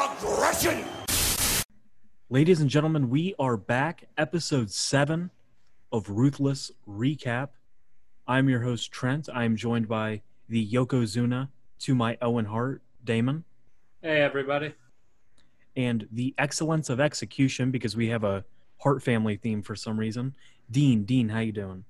aggression. Ladies and gentlemen, we are back, episode seven of Ruthless Recap. I'm your host, Trent. I'm joined by the Yokozuna to my Owen Hart, Damon, Hey, everybody. and the excellence of execution because we have a Hart family theme for some reason. Dean, Dean, how you doing?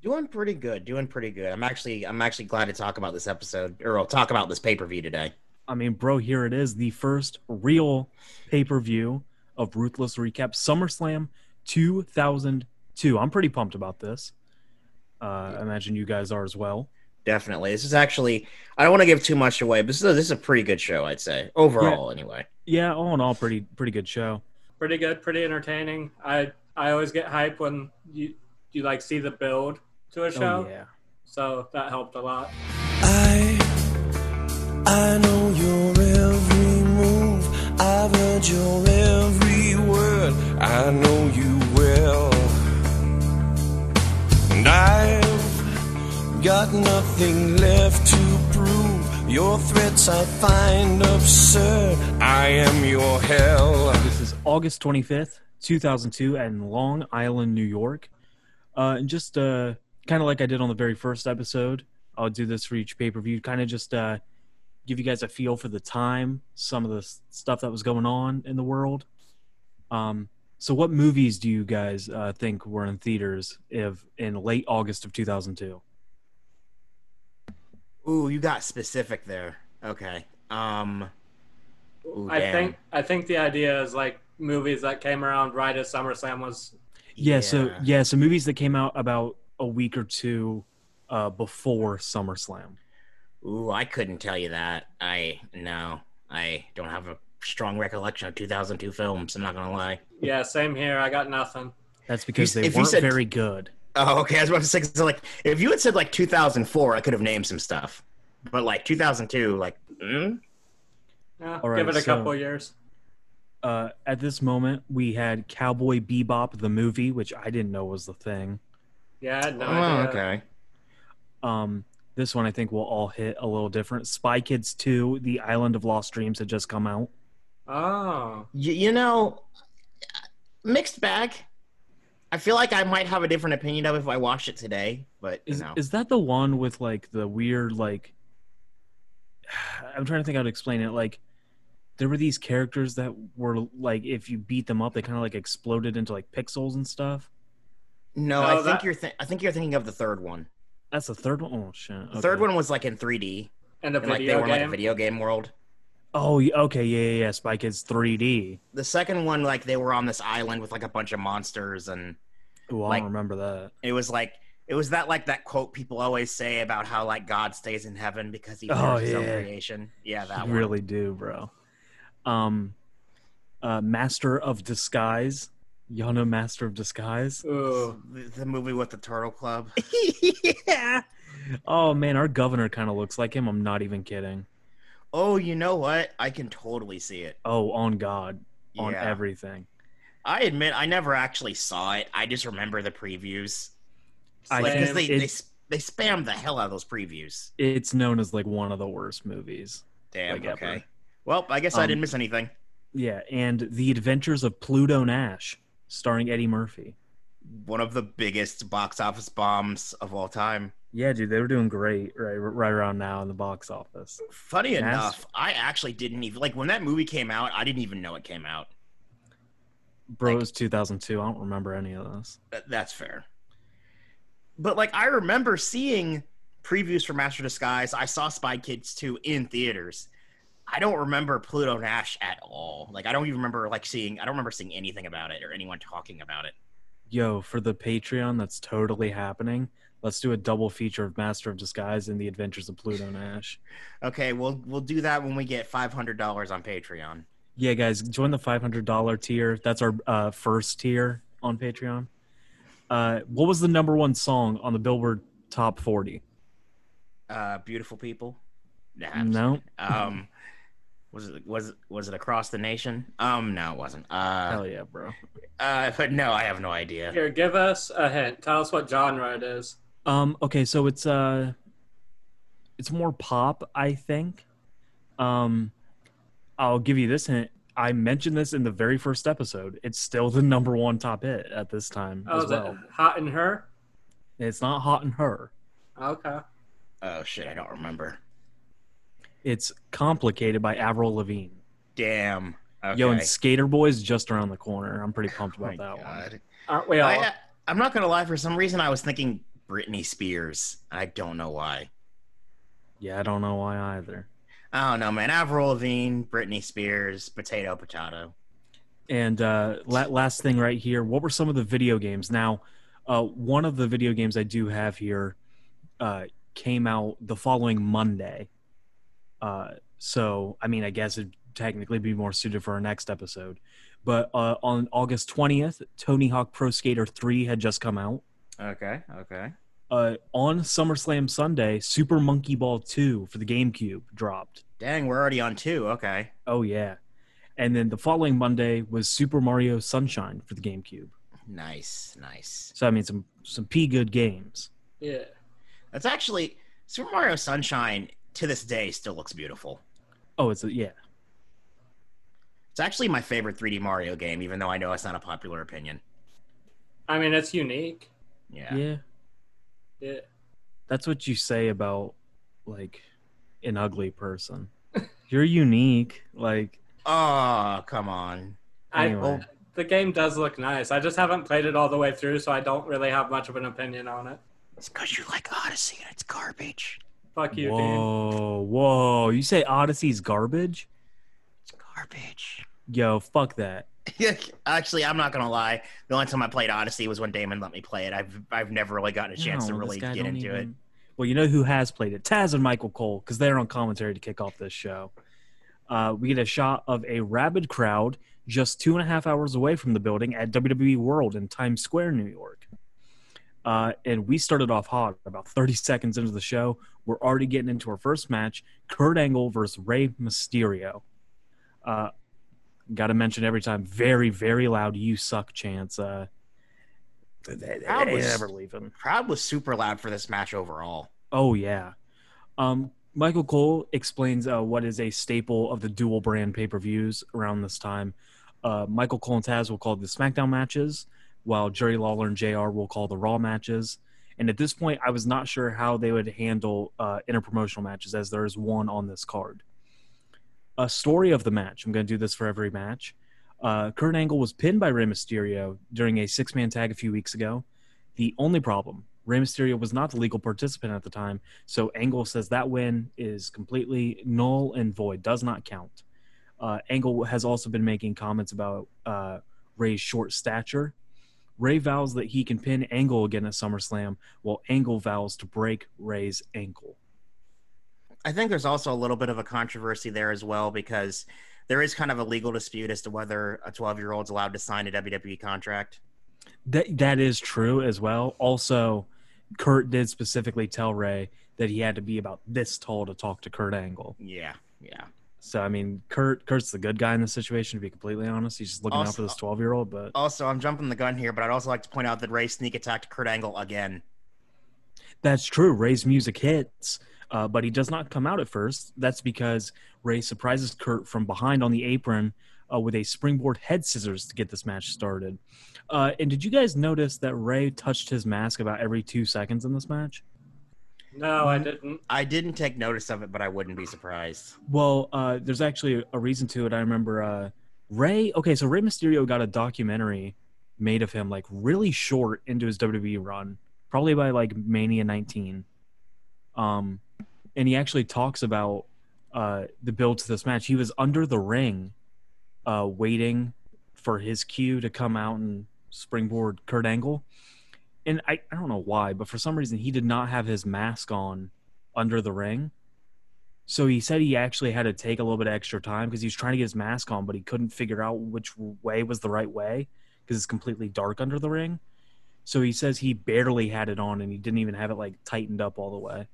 Doing pretty good. Doing pretty good. I'm actually I'm actually glad to talk about this episode or I'll talk about this pay per view today. I mean, bro, here it is, the first real pay-per-view of Ruthless Recap, SummerSlam 2002. I'm pretty pumped about this. Uh, I imagine you guys are as well. Definitely. This is actually I don't want to give too much away, but this is a, this is a pretty good show, I'd say. Overall, anyway. Yeah, all in all, pretty pretty good show. Pretty good, pretty entertaining. I I always get hype when you you like see the build to a show, Oh yeah. so that helped a lot. I I know your every move. I've heard your every word. I know you well. And I've got nothing left to prove. Your threats I find absurd. I am your hell. This is August 25th, 2002, in Long Island, New York. Uh, and just uh, kind of like I did on the very first episode, I'll do this for each pay per view. Kind of just uh, give you guys a feel for the time, some of the stuff that was going on in the world. Um, so, what movies do you guys uh, think were in theaters if in late August of 2002? Ooh, you got specific there. Okay. Um ooh, I damn. think I think the idea is like movies that came around right as SummerSlam was. Yeah, so yeah, so movies that came out about a week or two uh, before SummerSlam. Ooh, I couldn't tell you that. I no. I don't have a strong recollection of 2002 films, I'm not going to lie. Yeah, same here. I got nothing. That's because You- they if weren't said- very good. Oh, okay. I was about to say, 'cause, like, if you had said like 2004, I could have named some stuff. But like 2002, like, mm? Yeah, All right, give it a so- couple years. Uh, at this moment, we had Cowboy Bebop the movie, which I didn't know was the thing. Yeah, no oh, idea. okay. Um, this one I think will all hit a little different. Spy Kids 2, The Island of Lost Dreams had just come out. Oh, Y- you know, mixed bag. I feel like I might have a different opinion of it if I watched it today, but you Is know, is that the one with like the weird like? I'm trying to think how to explain it. Like, there were these characters that were like, if you beat them up, they kind of like exploded into like pixels and stuff. no, No, I think you're. Th- I think you're thinking of the third one. That's the third one. Oh shit! The third one was like in 3D, and the and like they video were in, like a video game world. Oh, okay, yeah, yeah, yeah. Spy Kids 3D. The second one, like they were on this island with like a bunch of monsters, and Ooh, I Like- don't remember that. it was like it was that like that quote people always say about how like God stays in heaven because he Oh, fears his own creation. Yeah, that you one. really do, bro. Um, uh, Master of Disguise. Y'all know Master of Disguise? Ooh, The, the movie with the Turtle Club. yeah. Oh man, our governor kind of looks like him. I'm not even kidding. Oh, you know what? I can totally see it. Oh, on God, on Yeah. everything. I admit I never actually saw it. I just remember the previews. I Like, 'cause Same. they, they they spam the hell out of those previews. It's known as like one of the worst movies. Damn. Like ever. okay. Well, I guess I Um, didn't miss anything. Yeah, and The Adventures of Pluto Nash, starring Eddie Murphy. One of the biggest box office bombs of all time. Yeah, dude, they were doing great right right around now in the box office. Funny Nas- enough, I actually didn't even like when that movie came out. I didn't even know it came out. Bro, it was 2002. I don't remember any of this. That, that's fair. But like I remember seeing previews for Master Disguise. I saw Spy Kids 2 in theaters. I don't remember Pluto Nash at all. Like I don't even remember like seeing I don't remember seeing anything about it or anyone talking about it. Yo, for the Patreon, that's totally happening. Let's do a double feature of Master of Disguise and The Adventures of Pluto Nash. Okay, we'll we'll do that when we get five hundred dollars on Patreon. Yeah, guys, join the $500 tier. That's our uh, first tier on Patreon. Uh, what was the number one song on the Billboard Top 40? Uh, beautiful people. Nah, No. Um, was it was was it across the nation? Um, no, it wasn't. Uh, Hell yeah, bro. uh, but no, I have no idea. Here, give us a hint. Tell us what genre it is. Um, okay, so it's uh it's more pop, I think. Um I'll give you this hint. I mentioned this in the very first episode. It's still the number one top hit at this time Oh, as is well. it Hot in Herre? It's not Hot in Herre. Okay. Oh shit, I don't remember. It's Complicated by Avril Lavigne. Damn. Okay. Yo, and Skater Boy's just around the corner. I'm pretty pumped Oh about that one. God. Aren't we all? I, uh, I'm not gonna lie. For some reason, I was thinking Britney Spears. I don't know why. Yeah, I don't know why either. I don't know, man. Avril Lavigne, Britney Spears, potato, potato. And uh, last thing right here, what were some of the video games? Now, uh, one of the video games I do have here uh, came out the following Monday. Uh, so, I mean, I guess it'd technically be more suited for our next episode. But uh, on August 20th, Tony Hawk Pro Skater 3 had just come out. Okay. Okay. Uh, on SummerSlam Sunday, Super Monkey Ball 2 for the GameCube dropped. Dang, we're already on two. Okay. Oh, yeah. And then the following Monday was Super Mario Sunshine for the GameCube. Nice. Nice. So I mean, some some p good games. yeah. That's actually Super Mario Sunshine. To this day, still looks beautiful. Oh, it's a, yeah. It's actually my favorite 3D Mario game, even though I know it's not a popular opinion. I mean, it's unique. Yeah. yeah, Yeah. That's what you say about like an ugly person. You're unique. Like Oh, come on. I, Anyway. the game does look nice. I just haven't played it all the way through, so I don't really have much of an opinion on it. It's because you like Odyssey and it's garbage. Fuck you, Dean. whoa, whoa. You say Odyssey's garbage? It's garbage. Yo, fuck that. Actually, I'm not gonna lie. The only time I played Odyssey was when Damon let me play it. I've I've never really gotten a chance to really get don't into it. Well, you know who has played it? Taz and Michael Cole, because they're on commentary to kick off this show. Uh, we get a shot of a rabid crowd just two and a half hours away from the building at WWE World in Times Square, New York. Uh, and we started off hot. About 30 seconds into the show, we're already getting into our first match: Kurt Angle versus Rey Mysterio. Uh, Got to mention every time, very, very loud "You suck" chants. Uh, they, they, Crowd they was- never leave him. Crowd was super loud for this match overall. Oh yeah. Um, Michael Cole explains uh, what is a staple of the dual brand pay per views around this time. Uh, Michael Cole and Taz will call the SmackDown matches, while Jerry Lawler and JR will call the Raw matches. And at this point, I was not sure how they would handle uh, interpromotional matches, as there is one on this card. A story of the match. I'm going to do this for every match. Uh, Kurt Angle was pinned by Rey Mysterio during a six man tag a few weeks ago. The only problem Rey Mysterio was not the legal participant at the time, so Angle says that win is completely null and void, does not count. Uh, Angle has also been making comments about uh, Ray's short stature. Ray vows that he can pin Angle again at SummerSlam, while Angle vows to break Ray's ankle. I think there's also a little bit of a controversy there as well because there is kind of a legal dispute as to whether a 12 year old's allowed to sign a WWE contract. That that is true as well. Also, Kurt did specifically tell Ray that he had to be about this tall to talk to Kurt Angle. Yeah, yeah. So I mean, Kurt Kurt's the good guy in this situation. To be completely honest, he's just looking out for this twelve year old. But Also, I'm jumping the gun here, but I'd also like to point out that Ray sneak attacked Kurt Angle again. that's true. Ray's music hits, uh, but he does not come out at first. That's because Ray surprises Kurt from behind on the apron uh, with a springboard head scissors to get this match started. Uh, and did you guys notice that Ray touched his mask about every two seconds in this match? No, I didn't. I didn't take notice of it, but I wouldn't be surprised. Well, uh, there's actually a reason to it. I remember uh, Ray. Okay, so Rey Mysterio got a documentary made of him, like really short into his WWE run, probably by like Mania 19. Um, and he actually talks about uh, the build to this match. He was under the ring, uh, waiting for his cue to come out and springboard Kurt Angle. And I, I don't know why, but for some reason he did not have his mask on under the ring. So he said he actually had to take a little bit of extra time because he was trying to get his mask on, but he couldn't figure out which way was the right way because it's completely dark under the ring. So he says he barely had it on and he didn't even have it like tightened up all the way.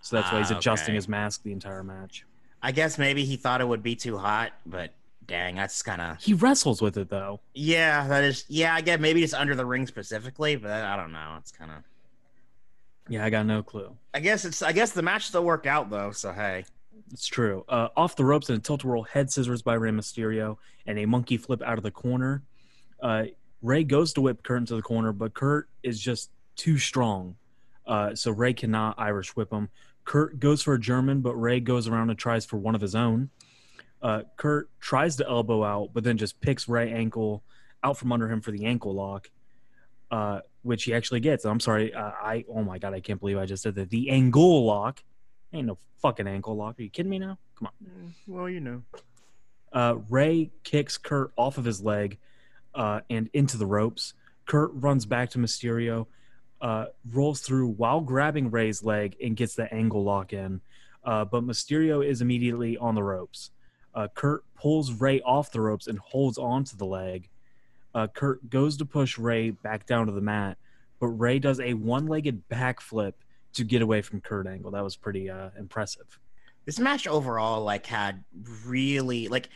So that's why he's Ah, adjusting okay. his mask the entire match. I guess maybe he thought it would be too hot, but dang, that's kind of He wrestles with it though. yeah. That is yeah. I get maybe just under the ring specifically, but I don't know. It's kind of. Yeah, I got no clue. I guess it's. I guess the match still worked out though. So hey, It's true. Uh, off the ropes and a tilt whirl head scissors by Rey Mysterio and a monkey flip out of the corner. Uh, Ray goes to whip Kurt into the corner, but Kurt is just too strong. Uh, so Ray cannot Irish whip him. Kurt goes for a German, but Ray goes around and tries for one of his own. Uh, Kurt tries to elbow out, but then just picks Ray ankle out from under him for the ankle lock, uh, which he actually gets. I'm sorry, uh, I oh my god, I can't believe I just said that. The angle lock ain't no fucking ankle lock. Are you kidding me now? Come on. Well, you know. Uh, Ray kicks Kurt off of his leg uh, and into the ropes. Kurt runs back to Mysterio, uh, rolls through while grabbing Ray's leg and gets the angle lock in. Uh, but Mysterio is immediately on the ropes. Uh, Kurt pulls Ray off the ropes and holds onto the leg. Uh, Kurt goes to push Ray back down to the mat, but Ray does a one-legged backflip to get away from Kurt Angle. That was pretty uh, impressive. This match overall, like, had really like,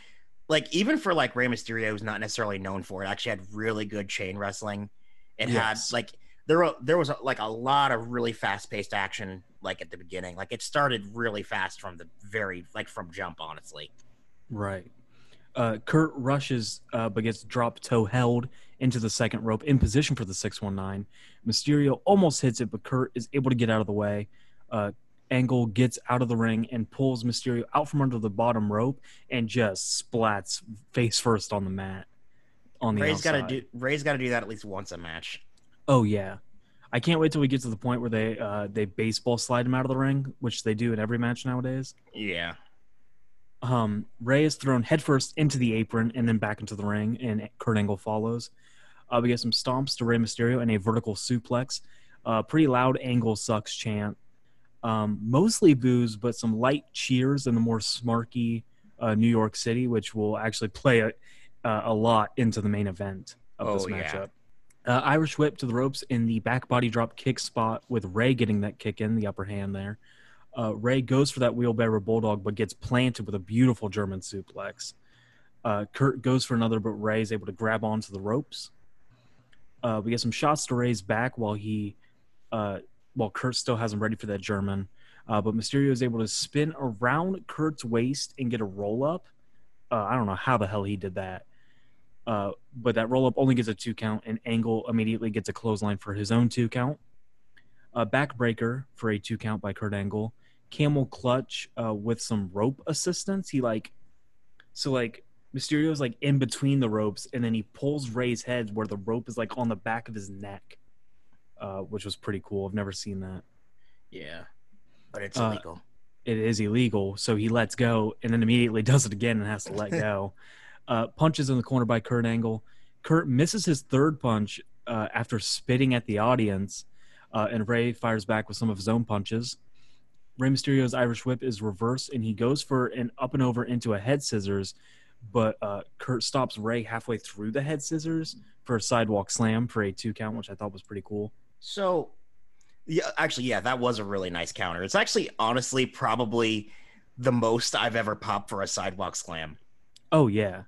like even for like Rey Mysterio, who's not necessarily known for it, actually had really good chain wrestling. It Yes. had like there were there was like a lot of really fast paced action like at the beginning. Like it started really fast from the very like from jump, honestly. Right. Uh, Kurt rushes, uh, but gets drop toe held into the second rope in position for the 619. Mysterio almost hits it, but Kurt is able to get out of the way. Uh, Angle gets out of the ring and pulls Mysterio out from under the bottom rope and just splats face first on the mat. On the Ray's got to do Ray's got to do that at least once a match. Oh yeah, I can't wait till we get to the point where they uh, they baseball slide him out of the ring, which they do in every match nowadays. Yeah. Um, Ray is thrown headfirst into the apron and then back into the ring, and Kurt Angle follows. Uh, we get some stomps to Ray Mysterio and a vertical suplex. Uh, pretty loud Angle sucks chant. Um, mostly boos, but some light cheers in the more smarky uh, New York City, which will actually play a, uh, a lot into the main event of this Oh, yeah. matchup. Uh, Irish whip to the ropes in the back body drop kick spot with Ray getting that kick in the upper hand there. Uh, Ray goes for that wheelbarrow bulldog, but gets planted with a beautiful German suplex. Uh, Kurt goes for another, but Ray is able to grab onto the ropes. Uh, we get some shots to Ray's back while he, uh, while Kurt still has him ready for that German. Uh, but Mysterio is able to spin around Kurt's waist and get a roll up. Uh, I don't know how the hell he did that. But that roll up only gets a two count, and Angle immediately gets a clothesline for his own two count. A backbreaker for a two count by Kurt Angle. Camel clutch uh, with some rope assistance. He like, so like Mysterio's like in between the ropes, and then he pulls Ray's head where the rope is like on the back of his neck, uh, which was pretty cool. I've never seen that. Yeah. But it's Uh, illegal. it is illegal. So he lets go and then immediately does it again and has to let go. uh, punches in the corner by Kurt Angle. Kurt misses his third punch uh, after spitting at the audience, uh, and Ray fires back with some of his own punches. Rey Mysterio's Irish whip is reversed, and he goes for an up and over into a head scissors, but uh, Kurt stops Ray halfway through the head scissors for a sidewalk slam for a two count, which I thought was pretty cool. So, yeah, actually, yeah, that was a really nice counter. It's actually, honestly, probably the most I've ever popped for a sidewalk slam. Oh yeah,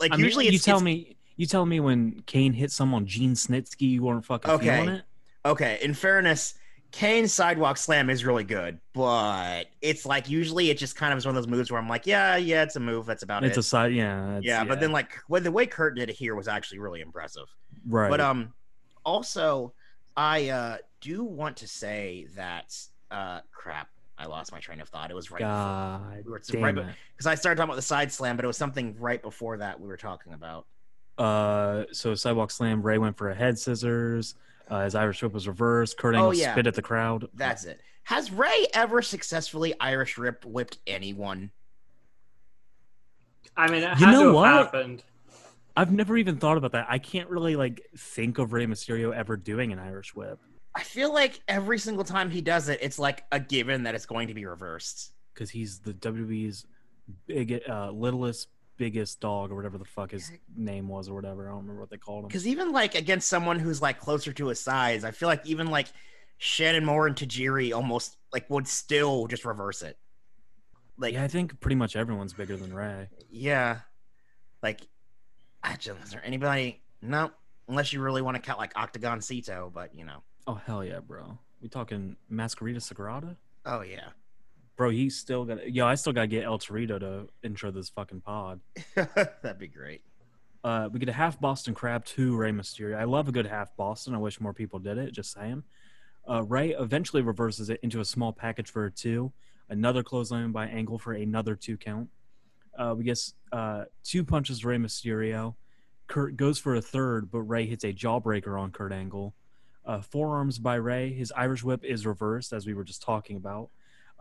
Like I mean, usually, you tell me you tell me when Kane hit someone Gene Snitsky, you weren't fucking Okay. feeling it. Okay, in fairness, Kane's sidewalk slam is really good, but it's like usually it just kind of is one of those moves where I'm like, yeah, yeah, it's a move. That's about It's it. It's a side, yeah, it's- yeah, but then like when the way Kurt did it here was actually really impressive. right. But um, also, I uh do want to say that uh, crap, I lost my train of thought. It was right before God we right because I started talking about the side slam, but it was something right before that we were talking about. Uh, so sidewalk slam. Ray went for a head scissors. Uh, his Irish whip was reversed. Kurt Angle Oh, yeah. spit at the crowd. That's it. Has Ray ever successfully Irish rip whipped anyone? I mean, it You had know to have what? happened. I've never even thought about that. I can't really like think of Rey Mysterio ever doing an Irish whip I feel like every single time he does it, it's like a given that it's going to be reversed. because he's the WWE's big, uh, littlest, biggest dog or whatever the fuck his name was or whatever. I don't remember what they called him. Because even like against someone who's like closer to his size, I feel like even like Shannon Moore and Tajiri almost like would still just reverse it. Like Yeah, I think pretty much everyone's bigger than Ray. Yeah. Like, I just, is there anybody? No, unless you really want to count like Octagoncito, but you know. Oh hell yeah, bro. We talking Mascarita Sagrada? Oh yeah. Bro, he still got. Yo, I still gotta get El Torito to intro this fucking pod. That'd be great. Uh, we get a half Boston Crab to Rey Mysterio. I love a good half Boston. I wish more people did it. Just saying. Uh, Ray eventually reverses it into a small package for a two. Another clothesline by Angle for another two count. Uh, we get uh, two punches Rey Mysterio. Kurt goes for a third, but Ray hits a jawbreaker on Kurt Angle. Uh, forearms by Ray. His Irish whip is reversed, as we were just talking about.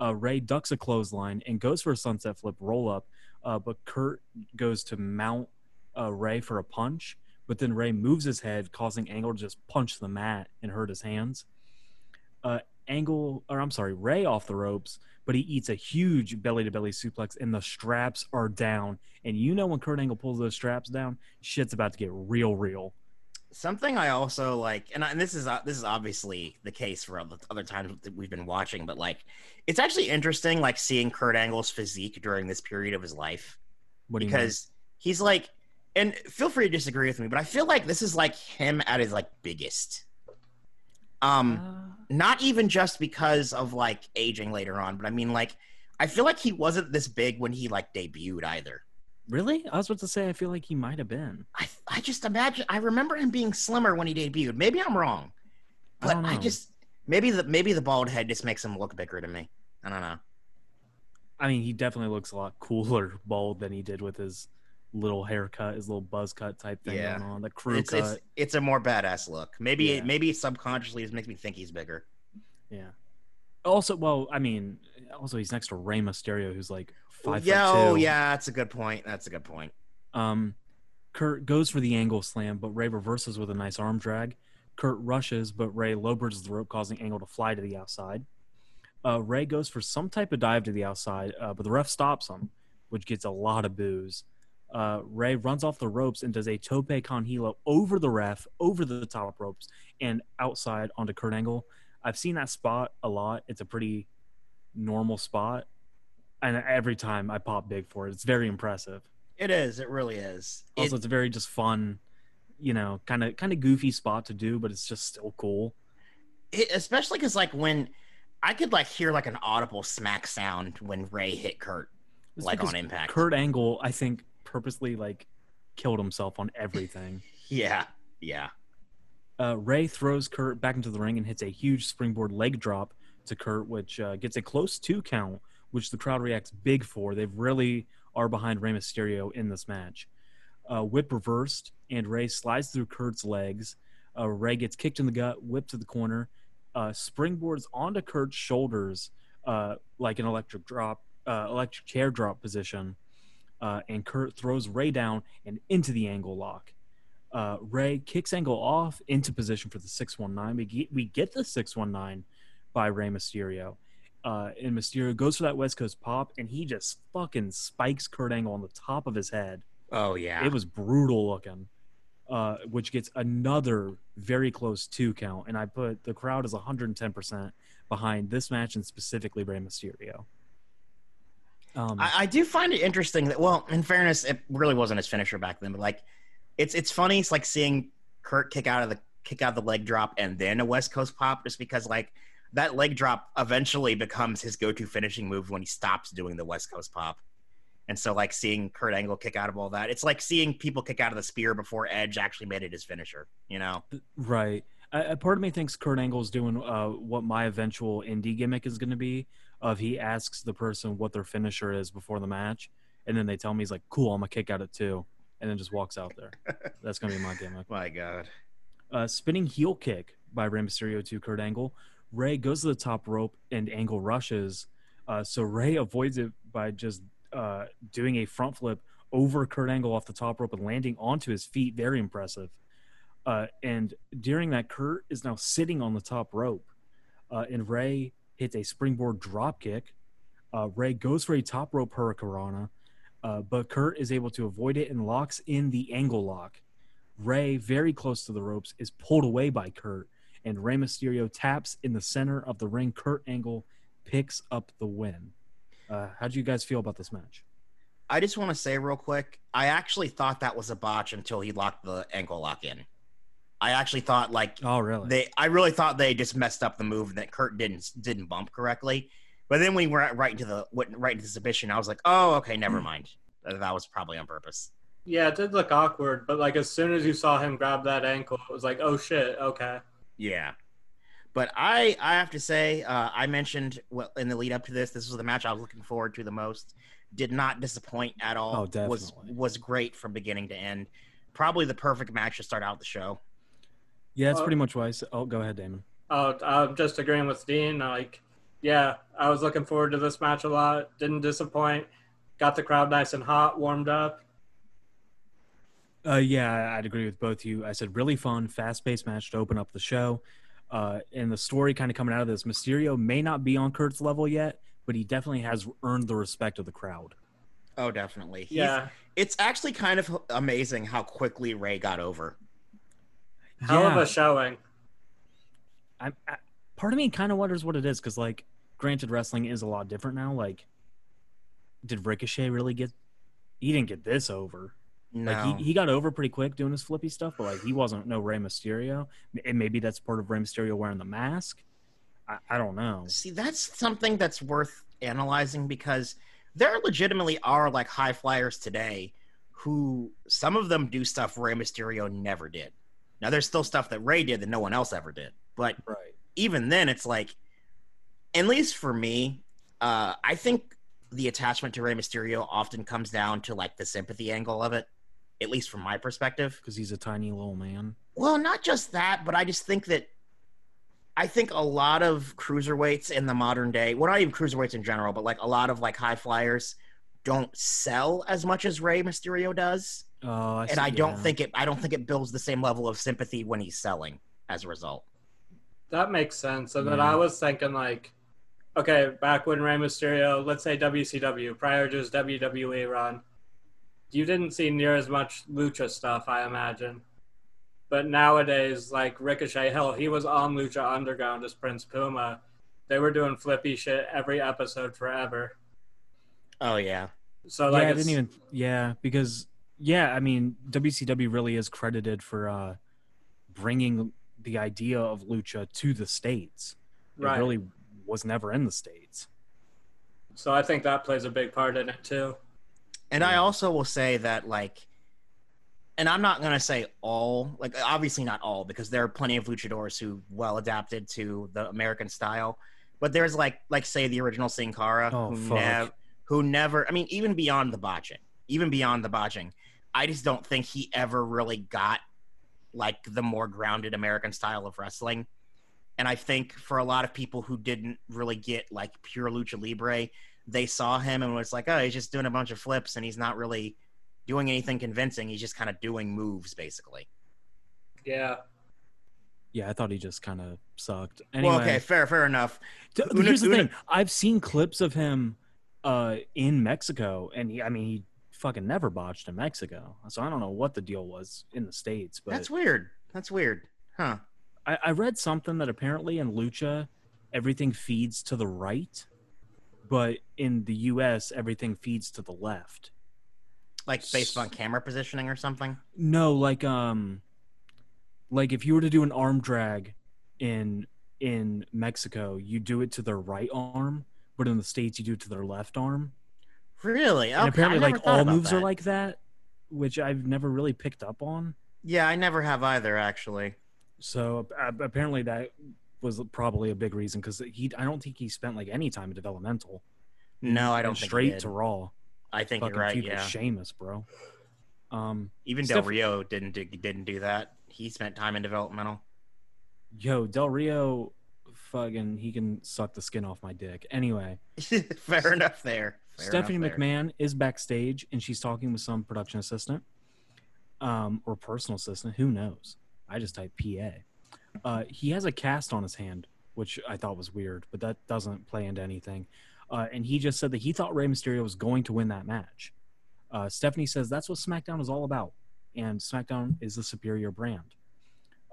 Uh, Ray ducks a clothesline and goes for a sunset flip roll up, uh, but Kurt goes to mount uh, Ray for a punch, but then Ray moves his head, causing Angle to just punch the mat and hurt his hands. Uh, Angle, or I'm sorry, Ray off the ropes, but he eats a huge belly to belly suplex, and the straps are down. And you know when Kurt Angle pulls those straps down, shit's about to get real, real. Something I also like, and, I, and this is uh, this is obviously the case for other, other times that we've been watching, but like, it's actually interesting, like seeing Kurt Angle's physique during this period of his life, What do you mean? because he's like, and feel free to disagree with me, but I feel like this is like him at his like biggest. Um, Uh, not even just because of like aging later on, but I mean like, I feel like he wasn't this big when he like debuted either. Really? I was about to say I feel like he might have been. I I just imagine I remember him being slimmer when he debuted. Maybe I'm wrong, I but don't I, just maybe the maybe the bald head just makes him look bigger to me. I don't know. I mean, he definitely looks a lot cooler bald than he did with his little haircut, his little buzz cut type thing Yeah. going on, the crew It's, cut. it's it's a more badass look. Maybe Yeah. it maybe subconsciously it makes me think he's bigger. Yeah. Also, well, I mean, also he's next to Rey Mysterio, who's like five yeah, oh yeah, that's a good point. That's a good point. Um, Kurt goes for the angle slam, but Ray reverses with a nice arm drag. Kurt rushes, but Ray lowbirds the rope, causing Angle to fly to the outside. Uh, Ray goes for some type of dive to the outside, uh, but the ref stops him, which gets a lot of boos. Uh, Ray runs off the ropes and does a tope con hilo over the ref, over the top ropes, and outside onto Kurt Angle. I've seen that spot a lot. It's a pretty normal spot, and every time I pop big for it. It's very impressive. It is. It really is. It- Also, it's a very just fun, you know, kind of kind of goofy spot to do, but it's just still cool. it, especially because like when I could like hear like an audible smack sound when Ray hit Kurt It's like on impact. Kurt Angle, I think, purposely like killed himself on everything. Yeah, yeah. uh, Ray throws Kurt back into the ring and hits a huge springboard leg drop to Kurt, which uh, gets a close two count, which the crowd reacts big for. They really are behind Rey Mysterio in this match. Uh, whip reversed, and Ray slides through Kurt's legs. Uh, Ray gets kicked in the gut, whipped to the corner, uh, springboards onto Kurt's shoulders uh, like an electric drop, uh, electric chair drop position, uh, and Kurt throws Ray down and into the angle lock. Ray kicks Angle off into position for the 619. We get, we get the 619 by Ray Mysterio. Uh, and Mysterio goes for that West Coast pop, and he just fucking spikes Kurt Angle on the top of his head. Oh yeah. It was brutal looking, uh, which gets another very close two count. And I put the crowd is 110% behind this match and specifically Rey Mysterio. Um, I, I do find it interesting that well, in fairness, it really wasn't his finisher back then, but like it's it's funny. It's like seeing Kurt kick out of the kick out of the leg drop and then a West Coast pop, just because like that leg drop eventually becomes his go-to finishing move when he stops doing the West Coast pop. And so, like seeing Kurt Angle kick out of all that, it's like seeing people kick out of the spear before Edge actually made it his finisher. You know? Right. A, part of me thinks Kurt Angle's doing uh, what my eventual indie gimmick is going to be. Of he asks the person what their finisher is before the match, and then they tell me he's like, "Cool, I'm gonna kick out at two, and then just walks out there. That's gonna be my gimmick. My God. Uh, spinning heel kick by Rey Mysterio to Kurt Angle. Ray goes to the top rope and Angle rushes. Uh, so Ray avoids it by just uh, doing a front flip over Kurt Angle off the top rope and landing onto his feet. Very impressive. Uh, and during that, Kurt is now sitting on the top rope. Uh, and Ray hits a springboard drop kick. Uh, Ray goes for a top rope hurricanrana, uh, but Kurt is able to avoid it and locks in the angle lock. Ray, very close to the ropes, is pulled away by Kurt, and Rey Mysterio taps in the center of the ring. Kurt Angle picks up the win. Uh, how do you guys feel about this match? I just want to say real quick, I actually thought that was a botch until he locked the ankle lock in. I actually thought like Oh, really? they I really thought they just messed up the move that Kurt didn't didn't bump correctly. But then when we went right into the went right into the submission, I was like, oh, okay, never mind. That that was probably on purpose. Yeah, it did look awkward, but like as soon as you saw him grab that ankle, it was like, oh shit, okay. Yeah. But I I have to say, uh, I mentioned well in the lead up to this, this was the match I was looking forward to the most. Did not disappoint at all. Oh, Was definitely. was was great from beginning to end. Probably the perfect match to start out the show. Yeah, it's Uh, pretty much why I said. Oh, go ahead, Damon. Oh, I'm just agreeing with Dean. Like, yeah, I was looking forward to this match a lot. Didn't disappoint. Got the crowd nice and hot, warmed up. Uh, yeah, I'd agree with both you. I said really fun, fast-paced match to open up the show. Uh, and the story kind of coming out of this, Mysterio may not be on Kurt's level yet, but he definitely has earned the respect of the crowd. Oh, definitely. He's- Yeah, It's actually kind of amazing how quickly Ray got over. hell of Yeah. a showing. I, I, part of me kind of wonders what it is because, like, granted, wrestling is a lot different now. Like, did Ricochet really get? He didn't get this over. No. Like, he, he got over pretty quick doing his flippy stuff, but like, he wasn't no Rey Mysterio. And maybe that's part of Rey Mysterio wearing the mask. I, I don't know. See, that's something that's worth analyzing because there legitimately are like high flyers today who some of them do stuff Rey Mysterio never did. Now there's still stuff that Ray did that no one else ever did. But Right. even then it's like at least for me, uh, I think the attachment to Rey Mysterio often comes down to like the sympathy angle of it, at least from my perspective. Because he's a tiny little man. Well, not just that, but I just think that I think a lot of cruiserweights in the modern day, well, not even cruiserweights in general, but like a lot of like high flyers don't sell as much as Rey Mysterio does, Oh, I and see, I don't yeah. think it. I don't think it builds the same level of sympathy when he's selling. As a result, That makes sense. And then I was thinking, like, okay, back when Rey Mysterio, let's say WCW, prior to his WWE run, you didn't see near as much lucha stuff, I imagine. But nowadays, like Ricochet, hell, he was on Lucha Underground as Prince Puma. They were doing flippy shit every episode forever. oh yeah, So like, yeah, I didn't even. Yeah, because yeah, I mean, WCW really is credited for uh bringing the idea of lucha to the states. It right. really was never in the states. So I think that plays a big part in it too. And I also will say that like, and I'm not gonna say all, like obviously not all, because there are plenty of luchadors who well adapted to the American style. But there's like, like say the original Sin Cara, Oh, who never, who never. I mean, even beyond the botching, even beyond the botching, I just don't think he ever really got like the more grounded American style of wrestling. And I think for a lot of people who didn't really get like pure lucha libre, they saw him and was like, oh, he's just doing a bunch of flips and he's not really doing anything convincing. He's just kind of doing moves, basically. Yeah. Yeah, I thought he just kind of sucked. Anyway, Well, okay, fair, fair enough. T- Una- here's the Una- thing: I've seen clips of him uh, in Mexico, and he, I mean, he fucking never botched in Mexico. So I don't know what the deal was in the states, but That's weird. That's weird, huh? I, I read something that apparently in lucha, everything feeds to the right, but in the U.S., everything feeds to the left. Like based on camera positioning or something. No, like um, like if you were to do an arm drag in in Mexico, you do it to their right arm, but in the states, you do it to their left arm. Really? and apparently, like all moves are like that, which I've never really picked up on. Yeah, I never have either, actually. So uh, apparently, that was probably a big reason because he. I don't think he spent like any time in developmental. No, I don't straight to Raw. I think Fucking you're right. Yeah. Sheamus, bro. Um, Even Del Rio didn't do, didn't do that. He spent time in developmental. yo, Del Rio, fucking, he can suck the skin off my dick. Anyway, fair enough there. Fair Stephanie enough there. McMahon is backstage and she's talking with some production assistant, um, or personal assistant. Who knows? I just type PA. Uh, he has a cast on his hand, which I thought was weird, but that doesn't play into anything. Uh, and he just said that he thought Rey Mysterio was going to win that match. Uh, Stephanie says that's what SmackDown is all about, and SmackDown is the superior brand.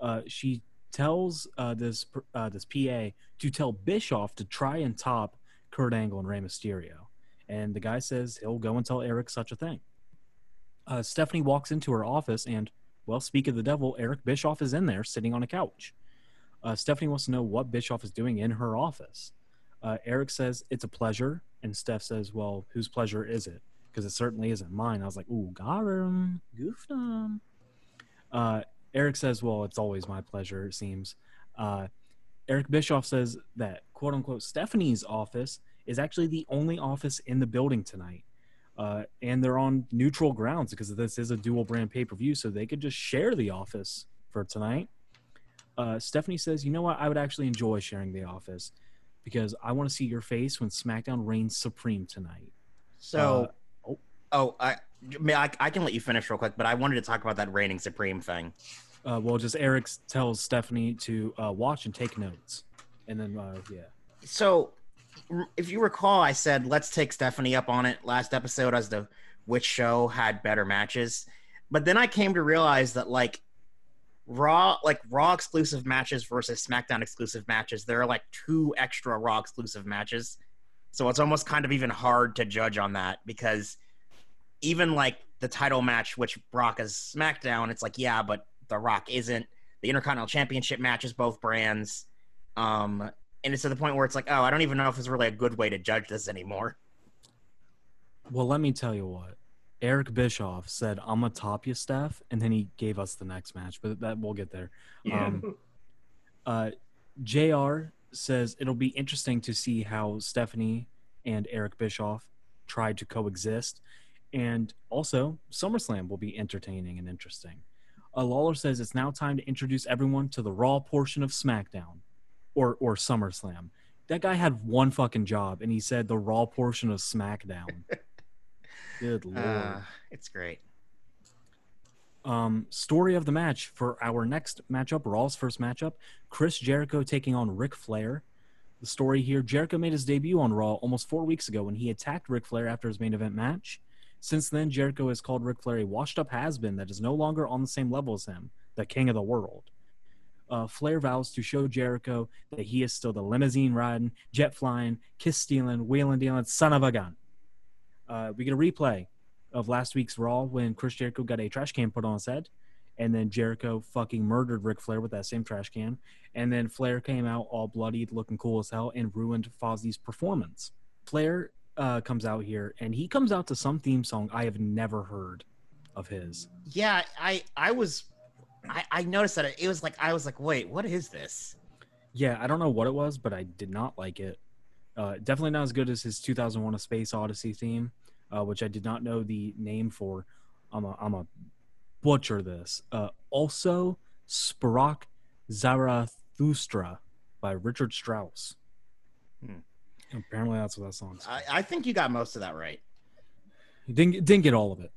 Uh, she tells uh, this uh, this PA to tell Bischoff to try and top Kurt Angle and Rey Mysterio, and the guy says he'll go and tell Eric such a thing. Uh, Stephanie walks into her office, and well, speak of the devil, Eric Bischoff is in there sitting on a couch. Uh, Stephanie wants to know what Bischoff is doing in her office. Uh, Eric says it's a pleasure, and Steph says, "Well, whose pleasure is it?" Because it certainly isn't mine. I was like, "Ooh, got him, goofed him." Uh, Eric says, "Well, it's always my pleasure." It seems. Uh, Eric Bischoff says that "quote unquote" Stephanie's office is actually the only office in the building tonight, uh, and they're on neutral grounds because this is a dual brand pay per view, so they could just share the office for tonight. Uh, Stephanie says, "You know what? I would actually enjoy sharing the office because I want to see your face when SmackDown reigns supreme tonight." So, Uh, oh. oh, I, may I, I can let you finish real quick, but I wanted to talk about that reigning supreme thing. Uh, well, just Eric tells Stephanie to uh, watch and take notes, and then uh, yeah, So, if you recall, I said let's take Stephanie up on it last episode as to which show had better matches. But then I came to realize that like Raw, like Raw exclusive matches versus SmackDown exclusive matches, there are like two extra Raw exclusive matches. So it's almost kind of even hard to judge on that because even like the title match, which Brock is SmackDown, it's like, yeah, but The Rock isn't. The Intercontinental Championship matches both brands. Um, and it's to the point where it's like, oh, I don't even know if it's really a good way to judge this anymore. Well, let me tell you what. Eric Bischoff said, "I'm gonna top you, Steph," and then he gave us the next match, but that we'll get there. Um, uh, JR says it'll be interesting to see how Stephanie and Eric Bischoff tried to coexist, and also SummerSlam will be entertaining and interesting. Uh, Lawler says it's now time to introduce everyone to the Raw portion of SmackDown, or or SummerSlam. That guy had one fucking job, and he said the Raw portion of SmackDown. Good lord. Uh, it's great. Um, story of the match for our next matchup, Raw's first matchup, Chris Jericho taking on Ric Flair. The story here Jericho made his debut on Raw almost four weeks ago when he attacked Ric Flair after his main event match. Since then, Jericho has called Ric Flair a washed up has been that is no longer on the same level as him, the king of the world. Uh, Flair vows to show Jericho that he is still the limousine riding, jet flying, kiss stealing, wheeling dealing son of a gun. Uh, we get a replay of last week's Raw when Chris Jericho got a trash can put on his head, and then Jericho fucking murdered Ric Flair with that same trash can, and then Flair came out all bloodied, looking cool as hell, and ruined Fozzy's performance. Flair uh, comes out here, and he comes out to some theme song I have never heard of his. Yeah, I I was I, I noticed that it was like I was like, wait, what is this? Yeah, I don't know what it was, but I did not like it. Uh, definitely not as good as his 2001: A Space Odyssey theme, uh, which I did not know the name for. I'm a I'm a butcher this. Uh, also, Sprach Zarathustra by Richard Strauss. Hmm. Apparently, that's what that song's. I, I think you got most of that right. Didn't didn't get all of it.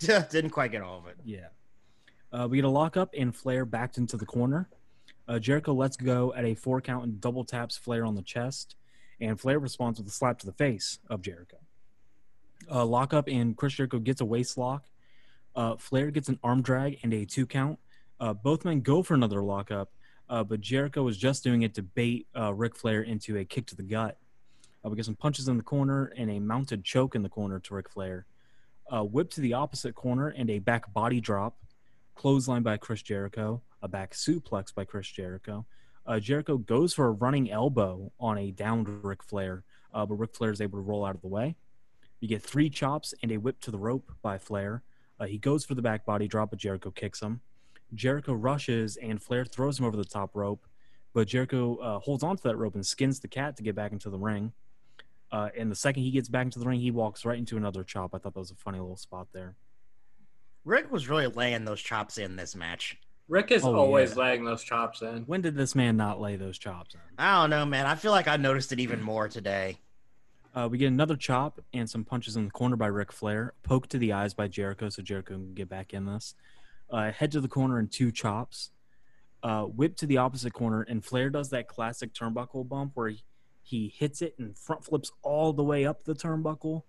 Didn't quite get all of it. Yeah. Uh, we get a lockup and Flair backed into the corner. Uh, Jericho lets go at a four count and double taps Flair on the chest, and Flair responds with a slap to the face of Jericho. Uh, lockup and Chris Jericho gets a waist lock. Uh, Flair gets an arm drag and a two count. Uh, both men go for another lockup, uh, but Jericho was just doing it to bait uh, Ric Flair into a kick to the gut. Uh, we get some punches in the corner and a mounted choke in the corner to Ric Flair. Whip to the opposite corner and a back body drop clothesline by Chris Jericho, a back suplex by Chris Jericho. Uh, Jericho goes for a running elbow on a downed Ric Flair, uh, but Ric Flair is able to roll out of the way. You get three chops and a whip to the rope by Flair. Uh, he goes for the back body drop, but Jericho kicks him. Jericho rushes and Flair throws him over the top rope, but Jericho uh, holds onto that rope and skins the cat to get back into the ring. Uh, and the second he gets back into the ring, he walks right into another chop. I thought that was a funny little spot there. Rick was really laying those chops in this match. Rick is Oh, always yeah. laying those chops in. When did this man not lay those chops in? I don't know, man. I feel like I noticed it even more today. Uh, we get another chop and some punches in the corner by Ric Flair. Poke to the eyes by Jericho, so Jericho can get back in this. Uh, head to the corner and two chops. Uh, whip to the opposite corner, and Flair does that classic turnbuckle bump where he, he hits it and front flips all the way up the turnbuckle.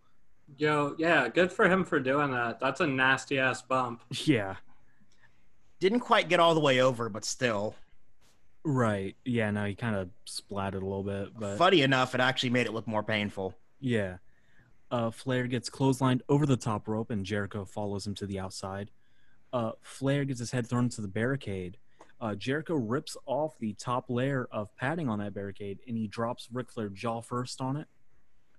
Yo, yeah, good for him for doing that. That's a nasty ass bump. Yeah, Didn't quite get all the way over, but still. right. Yeah, no, he kind of splatted a little bit, but Funny enough, it actually made it look more painful. Yeah. Uh, Flair gets clotheslined over the top rope, and Jericho follows him to the outside. Uh, Flair gets his head thrown into the barricade, uh, Uh, Jericho rips off the top layer of padding on that barricade and he drops Ric Flair jaw first on it,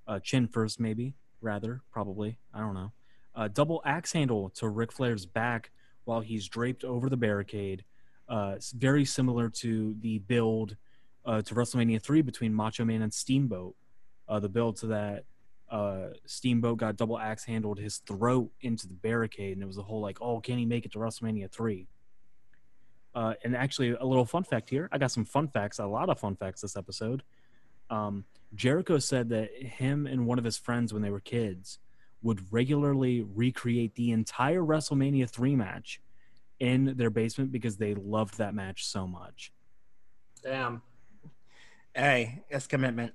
uh, chin first, maybe, rather, probably. I don't know. Uh, double axe handle to Ric Flair's back while he's draped over the barricade. Uh, very similar to the build uh, to WrestleMania 3 between Macho Man and Steamboat. Uh, the build to that uh, Steamboat got double axe handled his throat into the barricade, and it was a whole like, oh, can he make it to WrestleMania 3? Uh, and actually, a little fun fact here. I got some fun facts, a lot of fun facts this episode. Um, Jericho said that him and one of his friends, when they were kids, would regularly recreate the entire WrestleMania 3 match in their basement because they loved that match so much. Damn. Hey, that's commitment.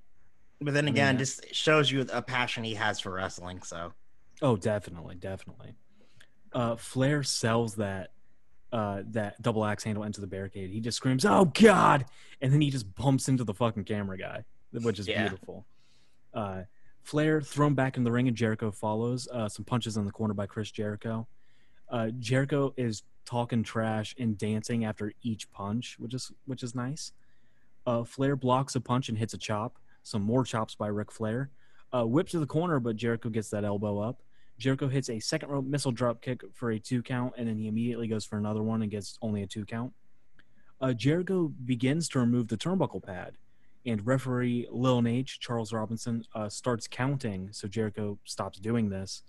But then again, Yeah. just shows you a passion he has for wrestling. So Oh, definitely, definitely. Uh, Flair sells that uh, that double axe handle into the barricade. He just screams, "Oh God!" and then he just bumps into the fucking camera guy, which is Yeah. beautiful. Uh, Flair thrown back in the ring, and Jericho follows. Uh, some punches in the corner by Chris Jericho. Uh, Jericho is talking trash and dancing after each punch, which is which is nice. Uh, Flair blocks a punch and hits a chop. Some more chops by Ric Flair. Uh, whip to the corner, but Jericho gets that elbow up. Jericho hits a second rope missile drop kick for a two count, and then he immediately goes for another one and gets only a two count. Uh, Jericho begins to remove the turnbuckle pad, and referee Lil Naitch, Charles Robinson, uh, starts counting, so Jericho stops doing this.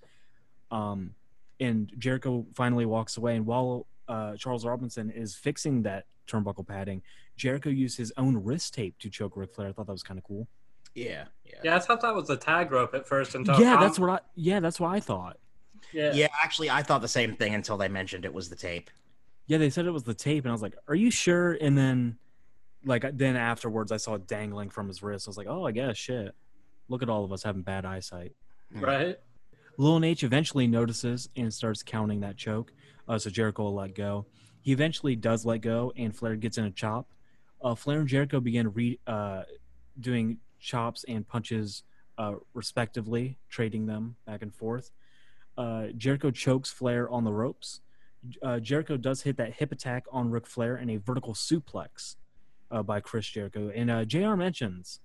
Um, and Jericho finally walks away, and while uh, Charles Robinson is fixing that turnbuckle padding, Jericho used his own wrist tape to choke Ric Flair. I thought that was kind of cool. yeah, yeah, Yeah, I thought that was the tag rope at first until yeah, Tom- that's what I. Yeah, that's what I thought. yeah. yeah. Actually, I thought the same thing until they mentioned it was the tape. Yeah, they said it was the tape, and I was like, "Are you sure?" And then, like, then afterwards, I saw it dangling from his wrist. I was like, "Oh, I guess shit." Look at all of us having bad eyesight. Right. Lil Naitch eventually notices and starts counting that choke. Uh, so Jericho will let go. He eventually does let go, and Flair gets in a chop. Uh, Flair and Jericho begin re- uh, doing chops and punches uh, respectively, trading them back and forth. Uh, Jericho chokes Flair on the ropes. Uh, Jericho does hit that hip attack on Ric Flair and a vertical suplex uh, by Chris Jericho. And uh, JR mentions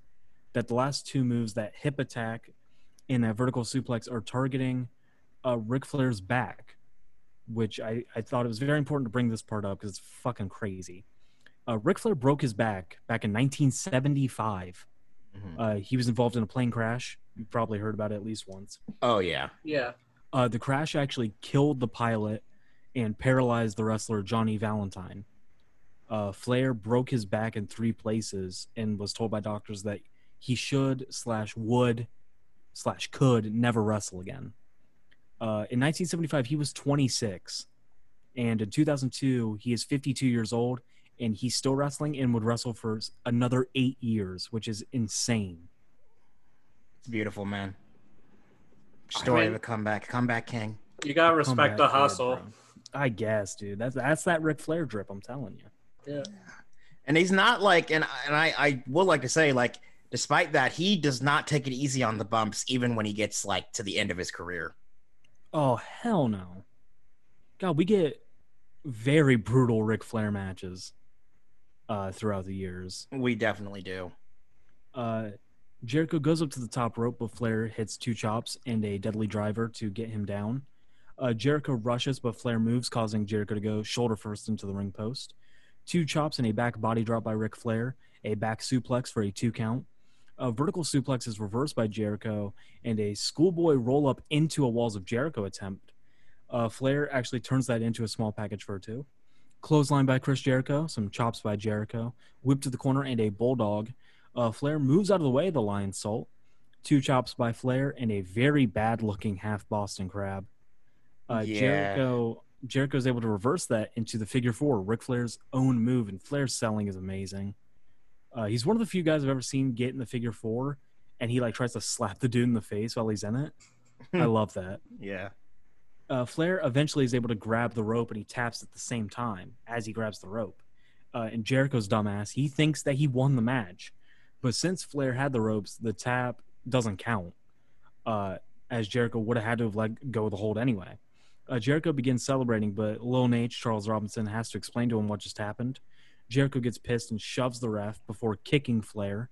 that the last two moves, that hip attack and that vertical suplex, are targeting uh, Ric Flair's back, which I, I thought it was very important to bring this part up because it's fucking crazy. Uh, Ric Flair broke his back back in 1975. Mhm. Uh, he was involved in a plane crash. You've probably heard about it at least once. Oh yeah, Yeah. Uh, the crash actually killed the pilot and paralyzed the wrestler Johnny Valentine. Uh, Flair broke his back in three places and was told by doctors that he should slash would slash could never wrestle again. Uh, in 1975, he was 26, and in 2002, he is 52 years old, and he's still wrestling and would wrestle for another eight years, which is insane. it's beautiful, man. Story mean- of a comeback, comeback king. You gotta respect the Comeback kid, hustle. bro. I guess, dude. That's that's that Ric Flair drip. I'm telling you. Yeah. And he's not like, and and I I would like to say like, despite that, he does not take it easy on the bumps, even when he gets like to the end of his career. Oh hell no. God, we get very brutal Ric Flair matches uh, throughout the years. We definitely do. Uh, Jericho goes up to the top rope, but Flair hits two chops and a deadly driver to get him down. Uh, Jericho rushes, but Flair moves, causing Jericho to go shoulder first into the ring post. Two chops and a back body drop by Ric Flair, a back suplex for a two count. A vertical suplex is reversed by Jericho, and a schoolboy roll up into a Walls of Jericho attempt. Uh, Flair actually turns that into a small package for a two. Clothesline by Chris Jericho, some chops by Jericho, whip to the corner, and a bulldog. Uh, Flair moves out of the way of the Lionsault. Two chops by Flair and a very bad looking half Boston crab. Uh, Yeah. Jericho Jericho's able to reverse that into the figure four, Ric Flair's own move, and Flair's selling is amazing. Uh, he's one of the few guys I've ever seen get in the figure four, and he like tries to slap the dude in the face while he's in it. I love that. Yeah. Uh, Flair eventually is able to grab the rope, and he taps at the same time as he grabs the rope. Uh, and Jericho's dumbass, he thinks that he won the match, but since Flair had the ropes, the tap doesn't count, uh, as Jericho would have had to have let go of the hold anyway. Uh, Jericho begins celebrating, but Lil Naitch, Charles Robinson, has to explain to him what just happened. Jericho gets pissed and shoves the ref before kicking Flair.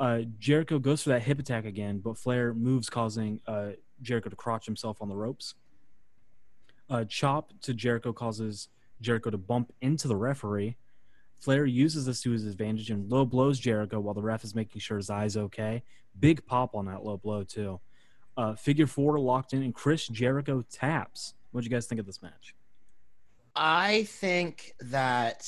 Uh, Jericho goes for that hip attack again, but Flair moves, causing uh, Jericho to crotch himself on the ropes. Uh, chop to Jericho causes Jericho to bump into the referee. Flair uses this to his advantage and low blows Jericho while the ref is making sure his eye's okay. Big pop on that low blow, too. Uh, figure four locked in, and Chris Jericho taps. What'd you guys think of this match? I think that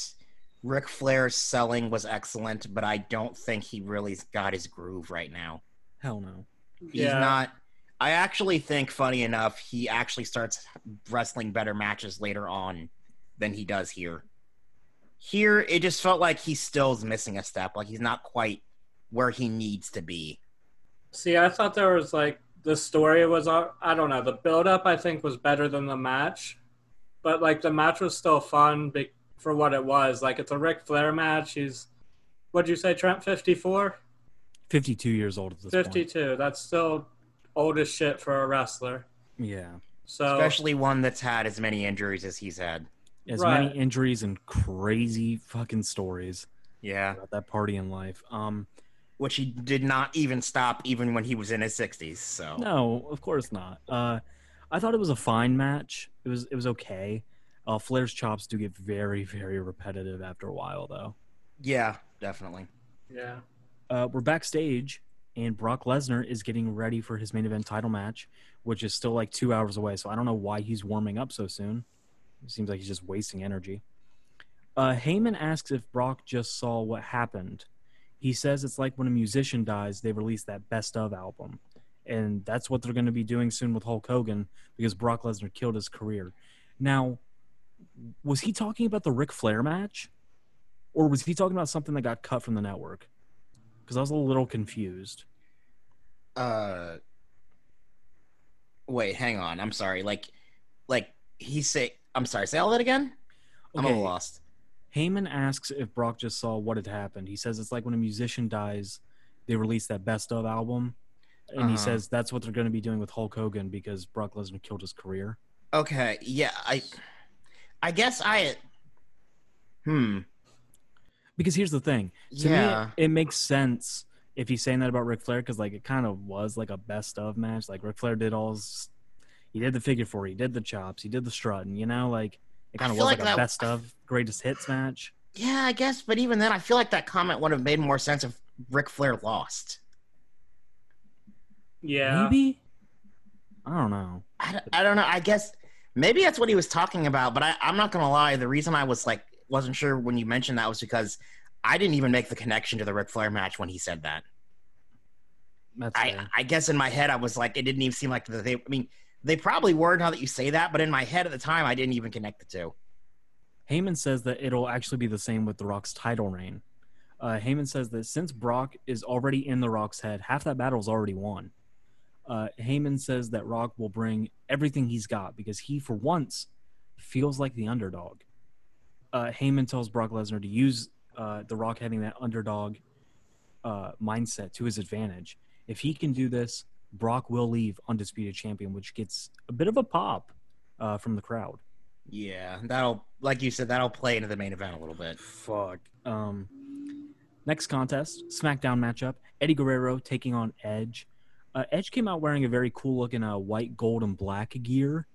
Ric Flair's selling was excellent, but I don't think he really got his groove right now. Hell no. He's not. I actually think, funny enough, he actually starts wrestling better matches later on than he does here. Here, it just felt like he still is missing a step. Like he's not quite where he needs to be. See, I thought there was like the story was uh, I don't know the build up I think was better than the match, but like the match was still fun be- for what it was. Like it's a Ric Flair match. He's what'd you say, Trent? Fifty four. 52 years old at this point. 52. That's still old as shit for a wrestler. Yeah. So Especially one that's had as many injuries as he's had. As Right. many injuries and crazy fucking stories Yeah. about that party in life. Um, Which he did not even stop even when he was in his 60s. So. no, of course not. Uh, I thought it was a fine match. It was it was okay. Uh, Flair's chops do get very very repetitive after a while though. Yeah, definitely. yeah. uh, we're backstage, and Brock Lesnar is getting ready for his main event title match, which is still like two hours away. So I don't know why he's warming up so soon. It seems like he's just wasting energy. Uh, Heyman asks if Brock just saw what happened. He says it's like when a musician dies, they release that best of album. And that's what they're going to be doing soon with Hulk Hogan because Brock Lesnar killed his career. Now, was he talking about the Ric Flair match? Or was he talking about something that got cut from the network? Because I was a little confused. Uh. Wait, hang on. I'm sorry. Like, like he say. I'm sorry. Say all that again. I'm a little lost. Heyman asks if Brock just saw what had happened. He says it's like when a musician dies, they release that best of album. And he Uh-huh. says that's what they're going to be doing with Hulk Hogan because Brock Lesnar killed his career. Okay. Yeah. I. I guess I. Hmm. Because here's the thing. To Yeah. me, it, it makes sense if he's saying that about Ric Flair because like it kind of was like a best of match. Like Ric Flair did all his, he did the figure four, he did the chops, he did the strut, and you know, like it kind of was like like, a that- best of greatest hits match. Yeah, I guess. But even then, I feel like that comment would have made more sense if Ric Flair lost. Yeah. Maybe. I don't know. I, don't- I don't know. I guess maybe that's what he was talking about. But I, I'm not gonna lie. The reason I was like wasn't sure when you mentioned that was because I didn't even make the connection to the Ric Flair match when he said that. That's I. I guess in my head I was like, it didn't even seem like they. I mean, they probably were now that you say that, but in my head at the time, I didn't even connect the two. Heyman says that it'll actually be the same with The Rock's title reign. Uh, Heyman says that since Brock is already in The Rock's head, half that battle's already won. Uh, Heyman says that Rock will bring everything he's got because he, for once, feels like the underdog. Uh, Heyman tells Brock Lesnar to use uh, The Rock having that underdog uh, mindset to his advantage. If he can do this, Brock will leave undisputed champion, which gets a bit of a pop uh, from the crowd. Yeah, that'll like you said, that'll play into the main event a little bit. Fuck. Um, next contest, SmackDown matchup: Eddie Guerrero taking on Edge. Uh, Edge came out wearing a very cool looking uh, white, gold, and black gear,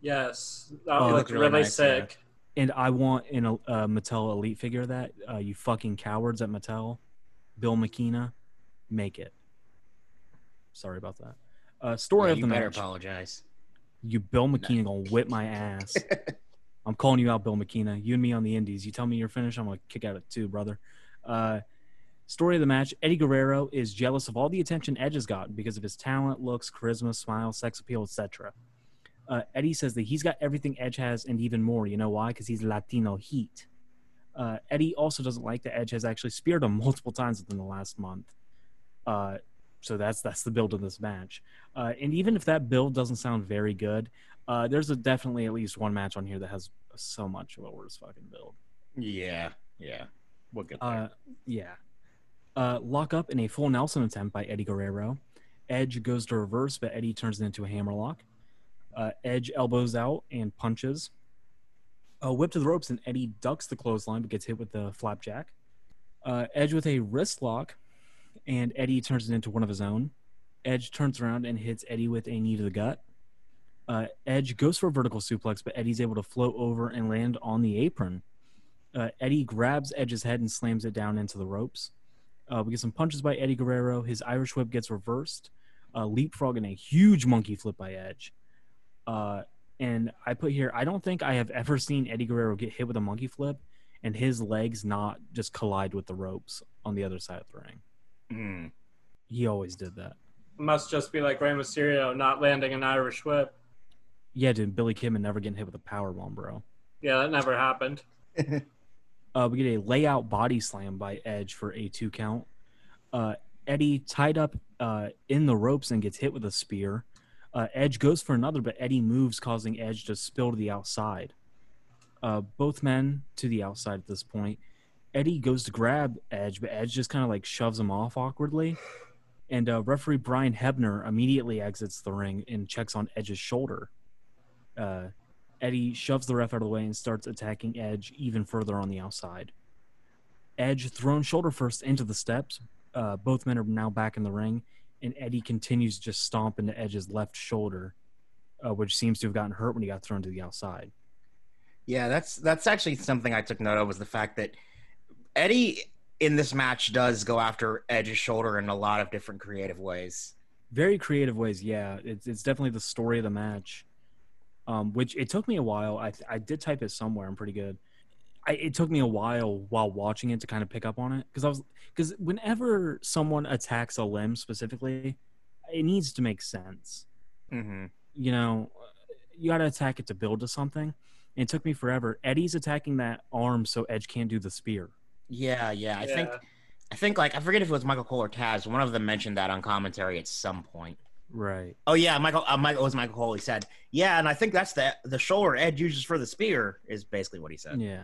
Yes. That Oh, looked looked really really, nice, sick. and I want an uh, Mattel Elite figure of that. Uh, you fucking cowards at Mattel, Bill McKenna, make it. Sorry about that. Uh, story Yeah, of you the better match: apologize. You Bill McKenna gonna whip my ass. I'm calling you out, Bill McKenna. You and me on the Indies. You tell me you're finished, I'm gonna kick out at two, brother. Uh, story of the match: Eddie Guerrero is jealous of all the attention Edge has gotten because of his talent, looks, charisma, smile, sex appeal, etc. Uh, Eddie says that he's got everything Edge has and even more. You know why? Because he's Latino heat. Uh, Eddie also doesn't like that Edge has actually speared him multiple times within the last month. Uh, so that's that's the build of this match. Uh, and even if that build doesn't sound very good, uh, there's a definitely at least one match on here that has so much of a worse fucking build. Yeah, yeah. We'll get there. Uh, yeah. Uh, lock up in a full Nelson attempt by Eddie Guerrero. Edge goes to reverse, but Eddie turns it into a hammerlock. Uh, Edge elbows out and punches. Uh, whip to the ropes, and Eddie ducks the clothesline but gets hit with the flapjack. Uh, Edge with a wrist lock, and Eddie turns it into one of his own. Edge turns around and hits Eddie with a knee to the gut. Uh, Edge goes for a vertical suplex, but Eddie's able to float over and land on the apron. Uh, Eddie grabs Edge's head and slams it down into the ropes. Uh, we get some punches by Eddie Guerrero. His Irish whip gets reversed. Uh, leapfrog and a huge monkey flip by Edge. Uh, and I put here, I don't think I have ever seen Eddie Guerrero get hit with a monkey flip and his legs not just collide with the ropes on the other side of the ring. Mm. He always did that. Must just be like Rey Mysterio not landing an Irish whip. Yeah, dude, Billy Kidman never getting hit with a power bomb, bro. Yeah, that never happened. Uh, we get a layout body slam by Edge for a two count. Uh, Eddie tied up uh, in the ropes and gets hit with a spear. Uh, Edge goes for another, but Eddie moves, causing Edge to spill to the outside. Uh, both men to the outside at this point. Eddie goes to grab Edge, but Edge just kind of like shoves him off awkwardly. And uh, referee Brian Hebner immediately exits the ring and checks on Edge's shoulder. Uh, Eddie shoves the ref out of the way and starts attacking Edge even further on the outside. Edge thrown shoulder first into the steps. Uh, both men are now back in the ring, and Eddie continues to just stomp into Edge's left shoulder, uh, which seems to have gotten hurt when he got thrown to the outside. Yeah, that's that's actually something I took note of was the fact that Eddie in this match does go after Edge's shoulder in a lot of different creative ways. Very creative ways, yeah. It's, it's definitely the story of the match, um, which it took me a while. I, I did type it somewhere. I'm pretty good. I, it took me a while while watching it to kind of pick up on it because I was because whenever someone attacks a limb specifically, it needs to make sense. Mm-hmm. You know, you got to attack it to build to something. And it took me forever. Eddie's attacking that arm so Edge can't do the spear. Yeah, yeah. I Yeah. think I think like I forget if it was Michael Cole or Taz. One of them mentioned that on commentary at some point. Right. Oh yeah, Michael. Uh, Michael it was Michael Cole. He said, "Yeah, and I think that's the the shoulder Edge uses for the spear." Is basically what he said. Yeah.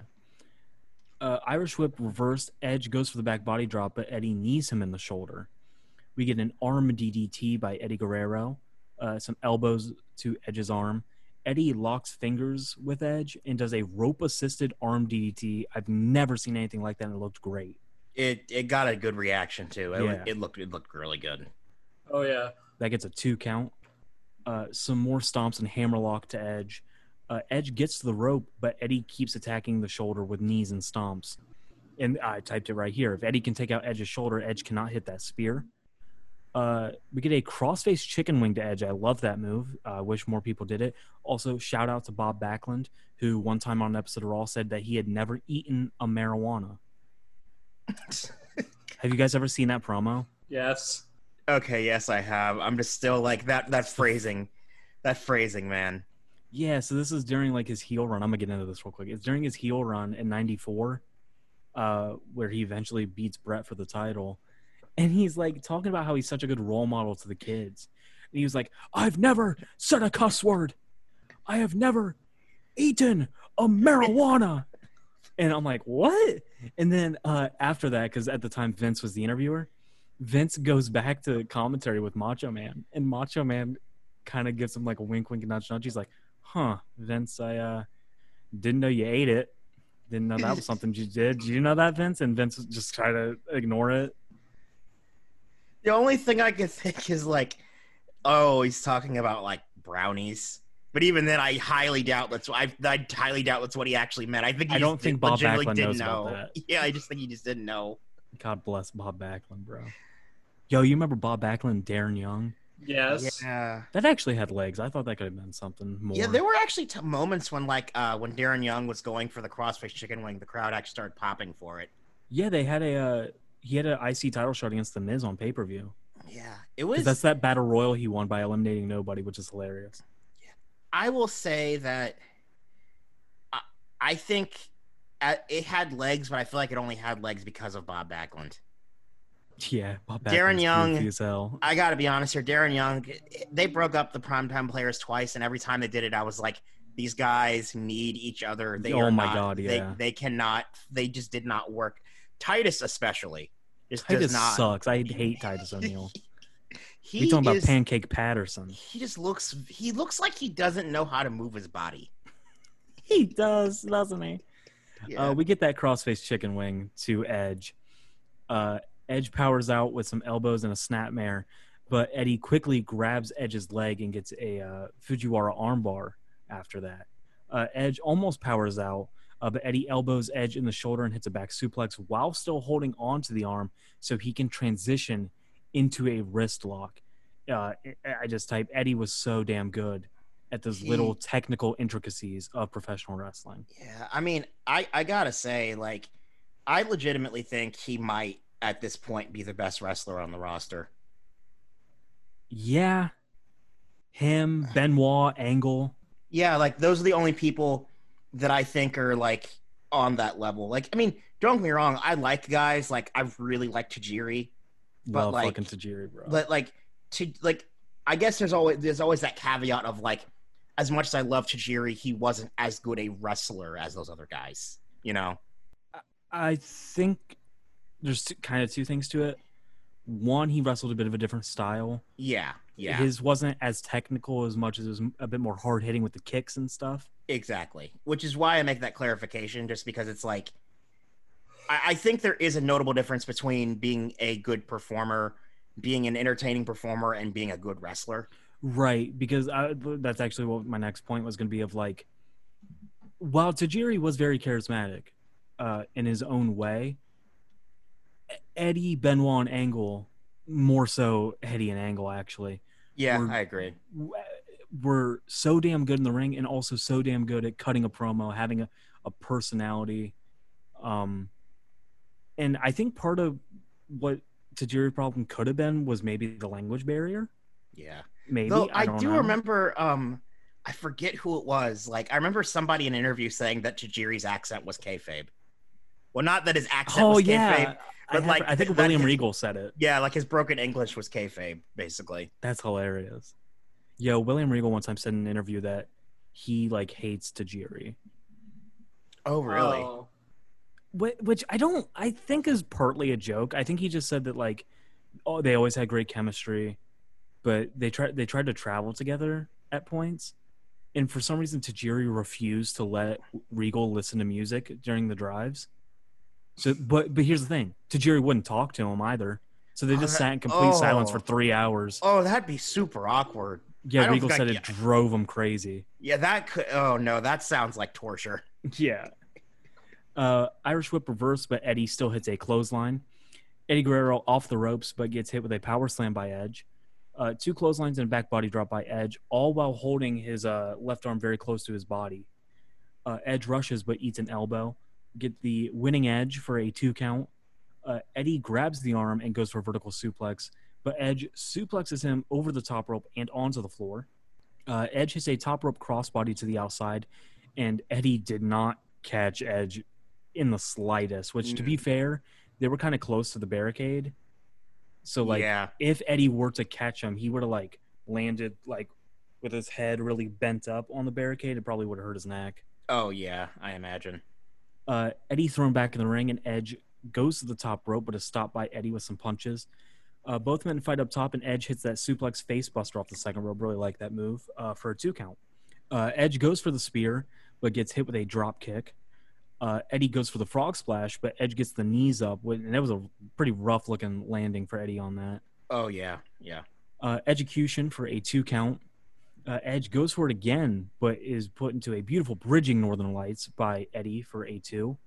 Uh, Irish whip reversed. Edge goes for the back body drop, but Eddie knees him in the shoulder. We get an arm DDT by Eddie Guerrero. Uh, some elbows to Edge's arm. Eddie locks fingers with Edge and does a rope assisted arm DDT. I've never seen anything like that, and it looked great. It it got a good reaction too. It, Yeah. it looked it looked really good. Oh yeah. That gets a two count. Uh, some more stomps and hammerlock to Edge. Uh, Edge gets to the rope, but Eddie keeps attacking the shoulder with knees and stomps. And I typed it right here. If Eddie can take out Edge's shoulder, Edge cannot hit that spear. Uh, we get a crossface chicken wing to Edge. I love that move. I wish more people did it. Also, shout out to Bob Backlund, who one time on an episode of Raw said that he had never eaten a marijuana. Have you guys ever seen that promo? Yes. Okay, yes, I have. I'm just still like that that phrasing, that phrasing, man. Yeah, so this is during like his heel run. I'm gonna get into this real quick. It's during his heel run in '94, uh, where he eventually beats Bret for the title, and he's like talking about how he's such a good role model to the kids. And he was like, "I've never said a cuss word. I have never eaten a marijuana." and I'm like, "What?" And then uh, after that, because at the time Vince was the interviewer, Vince goes back to commentary with Macho Man, and Macho Man kind of gives him like a wink, wink, nudge, nudge. He's like, "Huh, Vince, I uh, didn't know you ate it. Didn't know that was something you did. Did you know that, Vince?" And Vince just try to ignore it. The only thing I can think is like, oh, he's talking about like brownies. But even then, I highly doubt that's. I, I highly doubt that's what he actually meant. I think he I don't think Bob legitimately Backlund didn't knows about know. that. Yeah, I just think he just didn't know. God bless Bob Backlund, bro. Yo, you remember Bob Backlund, Darren Young? Yes. Yeah. That actually had legs. I thought that could have been something more. Yeah, there were actually t- moments when, like, uh, when Darren Young was going for the crossface chicken wing, the crowd actually started popping for it. Yeah, they had a uh, he had an IC title shot against the Miz on pay per view. Yeah, it was. That's that battle royal he won by eliminating nobody, which is hilarious. Yeah. I will say that I, I think uh, it had legs, but I feel like it only had legs because of Bob Backlund. Yeah, Bob Darren Young-. I got to be honest here, Darren Young. They broke up the primetime players twice, and every time they did it, I was like, "These guys need each other. They Oh are my not- God, they yeah. they cannot. They just did not work. Titus especially just Titus sucks. I hate Titus O'Neil. He We talking about is- Pancake Patterson. He just looks. He looks like he doesn't know how to move his body. he does, doesn't he? Yeah. Uh, we get that crossface chicken wing to Edge. Uh, Edge powers out with some elbows and a snapmare, but Eddie quickly grabs Edge's leg and gets a uh, Fujiwara armbar after that. Uh, Edge almost powers out, uh, but Eddie elbows Edge in the shoulder and hits a back suplex while still holding on to the arm so he can transition into a wrist lock. Uh, I- just type Eddie was so damn good at those He- little technical intricacies of professional wrestling. Yeah, I mean, I I gotta say, like, I legitimately think he might at this point be the best wrestler on the roster. Yeah. Him, Benoit, Angle. Yeah, like those are the only people that I think are like on that level. Like, I mean, don't get me wrong, I like guys like I really like Tajiri, But, Love like, fucking Tajiri, bro. but like to like, I guess there's always there's always that caveat of like, as much as I love Tajiri, he wasn't as good a wrestler as those other guys. You know? I think there's two, kind of two things to it. One, he wrestled a bit of a different style. Yeah, yeah, His wasn't as technical as much as it was a bit more hard hitting with the kicks and stuff. Exactly. Which is why I make that clarification, just because it's like, I, I think there is a notable difference between being a good performer, being an entertaining performer, and being a good wrestler. Right, because I, that's actually what my next point was going to be of like, while Tajiri was very charismatic uh, in his own way, Eddie, Benoit, and Angle, more so Eddie and Angle actually, Yeah, Or- I agree. Were so damn good in the ring and also so damn good at cutting a promo, having a, a personality. Um, and I think part of what Tajiri's problem could have been was maybe the language barrier. Yeah. Maybe Though I, I, don't know. remember, um, I forget who it was. Like, I remember somebody in an interview saying that Tajiri's accent was kayfabe. Well, not that his accent Oh was kayfabe. yeah, I, but, have- like, I think William his- Regal said it. Yeah, like his broken English was kayfabe, basically. That's hilarious. Yo, William Regal one time said in an interview that he like hates Tajiri, Oh, really? Oh, Wh- which I don't. I think is partly a joke. I think he just said that like, oh, they always had great chemistry, but they tried they tried to travel together at points, and for some reason Tajiri refused to let Regal listen to music during the drives. So, but but here's the thing: Tajiri wouldn't talk to him either. So they Oh, just that- sat in complete silence oh. for three hours. Oh, that'd be super awkward. Yeah, Regal I said it drove him crazy. Yeah, that could. Oh no, that sounds like torture. Yeah. Uh, Irish whip reverse, but Eddie still hits a clothesline. Eddie Guerrero off the ropes, but gets hit with a power slam by Edge. Uh, two clotheslines and a back body drop by Edge, all while holding his uh, left arm very close to his body. Uh, Edge rushes, but eats an elbow. Get the winning Edge for a two count. Uh, Eddie grabs the arm and goes for a vertical suplex, but Edge suplexes him over the top rope and onto the floor. Uh, Edge hits a top rope crossbody to the outside, and Eddie did not catch Edge in the slightest. Which, to be fair, they were kind of close to the barricade. So, like, yeah, if Eddie were to catch him, he would have like landed like with his head really bent up on the barricade. It probably would have hurt his neck. oh yeah, I imagine. Uh, Eddie thrown back in the ring, and Edge goes to the top rope, but is stopped by Eddie with some punches. Uh, both men fight up top, and Edge hits that suplex face buster off the second rope. Really like that move uh, for a two count. Uh, Edge goes for the spear, but gets hit with a drop kick. Uh, Eddie goes for the frog splash, but Edge gets the knees up, and that was a pretty rough looking landing for Eddie on that. Oh yeah, yeah. Uh, Edgecution for a two count. Uh, Edge goes for it again, but is put into a beautiful bridging Northern Lights by Eddie for a two.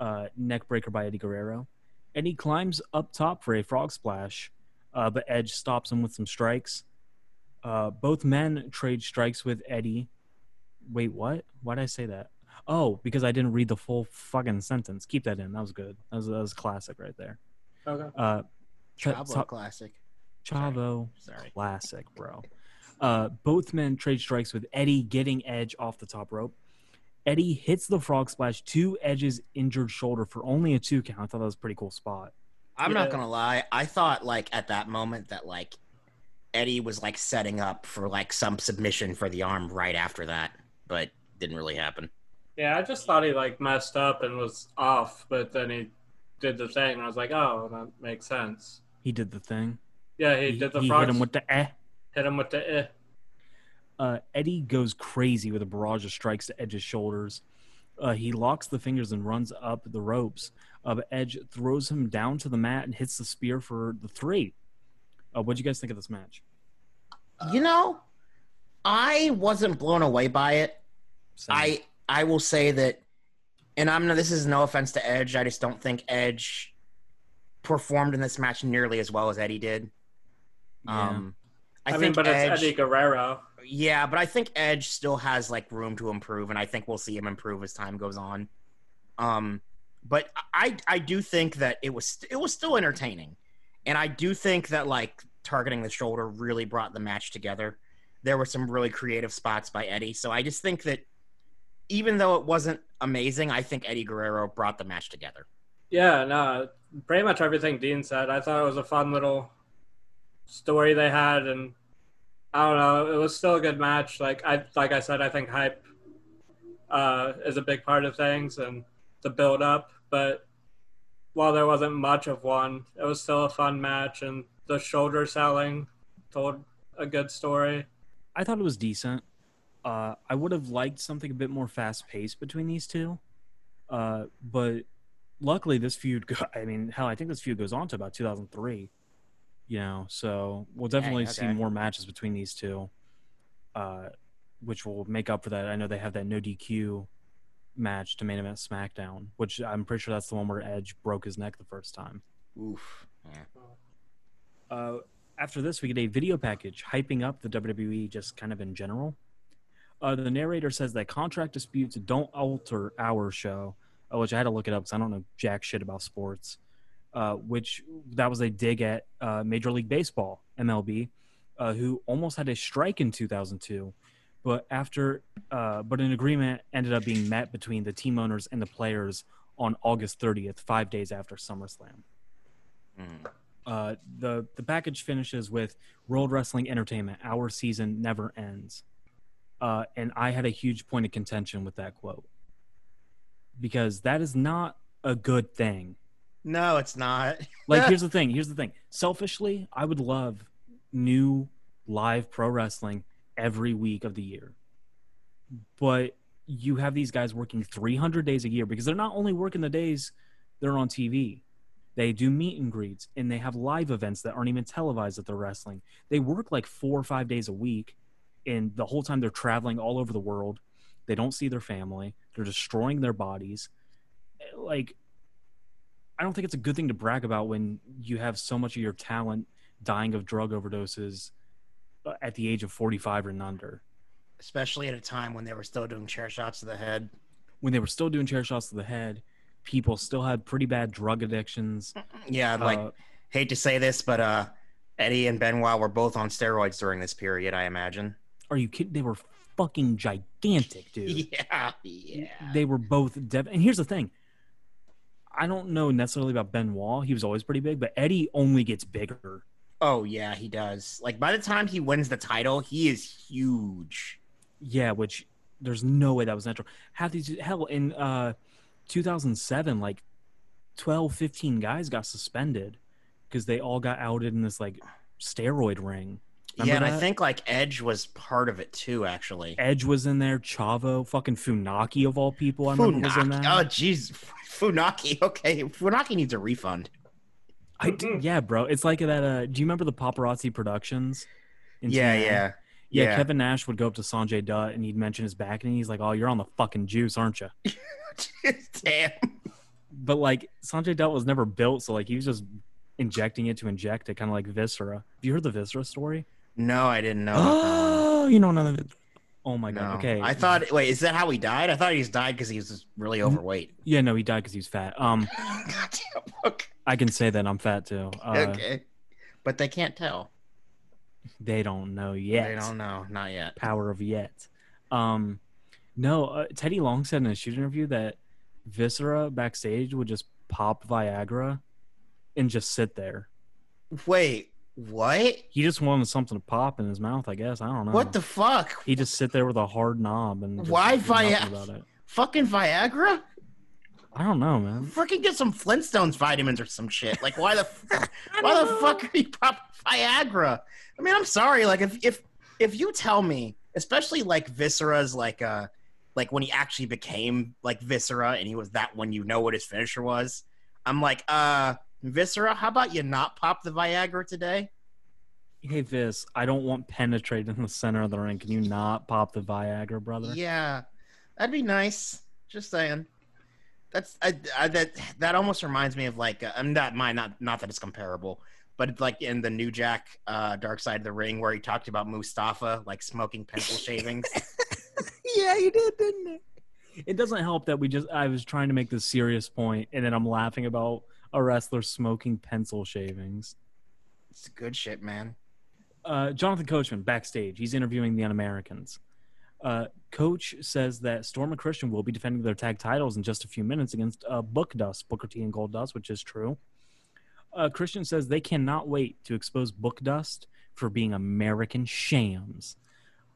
Uh, neck breaker by Eddie Guerrero. Eddie climbs up top for a frog splash, uh, but Edge stops him with some strikes. Uh, both men trade strikes with Eddie. Wait, what? Why did I say that? Oh, because I didn't read the full fucking sentence. Keep that in. That was good. That was, that was classic right there. okay. Uh, Chavo top- classic. Chavo. Sorry. Classic, bro. Uh, both men trade strikes with Eddie getting Edge off the top rope. Eddie hits the frog splash to Edge's injured shoulder for only a two count. I thought that was a pretty cool spot. I'm not gonna lie. I thought like at that moment that like Eddie was like setting up for like some submission for the arm right after that, but didn't really happen. Yeah, I just thought he like messed up and was off, but then he did the thing, and I was like, oh, that makes sense. He did the thing. Yeah, he, did the he frog. hit him with the eh. hit him with the eh. Uh, Eddie goes crazy with a barrage of strikes to Edge's shoulders. Uh, he locks the fingers and runs up the ropes. Uh, Edge throws him down to the mat and hits the spear for the three. Uh, what do you guys think of this match? You know, I wasn't blown away by it. Same. I I will say that, and I'm no. This is no offense to Edge. I just don't think Edge performed in this match nearly as well as Eddie did. Yeah. Um, I, I, think mean, but Edge, it's Eddie Guerrero. Yeah, but I think Edge still has like room to improve, and I think we'll see him improve as time goes on. Um, but I I do think that it was it was still entertaining, and I do think that like targeting the shoulder really brought the match together. There were some really creative spots by Eddie, so I just think that even though it wasn't amazing, I think Eddie Guerrero brought the match together. Yeah, no, pretty much everything Dean said. I thought it was a fun little story they had, and I don't know, it was still a good match. Like I, like I said, I think hype uh, is a big part of things and the build up. But while there wasn't much of one, it was still a fun match, and the shoulder selling told a good story. I thought it was decent. Uh, I would have liked something a bit more fast paced between these two. Uh, but luckily, this feud, go- I mean, hell, I think this feud goes on to about 2003. You know, so we'll definitely see okay. more matches between these two, uh, which will make up for that. I know they have that no DQ match to main event SmackDown, which I'm pretty sure that's the one where Edge broke his neck the first time. Oof. Yeah. Uh, after this, we get a video package hyping up the WWE just kind of in general. Uh, the narrator says that contract disputes don't alter our show, uh, which I had to look it up because I don't know jack shit about sports. Uh, which that was a dig at uh, Major League Baseball (MLB), uh, who almost had a strike in 2002, but after uh, but an agreement ended up being met between the team owners and the players on August 30th, five days after SummerSlam. Mhm. Uh, the the package finishes with World Wrestling Entertainment. Our season never ends, uh, and I had a huge point of contention with that quote because that is not a good thing. No, it's not. Like, here's the thing. Here's the thing. Selfishly, I would love new live pro wrestling every week of the year, but you have these guys working 300 days a year because they're not only working the days they're on TV. They do meet and greets and they have live events that aren't even televised that they're wrestling. They work like four or five days a week, and the whole time they're traveling all over the world. They don't see their family. They're destroying their bodies. Like, I don't think it's a good thing to brag about when you have so much of your talent dying of drug overdoses uh, at the age of 45 and under. Especially at a time when they were still doing chair shots to the head. When they were still doing chair shots to the head, people still had pretty bad drug addictions. Yeah, like Uh, hate to say this, but uh, Eddie and Benoit were both on steroids during this period. I imagine. are you kidding? They were fucking gigantic, dude. Yeah, yeah. They were both dev. And here's the thing. I don't know necessarily about Benoit. He was always pretty big, but Eddie only gets bigger. Oh yeah, he does. Like by the time he wins the title, he is huge. Yeah, which there's no way that was natural. Half these hell in uh 2007 like 12 15 guys got suspended because they all got outed in this like steroid ring. Remember yeah, and I think like Edge was part of it too. Actually, Edge was in there, Chavo, fucking Funaki of all people. I remember was in Funaki. that. Oh jeez, Funaki. Okay, Funaki needs a refund. I d- yeah, bro. It's like that. Uh, do you remember the paparazzi productions? in Yeah, TNA? yeah, yeah. yeah. Kevin Nash would go up to Sanjay Dutt and he'd mention his back, and he's like, "Oh, you're on the fucking juice, aren't you?" Damn. But like Sanjay Dutt was never built, so like he was just injecting it to inject it, kind of like Viscera. Have you heard the Viscera story? No, I didn't know. about that one. Oh, you know none of it. Oh my god. No. Okay. I thought. Wait, is that how he died? I thought he just died because he was really overweight. Yeah, no, he died because he was fat. Um, Goddamn. Okay. I can say that I'm fat too. Uh, okay. But they can't tell. They don't know yet. They don't know. Not yet. power of yet. Um, no, uh, Teddy Long said in a shoot interview that Viscera backstage would just pop Viagra and just sit there. Wait, what? He just wanted something to pop in his mouth, I guess. I don't know. What the fuck? He just sit there with a hard knob and Why Viagra? Fucking Viagra? I don't know, man. Freaking get some Flintstones vitamins or some shit. Like, why the f- why the fuck are you popping Viagra? I mean, I'm sorry. Like, if if if you tell me especially like Viscera's like uh like when he actually became like Viscera and he was that one, you know what his finisher was. I'm like, uh, Viscera, how about you not pop the Viagra today? Hey Vis, I don't want penetrate in the center of the ring. Can you not pop the Viagra, brother? Yeah, that'd be nice. Just saying. That's I, I, that that almost reminds me of like uh, I'm not mine not not that it's comparable, but like in the New Jack uh, Dark Side of the Ring where he talked about Mustafa like smoking pencil shavings. yeah, you did, didn't it? It doesn't help that we just I was trying to make this serious point and then I'm laughing about a wrestler smoking pencil shavings. it's good shit, man. Uh, Jonathan Coachman backstage. He's interviewing the Un-Americans. Uh, Coach says that Storm and Christian will be defending their tag titles in just a few minutes against uh, Book Dust, Booker T and Gold Dust, which is true. Uh, Christian says they cannot wait to expose Book Dust for being American shams.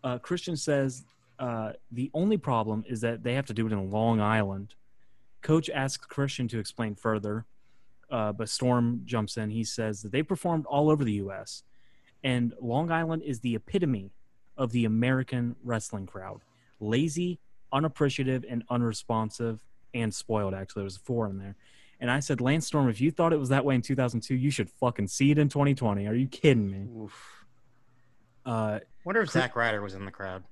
Uh, Christian says uh, the only problem is that they have to do it in Long Island. Coach asks Christian to explain further, uh, but Storm jumps in. He says that they performed all over the U.S. and Long Island is the epitome of the American wrestling crowd. Lazy, unappreciative, and unresponsive, and spoiled. Actually, there's four in there. And I said, Lance Storm, if you thought it was that way in 2002, you should fucking see it in 2020. Are you kidding me? Oof. Uh, Wonder if Zack Ryder was in the crowd.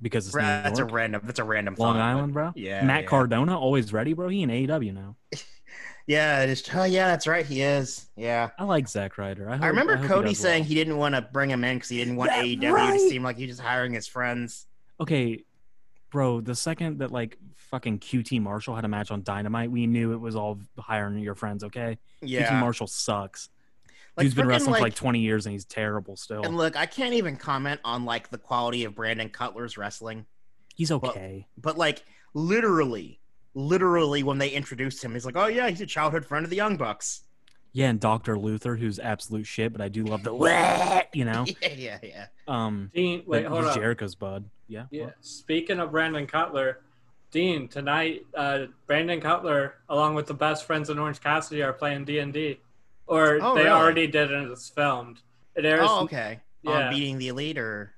Because it's Ra- That's a random. That's a random. Long thought, Island, bro. Yeah, Matt yeah. Cardona, always ready, bro. He in AEW now. Yeah, it is. Oh, yeah, that's right. He is. Yeah. I like Zack Ryder. I, hope, I remember he Cody does saying well. he didn't want to bring him in because he didn't want That AEW right. to seem like he was just hiring his friends. okay, bro. The second that like fucking QT Marshall had a match on Dynamite, we knew it was all hiring your friends. Okay, QT Yeah. Marshall sucks. Like, Dude's been wrestling like, for like 20 years and he's terrible still. And look, I can't even comment on like the quality of Brandon Cutler's wrestling, he's okay. but like literally, literally when they introduced him, he's like, "Oh yeah, he's a childhood friend of the Young Bucks." Yeah, and Doctor Luther, who's absolute shit, but I do love the you know. Yeah, yeah, yeah. Um, Dean, wait, hold he's on. Jericho's bud. Yeah. Yeah. Speaking of Brandon Cutler, Dean, tonight, uh, Brandon Cutler, along with the best friends in Orange Cassidy, are playing D and D, or Oh, they really? already did and it's filmed. It airs. Oh, okay. Yeah. On Being the Elite, or,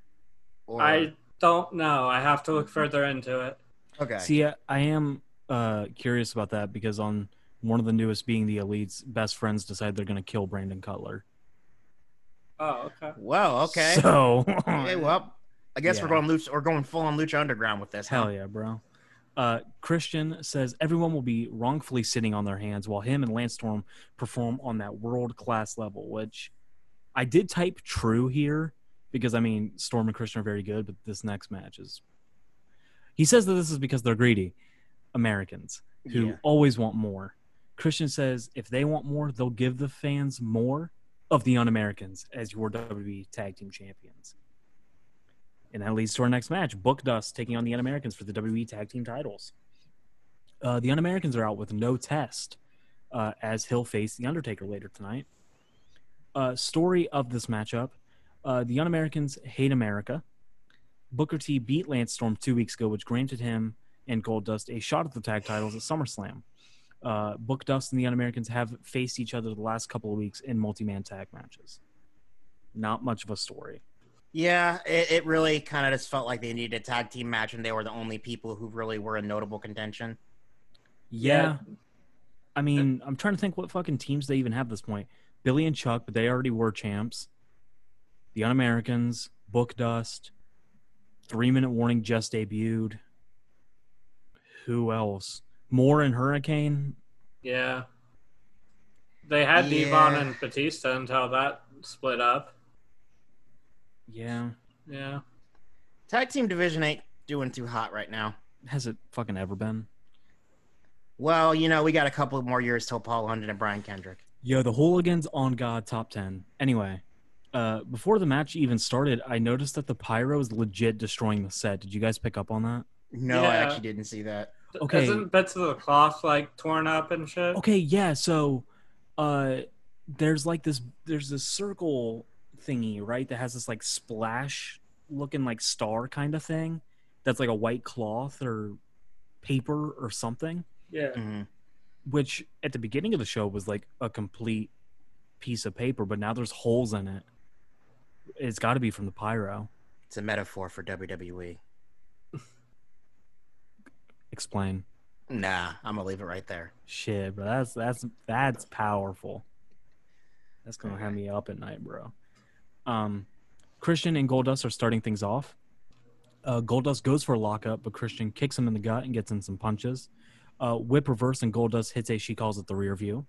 or I don't know. I have to look further into it. okay. See, I, I am uh, curious about that because on one of the newest being the Elite's best friends decide they're going to kill Brandon Cutler. Oh, okay. well, okay. So, okay, well, I guess we're going lucha, we're going full on Lucha Underground with this. huh? hell yeah, bro. Uh, Christian says everyone will be wrongfully sitting on their hands while him and Lance Storm perform on that world class level, which I did type true here because I mean Storm and Christian are very good, but this next match is. He says that this is because they're greedy Americans who Yeah. always want more. Christian says if they want more, they'll give the fans more of the Un-Americans as your WWE Tag Team Champions. And that leads to our next match: Book Dust taking on the Un-Americans for the WWE Tag Team titles. Uh, the Un-Americans are out with no Test, uh, as he'll face the Undertaker later tonight. Uh, story of this matchup: uh, the Un-Americans hate America. Booker T beat Lance Storm two weeks ago, which granted him and Goldust a shot at the tag titles at SummerSlam. Uh, Book Dust and the Un-Americans have faced each other the last couple of weeks in multi-man tag matches. Not much of a story. Yeah, it, it really kind of just felt like they needed a tag team match, and they were the only people who really were in notable contention. Yeah. I mean, I'm trying to think what fucking teams they even have at this point. Billy and Chuck, but they already were champs. The Un Americans, Book Dust, Three Minute Warning just debuted. Who else? Moore and Hurricane. Yeah. They had Yeah. D-Von and Batista until that split up. Yeah. Yeah. Tag team division ain't doing too hot right now. Has it fucking ever been? Well, you know, we got a couple more years till Paul London and Brian Kendrick. Yo, the Hooligans on God top 10. Anyway, uh, before the match even started, I noticed that the pyro is legit destroying the set. Did you guys pick up on that? No, I actually didn't see that. Okay. Isn't bits of the cloth like torn up and shit? Okay, yeah. So, uh, there's like this. There's this circle thingy, right? That has this like splash looking like star kind of thing. That's like a white cloth or paper or something. Yeah. Mhm. Which at the beginning of the show was like a complete piece of paper, but now there's holes in it. It's got to be from the pyro. It's a metaphor for. WWE. Explain. Nah, I'm gonna leave it right there. Shit, bro. That's that's that's powerful. That's gonna have me up at night, bro. Um, Christian and Goldust are starting things off. Uh, Goldust goes for a lockup, but Christian kicks him in the gut and gets in some punches. Uh, whip reverse and Goldust hits a she calls it the rear view.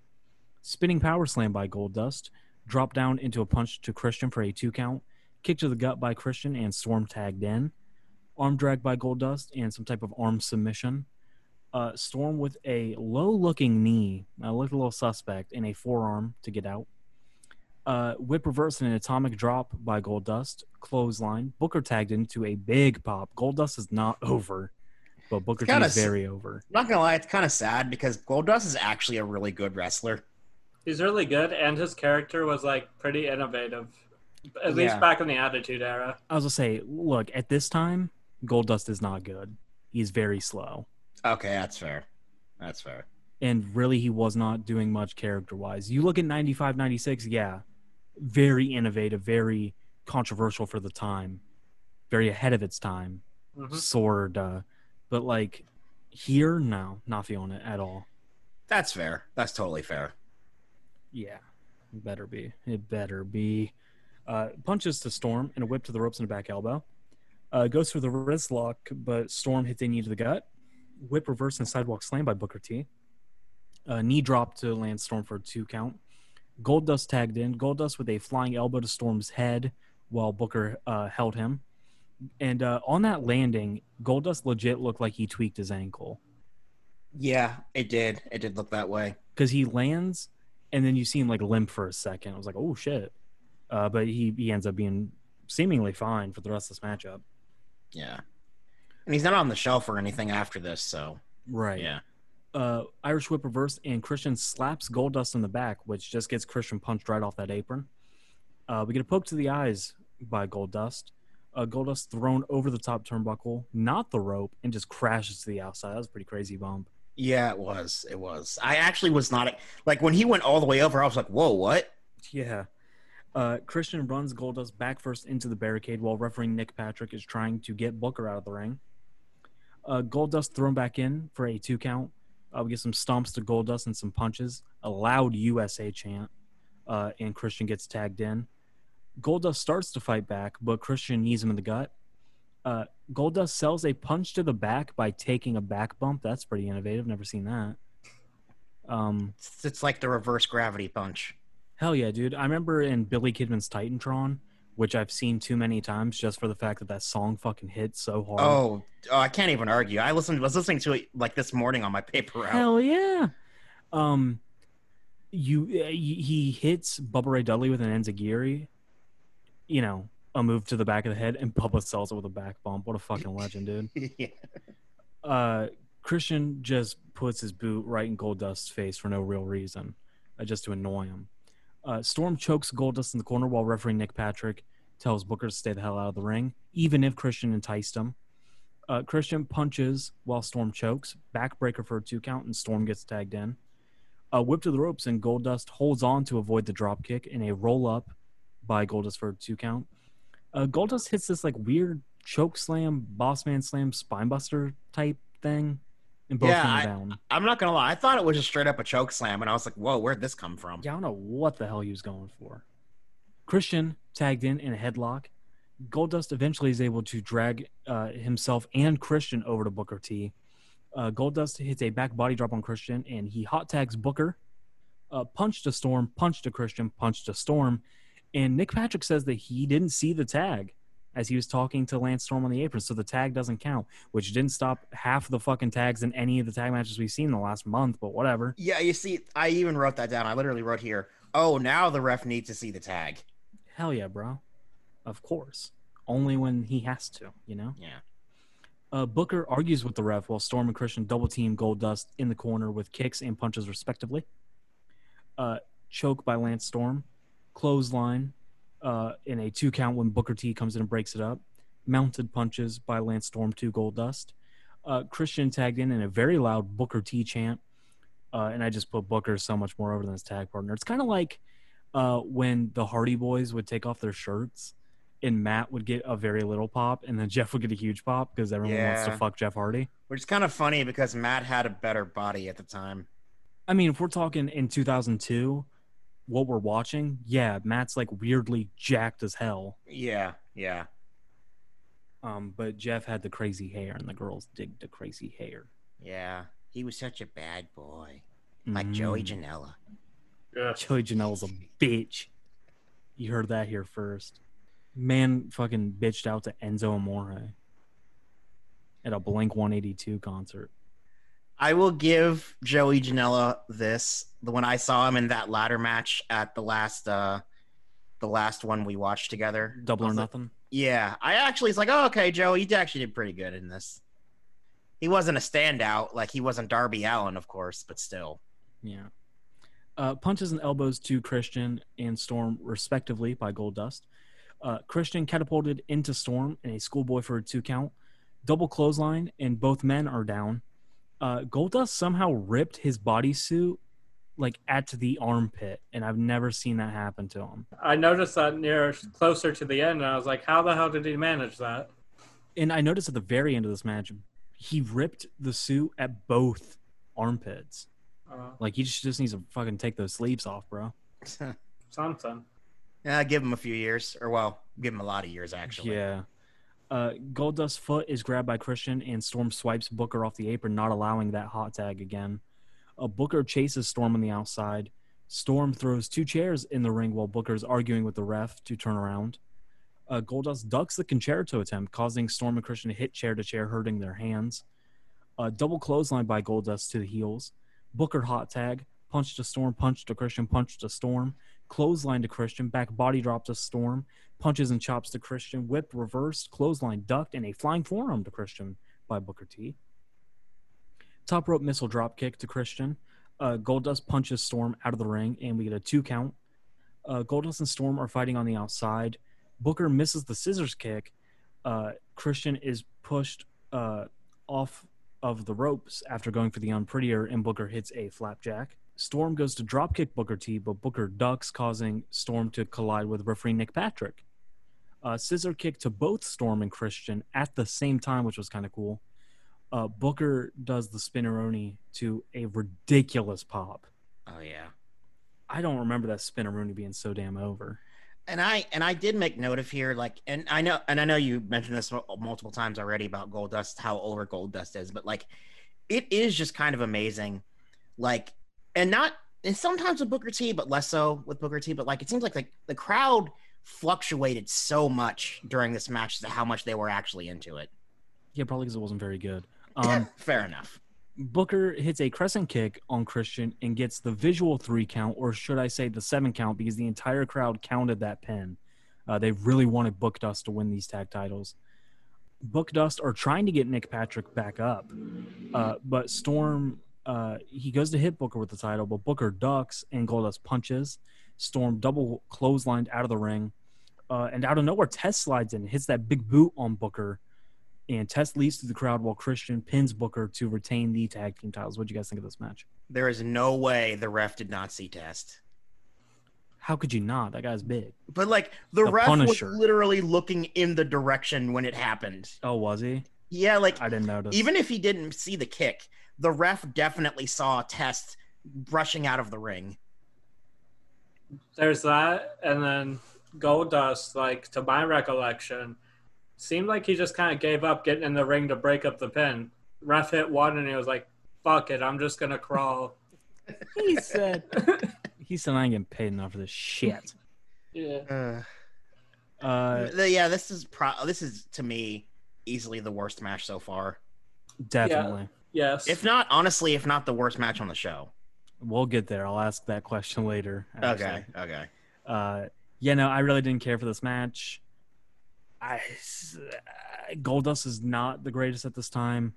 Spinning power slam by Goldust. Drop down into a punch to Christian for a two count. Kick to the gut by Christian and Storm tagged in. Arm drag by Goldust and some type of arm submission. Uh, Storm with a low looking knee. I looked a little suspect in a forearm to get out. Uh, whip reverse and an atomic drop by Goldust. Clothesline. Booker tagged into a big pop. Goldust is not over, but Booker T is very over. I'm not gonna lie, it's kind of sad because Goldust is actually a really good wrestler. He's really good, and his character was like pretty innovative, at least Yeah. back in the Attitude Era. I was gonna say, look, at this time, Goldust is not good. He's very slow. Okay, that's fair. That's fair. and really he was not doing much character wise. You look at 95 96, yeah, very innovative, very controversial for the time, very ahead of its time, Mhm. sort of. But like here, no, not feeling it at all. That's fair. That's totally fair. Yeah, better be. It better be. Uh, punches to Storm and a whip to the ropes and a back elbow. Uh, goes for the wrist lock, but Storm hits a knee to the gut. Whip reverse and sidewalk slam by Booker T. Uh, knee drop to land Storm for a two count. Goldust tagged in. Goldust with a flying elbow to Storm's head while Booker uh, held him. And uh, on that landing, Goldust legit looked like he tweaked his ankle Yeah, it did. It did look that way. because he lands and then you see him like limp for a second. I was like, oh shit. Uh, but he, he ends up being seemingly fine for the rest of this matchup. Yeah. And he's not on the shelf or anything after this, so Right. yeah. Uh, Irish whip reverse and Christian slaps Goldust in the back, which just gets Christian punched right off that apron. Uh, we get a poke to the eyes by Goldust. Uh, Goldust thrown over the top turnbuckle, not the rope, and just crashes to the outside. That was a pretty crazy bump. Yeah, it was. It was. I actually was not like when he went all the way over, I was like, whoa, what? Yeah. Uh, Christian runs Goldust back first into the barricade while referee Nick Patrick is trying to get Booker out of the ring. Uh, Goldust thrown back in for a two count. Uh, we get some stomps to Goldust and some punches. A loud USA chant. Uh, and Christian gets tagged in. Goldust starts to fight back, but Christian knees him in the gut. Uh, Goldust sells a punch to the back by taking a back bump. That's pretty innovative. Never seen that. Um, It's, it's like the reverse gravity punch. Hell yeah, dude. I remember in Billy Kidman's Titantron, which I've seen too many times just for the fact that that song fucking hit so hard. Oh, oh, I can't even argue. I listened was listening to it like this morning on my paper route. hell yeah. Um, you uh, he hits Bubba Ray Dudley with an Enziguri, you know, a move to the back of the head, and Bubba sells it with a back bump. What a fucking legend, dude. yeah. uh, Christian just puts his boot right in Goldust's face for no real reason, uh, just to annoy him. Uh, Storm chokes Goldust in the corner while referee Nick Patrick tells Booker to stay the hell out of the ring, even if Christian enticed him. Uh, Christian punches while Storm chokes, backbreaker for a two count, and Storm gets tagged in. Uh, whip to the ropes, and Goldust holds on to avoid the drop kick in a roll up by Goldust for a two count. Uh, Goldust hits this like weird choke slam, boss man slam, spinebuster type thing, and both Yeah, I- down. I'm not gonna lie. I thought it was just straight up a choke slam, and I was like, "Whoa, where'd this come from?" Yeah, I don't know what the hell he was going for. Christian tagged in in a headlock. Goldust eventually is able to drag uh, himself and Christian over to Booker T. Uh, Goldust hits a back body drop on Christian and he hot tags Booker. Uh, punch to Storm, punch to Christian, punch to Storm. And Nick Patrick says that he didn't see the tag as he was talking to Lance Storm on the apron, so the tag doesn't count, which didn't stop half the fucking tags in any of the tag matches we've seen in the last month, but whatever. Yeah, you see, I even wrote that down. I literally wrote here. Oh, now the ref needs to see the tag. Hell yeah, bro. Of course. Only when he has to, you know? Yeah. Uh, Booker argues with the ref while Storm and Christian double team Goldust in the corner with kicks and punches, respectively. Uh, choke by Lance Storm. Clothesline uh, in a two count when Booker T comes in and breaks it up. Mounted punches by Lance Storm to Goldust. Uh, Christian tagged in in a very loud Booker T chant. Uh, and I just put Booker so much more over than his tag partner. It's kind of like uh, when the Hardy Boys would take off their shirts and Matt would get a very little pop, and then Jeff would get a huge pop because everyone wants to fuck Jeff Hardy. Which is kind of funny because Matt had a better body at the time. I mean, if we're talking in 2002, what we're watching, yeah, Matt's like weirdly jacked as hell. Yeah, yeah. Um, but Jeff had the crazy hair, and the girls dig the crazy hair. Yeah. He was such a bad boy. Like Joey Mm. Janela. Yeah. Joey Janela's a bitch. You heard that here first. Man fucking bitched out to Enzo Amore at a Blink 182 concert. I will give Joey Janela this. The when I saw him in that ladder match at the last uh the last one we watched together. Double or was like- nothing. yeah. I actually was like, oh, okay, Joey, you actually did pretty good in this. He wasn't a standout, like he wasn't Darby Allin, of course, but still. Yeah. Uh, punches and elbows to Christian and Storm, respectively, by Goldust. Uh, Christian catapulted into Storm in a schoolboy for a two count. Double clothesline, and both men are down. Uh, Goldust somehow ripped his bodysuit like at the armpit, and I've never seen that happen to him. I noticed that near closer to the end, and I was like, how the hell did he manage that? And I noticed at the very end of this match, he ripped the suit at both armpits. Uh, Like he just, just needs to fucking take those sleeves off, bro. something. yeah, give him a few years, or well, give him a lot of years actually. Yeah. Uh, Goldust's foot is grabbed by Christian, and Storm swipes Booker off the apron, not allowing that hot tag again. Uh, Booker chases Storm on the outside. Storm throws two chairs in the ring while Booker's arguing with the ref to turn around. Uh, Goldust ducks the concerto attempt, causing Storm and Christian to hit chair to chair, hurting their hands. Uh, double clothesline by Goldust to the heels. Booker hot tag, punch to Storm, punch to Christian, punch to Storm. Clothesline to Christian, back body drop to Storm punches and chops to Christian, whip reversed, clothesline ducked, and a flying forearm to Christian by Booker T. Top rope missile drop kick to Christian. Uh, Goldust punches Storm out of the ring, and we get a two count. Uh, Goldust and Storm are fighting on the outside. Booker misses the scissors kick. Uh, Christian is pushed uh, off of the ropes after going for the unprettier, and Booker hits a flapjack. Storm goes to dropkick Booker T, but Booker ducks, causing Storm to collide with referee Nick Patrick. Uh, scissor kick to both Storm and Christian at the same time, which was kind of cool. Uh, Booker does the spinneroni to a ridiculous pop. Oh yeah. I don't remember that spinneroni being so damn over. And I and I did make note of here, like, and I know, and I know you mentioned this multiple times already about Goldust, how over Goldust is, but like, it is just kind of amazing, like, and not, and sometimes with Booker T, but less so with Booker T. But like, it seems like the the crowd fluctuated so much during this match to how much they were actually into it. Yeah, probably because it wasn't very good. Um, Fair enough. Booker hits a crescent kick on Christian and gets the visual three count, or should I say the seven count, because the entire crowd counted that pin. Uh, they really wanted Book Dust to win these tag titles. Book Dust are trying to get Nick Patrick back up, uh, but Storm uh, he goes to hit Booker with the title, but Booker ducks and Goldust punches. Storm double clotheslined out of the ring, uh, and out of nowhere, Test slides in, hits that big boot on Booker, and Test leads to the crowd while Christian pins Booker to retain the tag team titles. What do you guys think of this match? There is no way the ref did not see Test. How could you not? That guy's big. But like the, The ref Punisher. was literally looking in the direction when it happened. Oh, was he? Yeah, like I didn't notice. even if he didn't see the kick, the ref definitely saw Test rushing out of the ring. There's that, and then Goldust, like to my recollection, seemed like he just kind of gave up getting in the ring to break up the pin. Ref hit one, and he was like, "Fuck it, I'm just gonna crawl." he said he said I ain't getting paid enough for this shit. yeah, Uh, Uh, the- yeah, this is pro- this is to me easily the worst match so far. definitely. yes. If not, honestly, if not the worst match on the show. We'll get there. I'll ask that question later. actually. Okay, okay. Uh, yeah, no, I really didn't care for this match. I uh, Goldust is not the greatest at this time.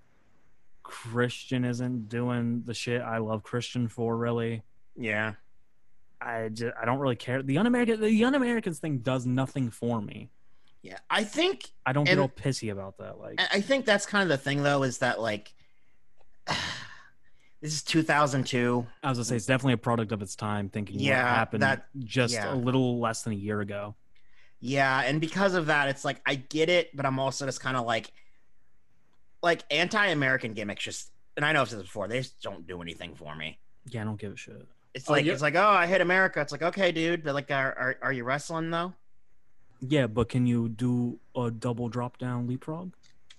Christian isn't doing the shit I love Christian for. Really, Yeah, I just, I don't really care. The un-American the un-Americans thing does nothing for me. yeah. I think I don't get all pissy about that. Like, I I think that's kind of the thing though, is that like this is 2002. I was gonna say it's definitely a product of its time. Thinking Yeah, what happened that- just yeah. a little less than a year ago. Yeah, and because of that, it's like I get it, but I'm also just kind of like, like anti-American gimmicks. Just, and I know I've said this before, they just don't do anything for me. Yeah, I don't give a shit. It's Oh, like yeah. it's like, oh, I hit America. It's like, okay, dude, but like, are are, are you wrestling though? Yeah, but can you do a double drop down leapfrog?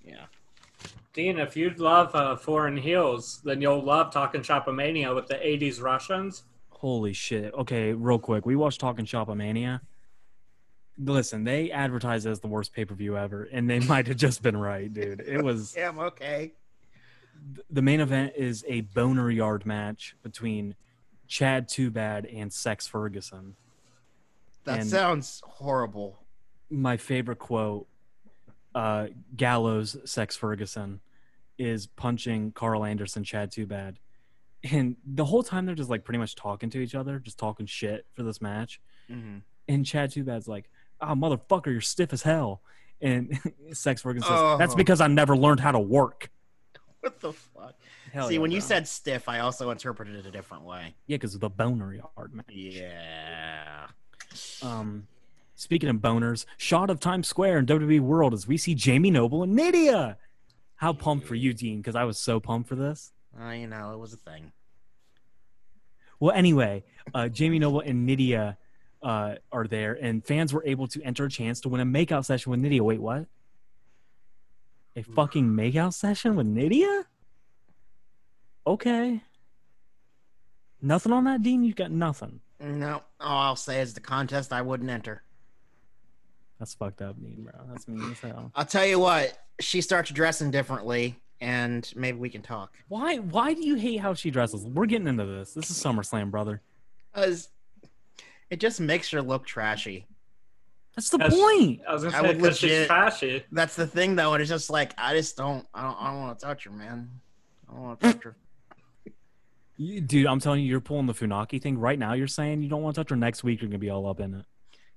Yeah. Dean, if you love uh, foreign heels, then you'll love Talking Shopomania with the 80s Russians. Holy shit. Okay, real quick. We watched Talking Shop Mania. Listen, they advertised as the worst pay per view ever, and they might have just been right, dude. It was Yeah, I'm okay. the main event is a boner yard match between Chad Too Bad and Sex Ferguson. That And- sounds horrible. My favorite quote, uh, Gallows Sex Ferguson, is punching Carl Anderson, Chad Too Bad. And the whole time they're just like pretty much talking to each other, just talking shit for this match. Mm-hmm. And Chad Too Bad's like, "Ah, motherfucker, you're stiff as hell." And Sex Ferguson says, Oh. "That's because I never learned how to work." What the fuck? Hell See, yeah, when you said stiff, I also interpreted it a different way. yeah, because of the boner yard match. Yeah. Um, speaking of boners, shot of Times Square in WWE World as we see Jamie Noble and Nydia. How pumped for you, Dean? Because I was so pumped for this. Uh, you know, it was a thing. Well, anyway, uh, Jamie Noble and Nydia uh, are there, and fans were able to enter a chance to win a makeout session with Nydia. Wait, what? A fucking makeout session with Nydia? Okay. Nothing on that, Dean? You got nothing. No, all I'll say is the contest I wouldn't enter. That's fucked up, Dean, bro. That's mean as hell. I'll tell you what, she starts dressing differently, and maybe we can talk. Why? Why do you hate how she dresses? We're getting into this. This is SummerSlam, brother. Cause it just makes her look trashy. That's the Yes. point. I was going to I say, would because she's legit- trashy. That's the thing, though, and it's just like I just don't, I don't, I don't want to touch her, man. I don't want to touch her. You, dude, I'm telling you, you're pulling the Funaki thing right now. You're saying you don't want to touch her. Next week, you're gonna be all up in it.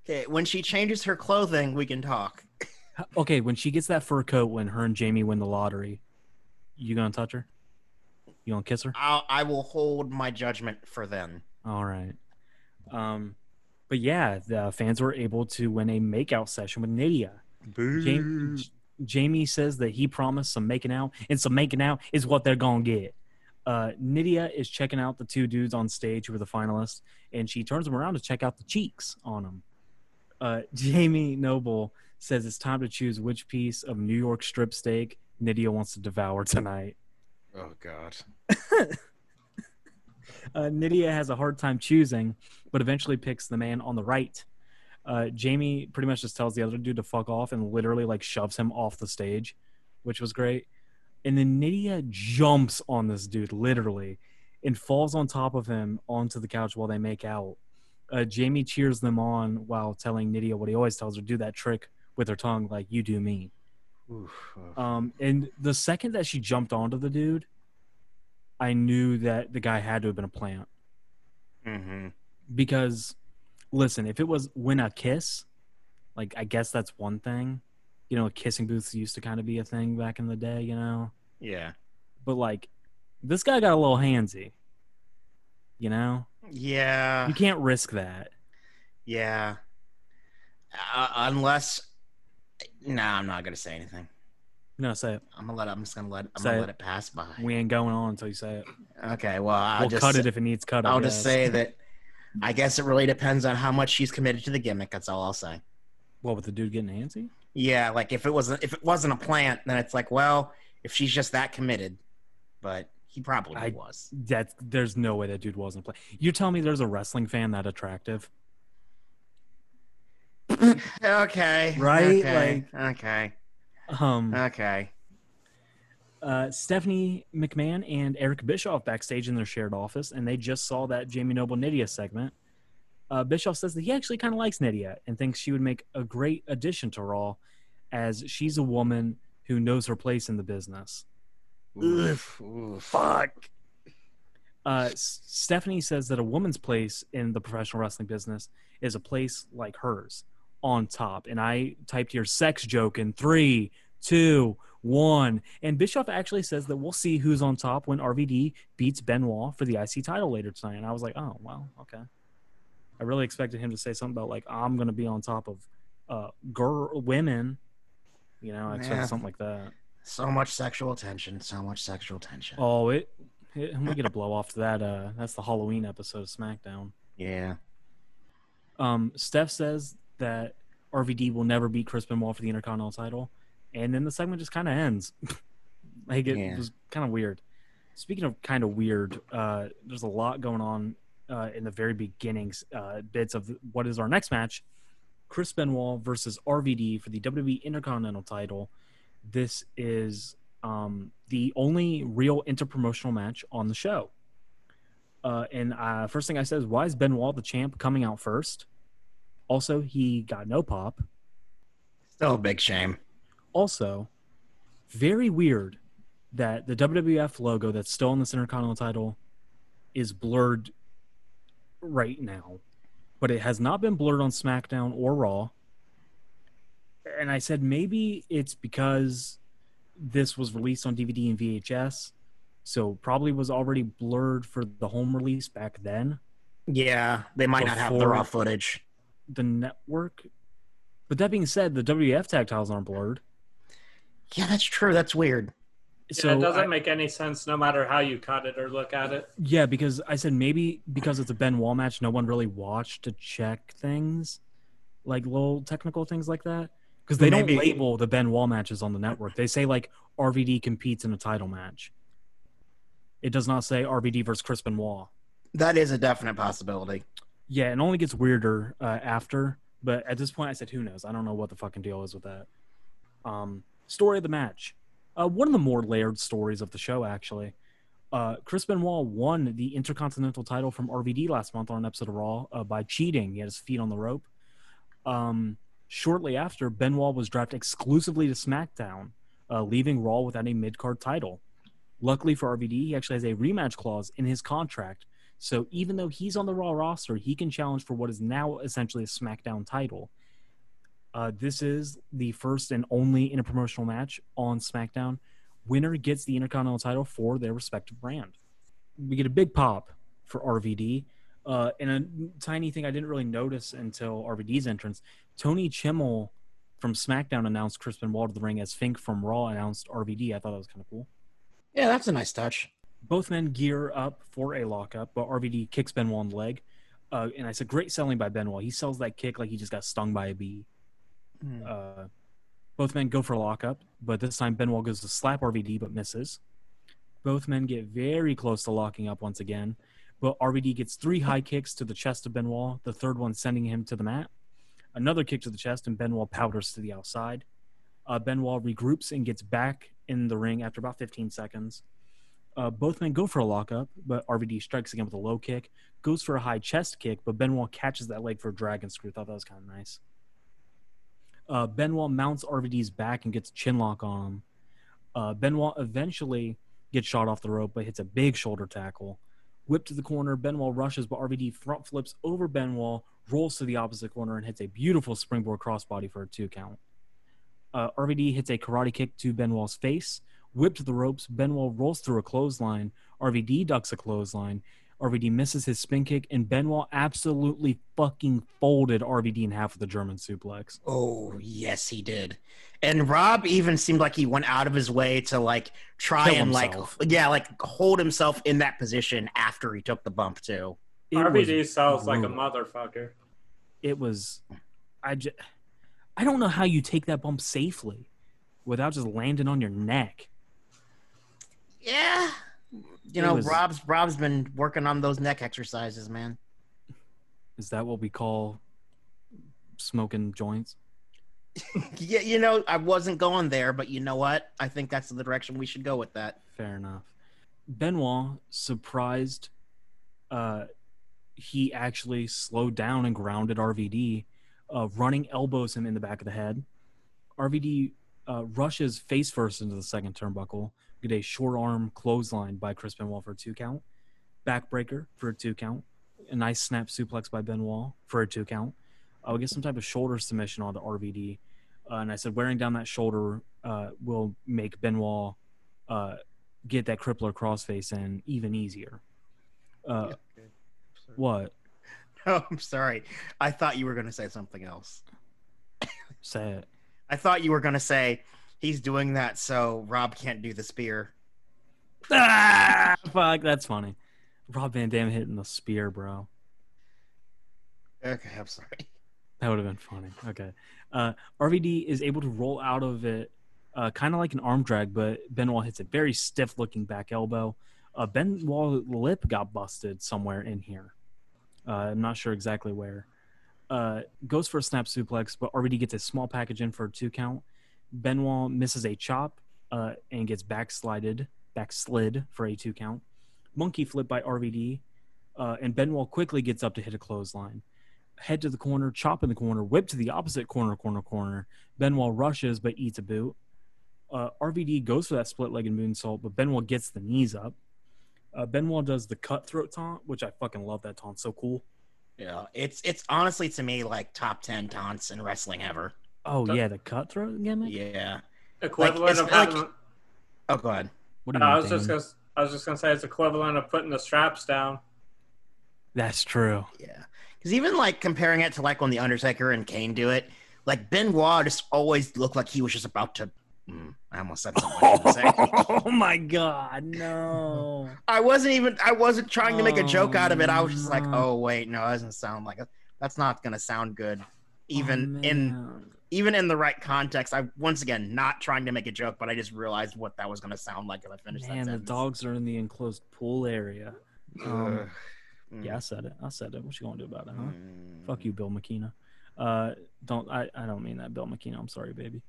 Okay, when she changes her clothing, we can talk. Okay, when she gets that fur coat, when her and Jamie win the lottery, you gonna touch her? You gonna kiss her? I'll, I will hold my judgment for then. All right. Um, but yeah, the fans were able to win a makeout session with Nydia. Jamie, Jamie says that he promised some making out, and some making out is what they're gonna get. Uh, Nydia is checking out the two dudes on stage who were the finalists, and she turns them around to check out the cheeks on them. Uh, Jamie Noble says it's time to choose which piece of New York strip steak Nydia wants to devour tonight. Oh God. Uh, Nydia has a hard time choosing, but eventually picks the man on the right. Uh, Jamie pretty much just tells the other dude to fuck off and literally like shoves him off the stage, which was great. And then Nydia jumps on this dude literally and falls on top of him onto the couch while they make out. Uh, Jamie cheers them on while telling Nydia what he always tells her: do that trick with her tongue, like you do me. Um, and the second that she jumped onto the dude, I knew that the guy had to have been a plant Mm-hmm. because listen, if it was win a kiss, like I guess that's one thing. You know, kissing booths used to kind of be a thing back in the day, you know. Yeah. But like, this guy got a little handsy. You know, Yeah. you can't risk that. Yeah. Uh, unless, nah, I'm not gonna say anything. No, say it. I'm gonna let. I'm just gonna let. I'm Say gonna it. let it pass by. We ain't going on until you say it. Okay. Well, I'll we'll just cut it if it needs cut. I'll just say that. I guess it really depends on how much she's committed to the gimmick. That's all I'll say. What with the dude getting handsy? Yeah, like if it wasn't if it wasn't a plant, then it's like, well, if she's just that committed, but he probably I- was. That there's no way that dude wasn't playing. You tell me there's a wrestling fan that attractive? okay. Right? Okay. okay. Um, Okay. uh, Stephanie McMahon and Eric Bischoff backstage in their shared office, and they just saw that Jamie Noble Nydia segment. Uh, Bischoff says that he actually kind of likes Nydia and thinks she would make a great addition to Raw, as she's a woman who knows her place in the business. Oof. Oof. Fuck. Uh, Stephanie says that a woman's place in the professional wrestling business is a place like hers, on top. And I typed here sex joke in three, two, one. And Bischoff actually says that we'll see who's on top when RVD beats Benoit for the IC title later tonight. And I was like, oh, well, okay. I really expected him to say something about, like, I'm going to be on top of uh, girl, women. You know, I expected Yeah. something like that. So much sexual tension. So much sexual tension. Oh, it, it we get a blow off to that. Uh, that's the Halloween episode of SmackDown. Yeah. Um, Steph says that RVD will never beat Chris Benoit for the Intercontinental title, and then the segment just kind of ends. like it Yeah. was kind of weird. Speaking of kind of weird, uh, there's a lot going on uh, in the very beginnings uh, bits of what is our next match: Chris Benoit versus RVD for the WWE Intercontinental title. This is um, the only real interpromotional match on the show. Uh, and uh, first thing I said is, why is Benoit the champ coming out first? Also, he got no pop. Still a big shame. Also, very weird that the WWF logo that's still on this Intercontinental title is blurred right now, but it has not been blurred on SmackDown or Raw. And I said maybe it's because this was released on DVD and VHS, so probably was already blurred for the home release back then. Yeah, they might not have the raw footage. The network. But that being said, the WWF tag titles aren't blurred. Yeah, that's true. That's weird. So yeah, it doesn't I- make any sense no matter how you cut it or look at it. Yeah, because I said maybe because it's a Benoit match, no one really watched to check things, like little technical things like that. Because they Maybe- don't label the Benoit matches on the network. They say like RVD competes in a title match. It does not say RVD versus Chris Benoit. That is a definite possibility. Yeah, it only gets weirder uh, after. But at this point, I said, who knows? I don't know what the fucking deal is with that. Um, story of the match. Uh, one of the more layered stories of the show, actually. Uh, Chris Benoit won the Intercontinental title from RVD last month on an episode of Raw uh, by cheating. He had his feet on the rope. Um, shortly after, Benoit was drafted exclusively to SmackDown, uh, leaving Raw without a mid card title. Luckily for RVD, he actually has a rematch clause in his contract so even though he's on the Raw roster, he can challenge for what is now essentially a SmackDown title. Uh, this is the first and only interpromotional match on SmackDown. Winner gets the Intercontinental title for their respective brand. We get a big pop for RVD. Uh, and a tiny thing I didn't really notice until RVD's entrance. Tony Chimel from SmackDown announced Chris Benoit to the ring as Fink from Raw announced RVD. I thought that was kind of cool. Yeah, that's a nice touch. Both men gear up for a lockup, but RVD kicks Benoit in the leg. Uh, and I said, great selling by Benoit. He sells that kick like he just got stung by a bee. Hmm. Uh, both men go for a lockup, but this time Benoit goes to slap RVD but misses. Both men get very close to locking up once again, but RVD gets three high kicks to the chest of Benoit, the third one sending him to the mat. Another kick to the chest, and Benoit powders to the outside. Uh, Benoit regroups and gets back in the ring after about 15 seconds. Uh, both men go for a lockup, but RVD strikes again with a low kick, goes for a high chest kick, but Benoit catches that leg for a dragon screw. Thought that was kind of nice. Uh, Benoit mounts RVD's back and gets chin lock on him. Uh, Benoit eventually gets shot off the rope, but hits a big shoulder tackle. Whip to the corner, Benoit rushes, but RVD front flips over Benoit, rolls to the opposite corner, and hits a beautiful springboard crossbody for a two count. Uh, RVD hits a karate kick to Benoit's face, whip to the ropes. Benoit rolls through a clothesline. RVD ducks a clothesline. RVD misses his spin kick, and Benoit absolutely fucking folded RVD in half with the German suplex. Oh, yes, he did. And Rob even seemed like he went out of his way to like try Kill and like yeah, like hold himself in that position after he took the bump too. It RVD was sells like a motherfucker. It was, I just, I don't know how you take that bump safely without just landing on your neck. Yeah. You know, was- Rob's Rob's been working on those neck exercises, man. Is that what we call smoking joints? Yeah, you know, I wasn't going there, but you know what? I think that's the direction we should go with that. Fair enough. Benoit surprised uh he actually slowed down and grounded RVD, uh, running elbows him in the back of the head. RVD uh, rushes face first into the second turnbuckle, get a short arm clothesline by Chris Benoit for a two count, backbreaker for a two count, a nice snap suplex by Benoit for a two count. I'll get some type of shoulder submission onto RVD. Uh, and I said wearing down that shoulder uh, will make Benoit uh, get that crippler crossface in even easier. Uh, what? Oh, I'm sorry. I thought you were going to say something else. Say it. I thought you were gonna say he's doing that so Rob can't do the spear. Ah, fuck, that's funny. Rob Van Dam hitting the spear, bro. Okay, I'm sorry. That would have been funny. Okay. Uh, RVD is able to roll out of it uh, kind of like an arm drag, but Benoit hits a very stiff looking back elbow. Uh, Benoit lip got busted somewhere in here. Uh, I'm not sure exactly where. Uh, goes for a snap suplex, but RVD gets a small package in for a two count. Benoit misses a chop uh, and gets backslided, backslid for a two count. Monkey flip by RVD, uh, and Benoit quickly gets up to hit a clothesline head to the corner, chop in the corner, whip to the opposite corner, corner, corner. Benoit rushes but eats a boot. Uh, RVD goes for that split legged moonsault, but Benoit gets the knees up. Uh, Benoit does the cutthroat taunt, which I fucking love that taunt. So cool. Yeah, it's it's honestly to me like top ten taunts in wrestling ever. Oh, Cut- yeah, the cutthroat gimmick? Yeah. Equivalent it's of like- having. Oh, go ahead. What do you I mean, was just gonna. I was just gonna say it's equivalent of putting the straps down. That's true. Yeah, because even like comparing it to like when the Undertaker and Kane do it, like Benoit just always looked like he was just about to. Mm, I almost said something. I shouldn't say. Oh my god, no. I wasn't even. I wasn't trying to make a joke out of it. I was just like, oh wait, no, it doesn't sound like it. That's not gonna sound good. Even Oh, in man. Even in the right context. I once again not trying to make a joke, but I just realized what that was gonna sound like if I finished Man, that the dogs are in the enclosed pool area. Um, Mm. Yeah, I said it. I said it. What you gonna do about it, huh? Mm. Fuck you, Bill McKenna. Uh, don't I, I don't mean that, Bill McKenna. I'm sorry, baby.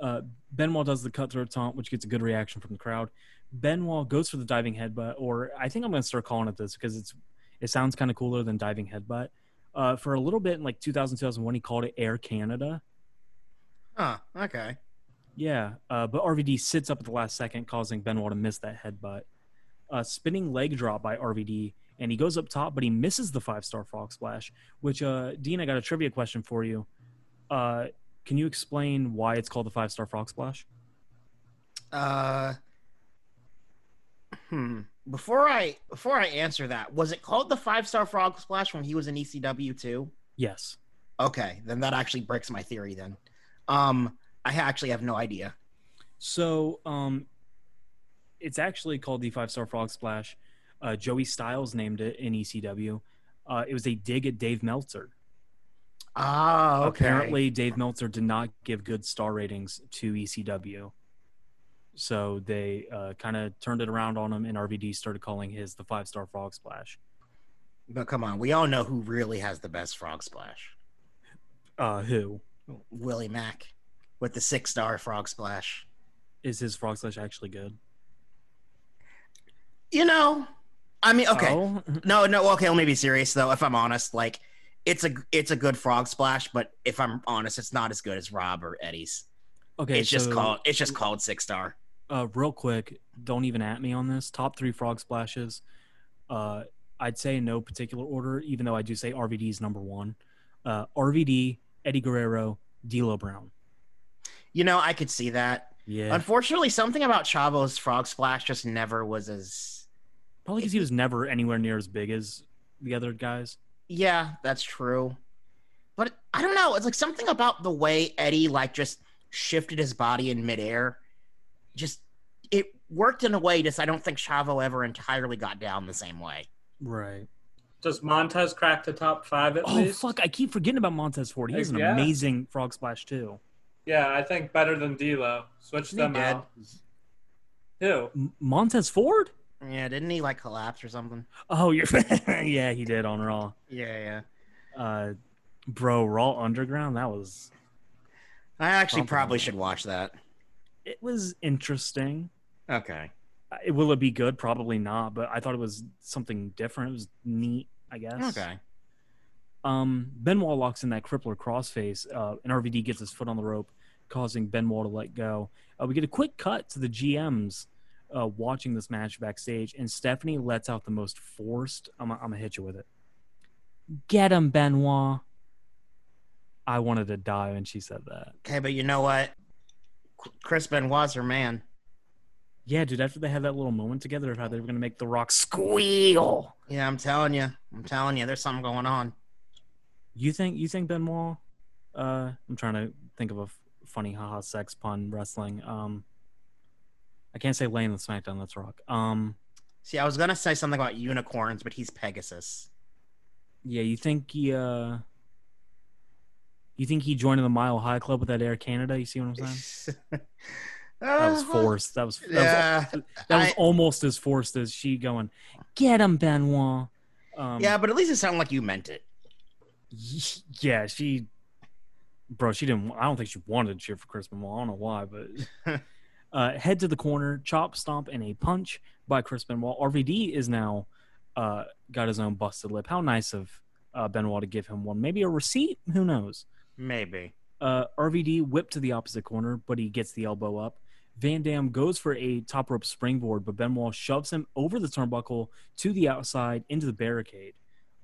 Uh, Benoit does the cutthroat taunt, which gets a good reaction from the crowd. Benoit goes for the diving headbutt, or I think I'm gonna start calling it this because it's it sounds kind of cooler than diving headbutt. Uh, for a little bit in like 2000, 2001, he called it Air Canada. Huh. Okay. Yeah, uh, but RVD sits up at the last second, causing Benoit to miss that headbutt. A spinning leg drop by RVD, and he goes up top, but he misses the five star frog splash. Which, uh, Dean, I got a trivia question for you. Uh, can you explain why it's called the five star frog splash? Uh. Hmm. Before I before I answer that, was it called the five star frog splash when he was in ECW too? Yes. Okay, then that actually breaks my theory. Then, um, I actually have no idea. So, um, it's actually called the five star frog splash. Uh, Joey Styles named it in ECW. Uh, it was a dig at Dave Meltzer. Ah, okay. Apparently, Dave Meltzer did not give good star ratings to ECW. So they uh, kind of turned it around on him, and RVD started calling his the five star frog splash. But come on, we all know who really has the best frog splash. Uh, who Willie Mack with the six star frog splash. is his frog splash actually good? You know, I mean, okay, Oh? no, no, okay. Let me be serious though. If I'm honest, like it's a it's a good frog splash, but if I'm honest, it's not as good as Rob or Eddie's. okay. it's just called it's just called six star. uh, real quick. Don't even at me on this. Top three frog splashes. Uh, I'd say in no particular order, even though I do say RVD is number one. Uh, RVD, Eddie Guerrero, D'Lo Brown. You know, I could see that. Yeah, Unfortunately, something about Chavo's frog splash just never was as. probably because he was never anywhere near as big as the other guys. Yeah, that's true. But I don't know. It's like something about the way Eddie like just shifted his body in midair. Just it worked in a way just I don't think Chavo ever entirely got down the same way. Right. Does Montez crack the top five at Oh least? Oh fuck! I keep forgetting about Montez Ford. He has an Yeah. amazing frog splash too. Yeah, I think better than D'Lo. Switch He them did. out. Who? M- Montez Ford? Yeah, didn't he like collapse or something? Oh, you're yeah, he did on Raw. Yeah, yeah. Uh, bro, Raw Underground. That was I actually probably should watch that. it was interesting. Okay. It- will it be good? Probably not. But I thought it was something different. It was neat. I guess. Okay. Um, Benoit locks in that crippler crossface, uh, and RVD gets his foot on the rope, causing Benoit to let go. Uh, we get a quick cut to the GMs uh, watching this match backstage, and Stephanie lets out the most forced. I'm, I'm gonna hit you with it. Get him, Benoit. I wanted to die when she said that. Okay, but you know what? Chris Benoit's her man. Yeah, dude. After they had that little moment together of how they were gonna make the Rock squeal. Yeah, I'm telling you. I'm telling you, there's something going on. You think you think Benoit Uh, I'm trying to think of a f- funny haha sex pun wrestling. Um, I can't say laying the SmackDown. Let's rock. Um, See, I was gonna say something about unicorns, but he's Pegasus. yeah, you think he uh, you think he joined the Mile High Club with that Air Canada? You see what I'm saying? That was forced. That was that was, Uh-huh. Yeah, that was I- almost as forced as she going, "Get him, Benoit." Um, yeah, but at least it sounded like you meant it. yeah, she, bro, she didn't. I don't think she wanted to cheer for Chris Benoit. I don't know why, but uh, head to the corner, chop, stomp, and a punch by Chris Benoit. RVD is now uh, got his own busted lip. How nice of uh, Benoit to give him one. Maybe a receipt. Who knows? Maybe. Uh, RVD whipped to the opposite corner, but he gets the elbow up. Van Dam goes for a top rope springboard, but Benoit shoves him over the turnbuckle to the outside into the barricade.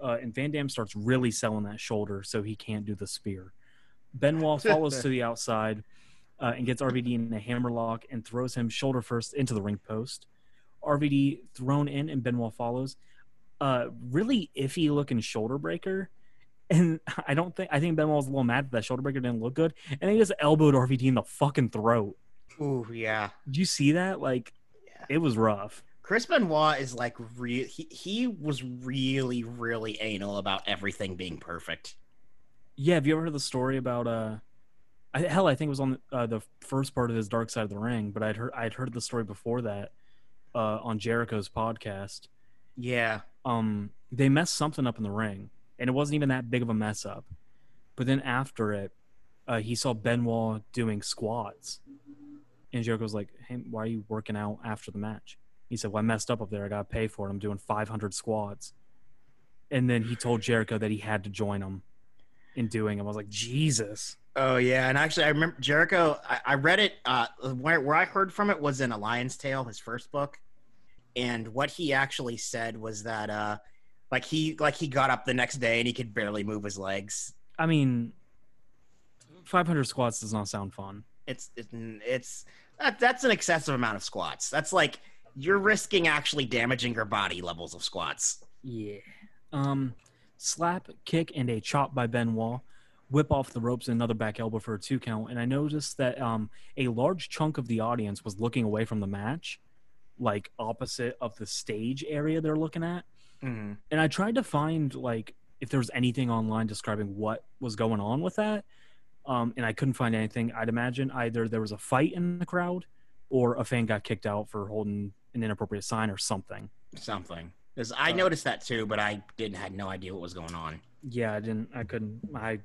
Uh, and Van Dam starts really selling that shoulder so he can't do the spear. Benoit follows to the outside uh, and gets RVD in a hammerlock and throws him shoulder first into the ring post. RVD thrown in and Benoit follows. Uh, really iffy looking shoulder breaker. And I don't think I think Benoit was a little mad that that shoulder breaker didn't look good. And he just elbowed RVD in the fucking throat. Ooh, yeah. Did you see that? Like, Yeah. it was rough. Chris Benoit is like re- he he was really really anal about everything being perfect. Yeah, have you ever heard the story about uh, I, hell, I think it was on uh, the first part of his Dark Side of the Ring, but I'd heard I'd heard the story before that uh, on Jericho's podcast. Yeah. Um, they messed something up in the ring, and it wasn't even that big of a mess up. But then after it, uh, he saw Benoit doing squats, and Jericho was like, "Hey, why are you working out after the match?" He said, "Well, I messed up up there. I got to pay for it. I'm doing 500 squats." And then he told Jericho that he had to join him in doing them. I was like, Jesus. Oh yeah, and actually I remember Jericho. I, I read it. Uh, where where I heard from it was in A Lion's Tale, his first book, and what he actually said was that uh, like he like he got up the next day and he could barely move his legs. I mean, 500 squats does not sound fun. It's it's it's that, that's an excessive amount of squats. That's like you're risking actually damaging your body levels of squats. Yeah. Um, slap, kick, and a chop by Benoit. Whip off the ropes and another back elbow for a two count. And I noticed that um, a large chunk of the audience was looking away from the match, like opposite of the stage area they're looking at. Mm-hmm. And I tried to find like if there was anything online describing what was going on with that. Um, and I couldn't find anything. I'd imagine either there was a fight in the crowd or a fan got kicked out for holding an inappropriate sign or something. Something. Because I Uh, noticed that too, but I didn't had no idea what was going on. Yeah, I didn't. I couldn't. I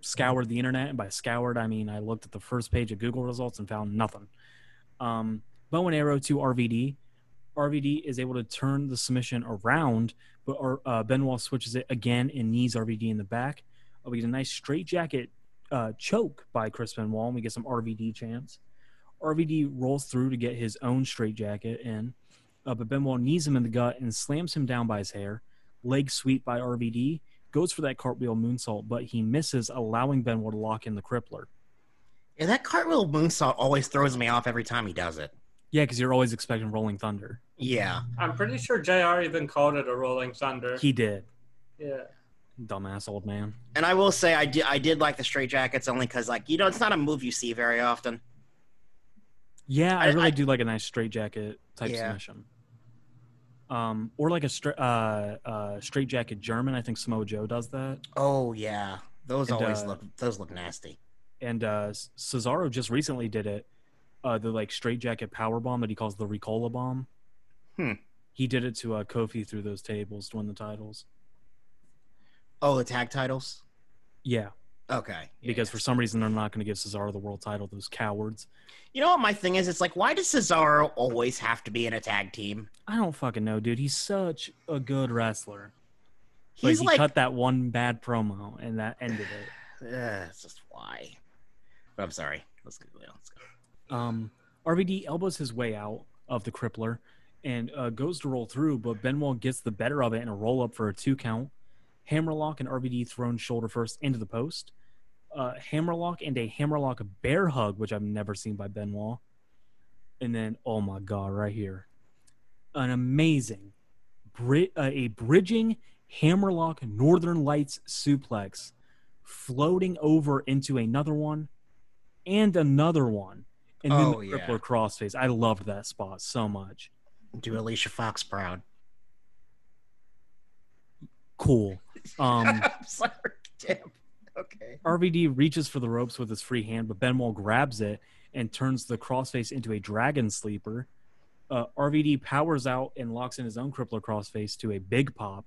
scoured the internet, and by scoured, I mean I looked at the first page of Google results and found nothing. Um, bow and arrow to RVD. RVD is able to turn the submission around, but uh, Benoit switches it again and knees RVD in the back. Uh, we get a nice straight jacket uh, choke by Chris Benoit, and we get some RVD chants. RVD rolls through to get his own straight jacket in, uh, but Benoit knees him in the gut and slams him down by his hair. Leg sweep by RVD goes for that cartwheel moonsault, but he misses, allowing Benoit to lock in the crippler. Yeah, that cartwheel moonsault always throws me off every time he does it. Yeah, because you're always expecting Rolling Thunder. Yeah. I'm pretty sure JR even called it a Rolling Thunder. He did. yeah. Dumbass old man. And I will say I did I did like the straight jackets only because like you know it's not a move you see very often. Yeah, I, I- really I- do like a nice straight jacket type Yeah. submission. Um, or like a straight uh, uh, straight jacket German. I think Samoa Joe does that. Oh yeah, those And, always uh, look those look nasty. And uh, Cesaro just recently did it. Uh, the like straight jacket power bomb that he calls the Ricola bomb. Hmm. He did it to uh, Kofi through those tables to win the titles. Oh, the tag titles. Yeah, Okay. because Yeah. for some reason they're not going to give Cesaro the world title. Those cowards. you know what my thing is, it's like why does Cesaro always have to be in a tag team? I don't fucking know, dude. He's such a good wrestler. But He's he like, cut that one bad promo, and that ended it. Ugh, it's just why. But I'm sorry. Let's go. Let's go. Um, RVD elbows his way out of the crippler and uh, goes to roll through, but Benoit gets the better of it in a roll up for a two count. Hammerlock and RVD thrown shoulder first into the post. Uh, hammerlock and a hammerlock bear hug, which I've never seen by Benoit. And then, oh my god, right here, an amazing, bri- uh, a bridging hammerlock Northern Lights suplex floating over into another one and another one. And then Oh, the yeah. crossface. I loved that spot so much. Do Alicia Fox proud. Cool. Um, I'm sorry. Damn. Okay. RVD reaches for the ropes with his free hand, but Benoit grabs it and turns the crossface into a dragon sleeper. Uh, RVD powers out and locks in his own crippler crossface to a big pop.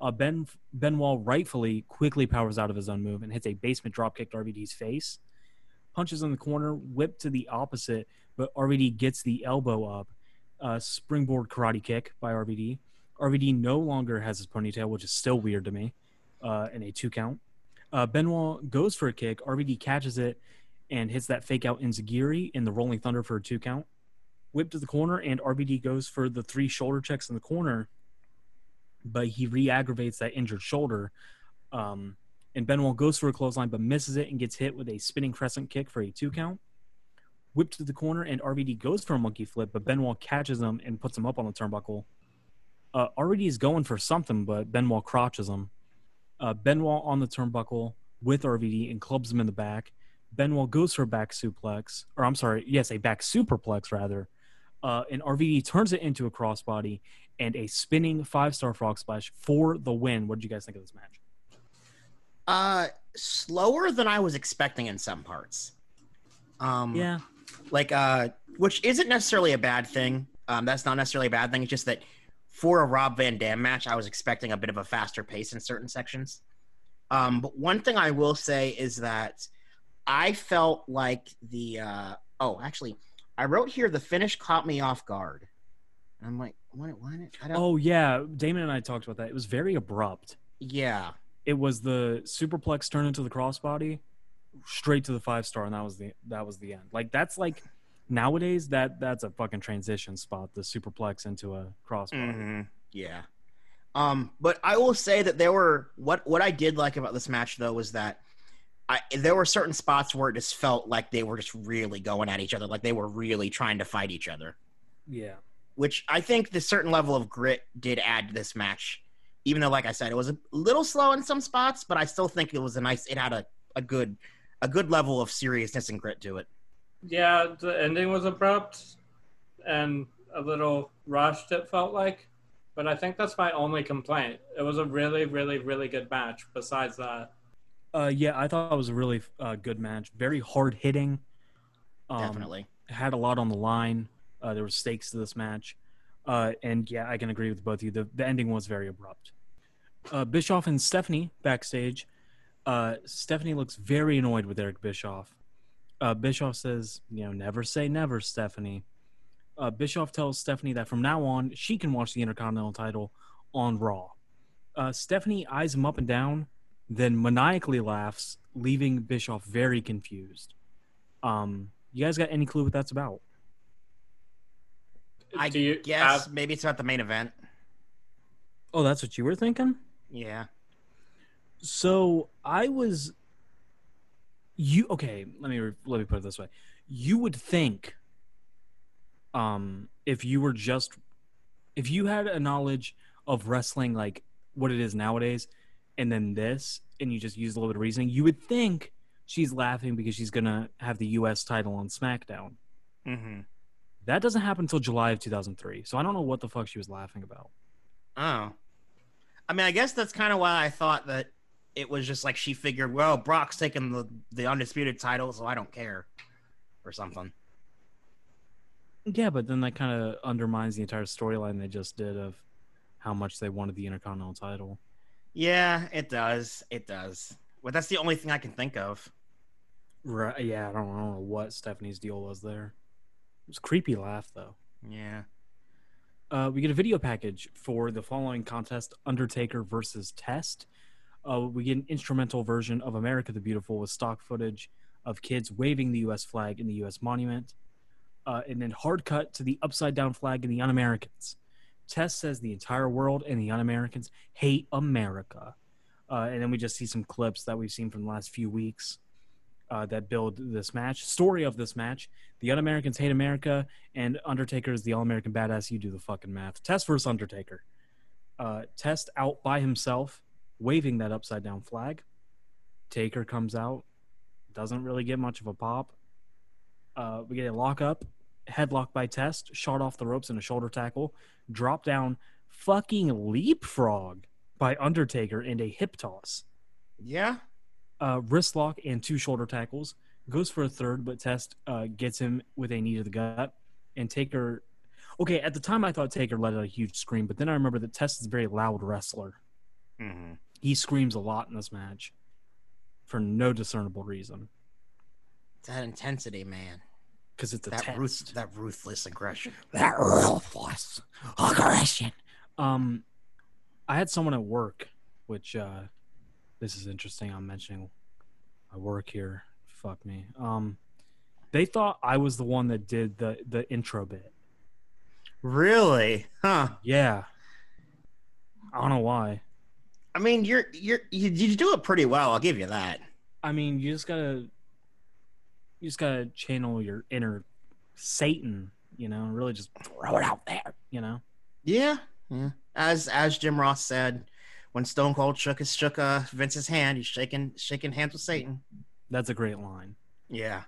Uh, ben Benoit rightfully quickly powers out of his own move and hits a basement dropkick to RVD's face. Punches in the corner, whip to the opposite, but RVD gets the elbow up. Uh, springboard karate kick by RVD. RVD no longer has his ponytail, which is still weird to me, uh, in a two count. Uh, Benoit goes for a kick. RVD catches it and hits that fake out Enziguri in the Rolling Thunder for a two count. Whip to the corner, and RVD goes for the three shoulder checks in the corner, but he re aggravates that injured shoulder. Um, and Benoit goes for a clothesline, but misses it and gets hit with a spinning crescent kick for a two count. Whip to the corner, and RVD goes for a monkey flip, but Benoit catches him and puts him up on the turnbuckle. Uh, RVD is going for something, but Benoit crotches him. Uh, Benoit on the turnbuckle with RVD and clubs him in the back. Benoit goes for a back suplex, or I'm sorry, yes, a back superplex rather. Uh, and RVD turns it into a crossbody and a spinning five star frog splash for the win. What did you guys think of this match? Uh, slower than I was expecting in some parts. Um, Yeah, like uh, which isn't necessarily a bad thing. Um, that's not necessarily a bad thing. It's just that for a Rob Van Dam match, I was expecting a bit of a faster pace in certain sections. Um, but one thing I will say is that I felt like the uh, oh, actually, I wrote here the finish caught me off guard. And I'm like, what? What? I don't. Oh yeah, Damon and I talked about that. It was very abrupt. yeah. It was the superplex turn into the crossbody, straight to the five star, and that was the that was the end. Like that's like nowadays that that's a fucking transition spot. The superplex into a crossbody. hmm Yeah. Um, but I will say that there were what what I did like about this match though was that I there were certain spots where it just felt like they were just really going at each other, like they were really trying to fight each other. Yeah. Which I think the certain level of grit did add to this match. Even though, like I said, it was a little slow in some spots, but I still think it was a nice. It had a, a good a good level of seriousness and grit to it. Yeah, the ending was abrupt and a little rushed, it felt like. But I think that's my only complaint. It was a really, really, really good match besides that. Uh, yeah, I thought it was a really uh, good match. Very hard hitting. Um, Definitely. had a lot on the line. Uh, there were stakes to this match, uh, and yeah, I can agree with both of you. The, the ending was very abrupt. Uh, Bischoff and Stephanie backstage. Uh, Stephanie looks very annoyed with Eric Bischoff. Uh, Bischoff says, "You know, never say never, Stephanie." Uh, Bischoff tells Stephanie that from now on she can watch the Intercontinental title on Raw. Uh, Stephanie eyes him up and down, then maniacally laughs, leaving Bischoff very confused. Um, you guys got any clue what that's about? I Do you guess have- maybe it's about the main event. Oh, that's what you were thinking? Yeah. So I was you okay, let me let me put it this way. You would think um if you were just if you had a knowledge of wrestling like what it is nowadays and then this and you just use a little bit of reasoning, you would think she's laughing because she's to have the US title on SmackDown. Mm-hmm. That doesn't happen until July of 2003. So I don't know what the fuck she was laughing about. Oh. I mean, I guess that's kind of why I thought that it was just like she figured, well, Brock's taking the, the undisputed title, so I don't care. Or something. Yeah, but then that kind of undermines the entire storyline they just did of how much they wanted the Intercontinental title. Yeah, it does. It does. Well, that's the only thing I can think of. Right? Yeah, I don't, I don't know what Stephanie's deal was there. It was a creepy laugh though. Yeah. Uh, we get a video package for the following contest: Undertaker versus Test. Uh, we get an instrumental version of America the Beautiful with stock footage of kids waving the U.S. flag in the U.S. monument, uh, and then hard cut to the upside down flag in the Un-Americans. Test says the entire world and the Un-Americans hate America, uh, and then we just see some clips that we've seen from the last few weeks uh, that build this match. Story of this match: the Un-Americans hate America, and Undertaker is the all-American badass. You do the fucking math. Test versus Undertaker. Uh, Test out by himself, waving that upside down flag. Taker comes out, doesn't really get much of a pop. Uh, we get a lockup, headlock by Test, shot off the ropes in a shoulder tackle, drop down, fucking leapfrog by Undertaker, and a hip toss. Yeah. Uh, wrist lock and two shoulder tackles. Goes for a third, but Test uh, gets him with a knee to the gut. And Taker. Okay, at the time I thought Taker let out a huge scream, but then I remember that Test is a very loud wrestler. Mm-hmm. He screams a lot in this match for no discernible reason. That intensity, man. Because it's a That ruth- that ruthless aggression. That ruthless aggression. Um, I had someone at work, which uh, this is interesting. I'm mentioning my work here. Fuck me. Um, they thought I was the one that did the the intro bit. Really? Huh. Yeah. I don't know why. I mean, you're you're you, you do it pretty well. I'll give you that. I mean, you just gotta, you just gotta channel your inner Satan. You know, and really just throw it out there. You know. Yeah. Yeah. As as Jim Ross said, when Stone Cold shook his shook uh, Vince's hand, he's shaking shaking hands with Satan. That's a great line. Yeah.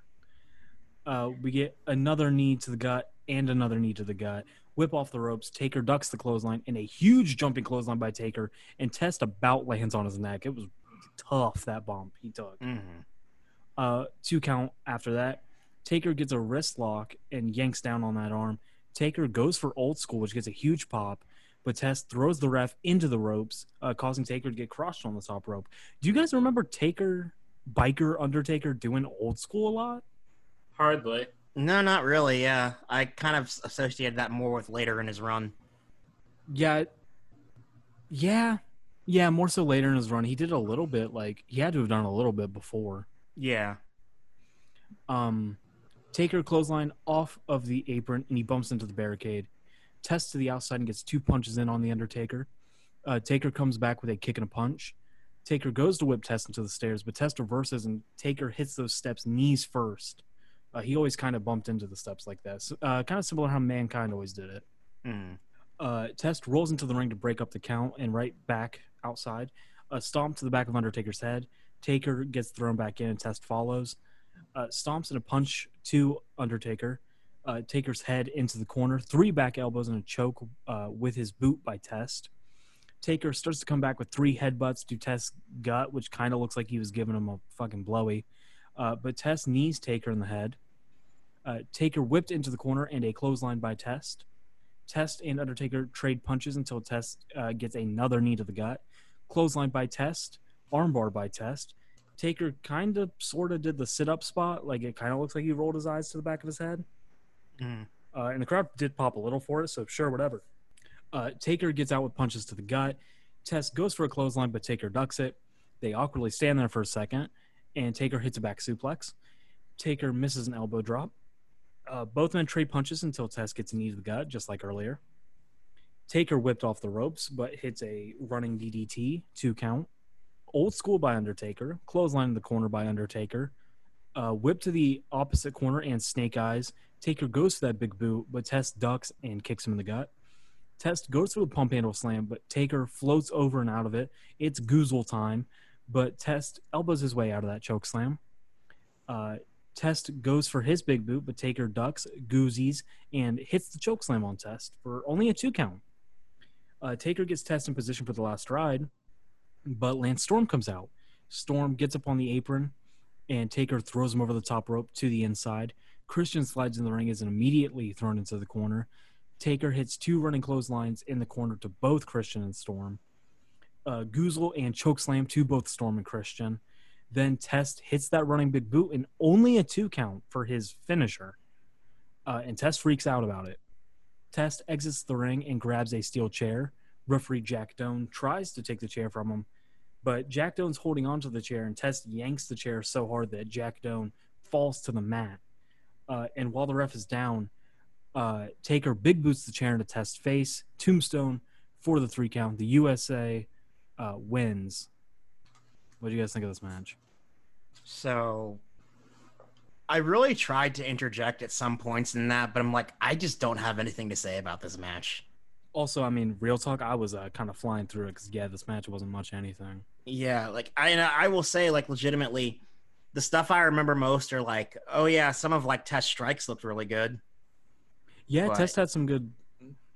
Uh, we get another knee to the gut and another knee to the gut. Whip off the ropes. Taker ducks the clothesline and a huge jumping clothesline by Taker. And Test about lands on his neck. It was tough that bump he took. Mm-hmm. Uh, two count after that. Taker gets a wrist lock and yanks down on that arm. Taker goes for old school, which gets a huge pop. But Test throws the ref into the ropes, uh, causing Taker to get crushed on the top rope. Do you guys remember Taker, Biker Undertaker doing old school a lot? Hardly. No, not really. Yeah, I kind of associated that more with later in his run. Yeah. Yeah. Yeah, more so later in his run. He did a little bit like he had to have done a little bit before. Yeah. Um Taker clothesline off of the apron and he bumps into the barricade. Test to the outside and gets two punches in on the Undertaker. Uh, Taker comes back with a kick and a punch. Taker goes to whip Test into the stairs, but Test reverses and Taker hits those steps knees first. Uh, he always kind of bumped into the steps like this. Uh, kind of similar how Mankind always did it. Mm. Uh, Test rolls into the ring to break up the count and right back outside. A stomp to the back of Undertaker's head. Taker gets thrown back in and Test follows. Uh, stomps and a punch to Undertaker. Uh, Taker's head into the corner. Three back elbows and a choke uh, with his boot by Test. Taker starts to come back with three headbutts to Test's gut, which kind of looks like he was giving him a fucking blowy. Uh, but Test knees Taker in the head. Uh, Taker whipped into the corner and a clothesline by Test. Test and Undertaker trade punches until Test uh, gets another knee to the gut. Clothesline by Test, armbar by Test. Taker kind of sort of did the sit up spot, like it kind of looks like he rolled his eyes to the back of his head. Mm. Uh, and the crowd did pop a little for it, so sure, whatever. Uh, Taker gets out with punches to the gut. Test goes for a clothesline, but Taker ducks it. They awkwardly stand there for a second, and Taker hits a back suplex. Taker misses an elbow drop. Uh, both men trade punches until Test gets a knee to the gut, just like earlier. Taker whipped off the ropes, but hits a running DDT, two count. Old school by Undertaker, clothesline in the corner by Undertaker. Uh, whip to the opposite corner and snake eyes. Taker goes for that big boot, but Test ducks and kicks him in the gut. Test goes for the pump handle slam, but Taker floats over and out of it. It's goozle time, but Test elbows his way out of that choke slam. Uh, Test goes for his big boot, but Taker ducks, goozies, and hits the choke slam on Test for only a two count. Uh, Taker gets Test in position for the last ride, but Lance Storm comes out. Storm gets up on the apron, and Taker throws him over the top rope to the inside. Christian slides in the ring, and is immediately thrown into the corner. Taker hits two running clotheslines in the corner to both Christian and Storm. Uh, Goozle and chokeslam to both Storm and Christian. Then Test hits that running big boot and only a two count for his finisher. Uh, and Test freaks out about it. Test exits the ring and grabs a steel chair. Referee Jack Doan tries to take the chair from him, but Jack Doan's holding onto the chair, and Test yanks the chair so hard that Jack Doan falls to the mat. Uh, and while the ref is down, uh, Taker big boots the chair into Test face. Tombstone for the three count. The USA uh, wins. What do you guys think of this match? So I really tried to interject at some points in that, but I'm like, I just don't have anything to say about this match. Also, I mean, real talk, I was uh, kind of flying through it because yeah, this match wasn't much anything. Yeah, like I I will say, like legitimately, the stuff I remember most are like, oh yeah, some of like Test Strikes looked really good. Yeah, But- Test had some good,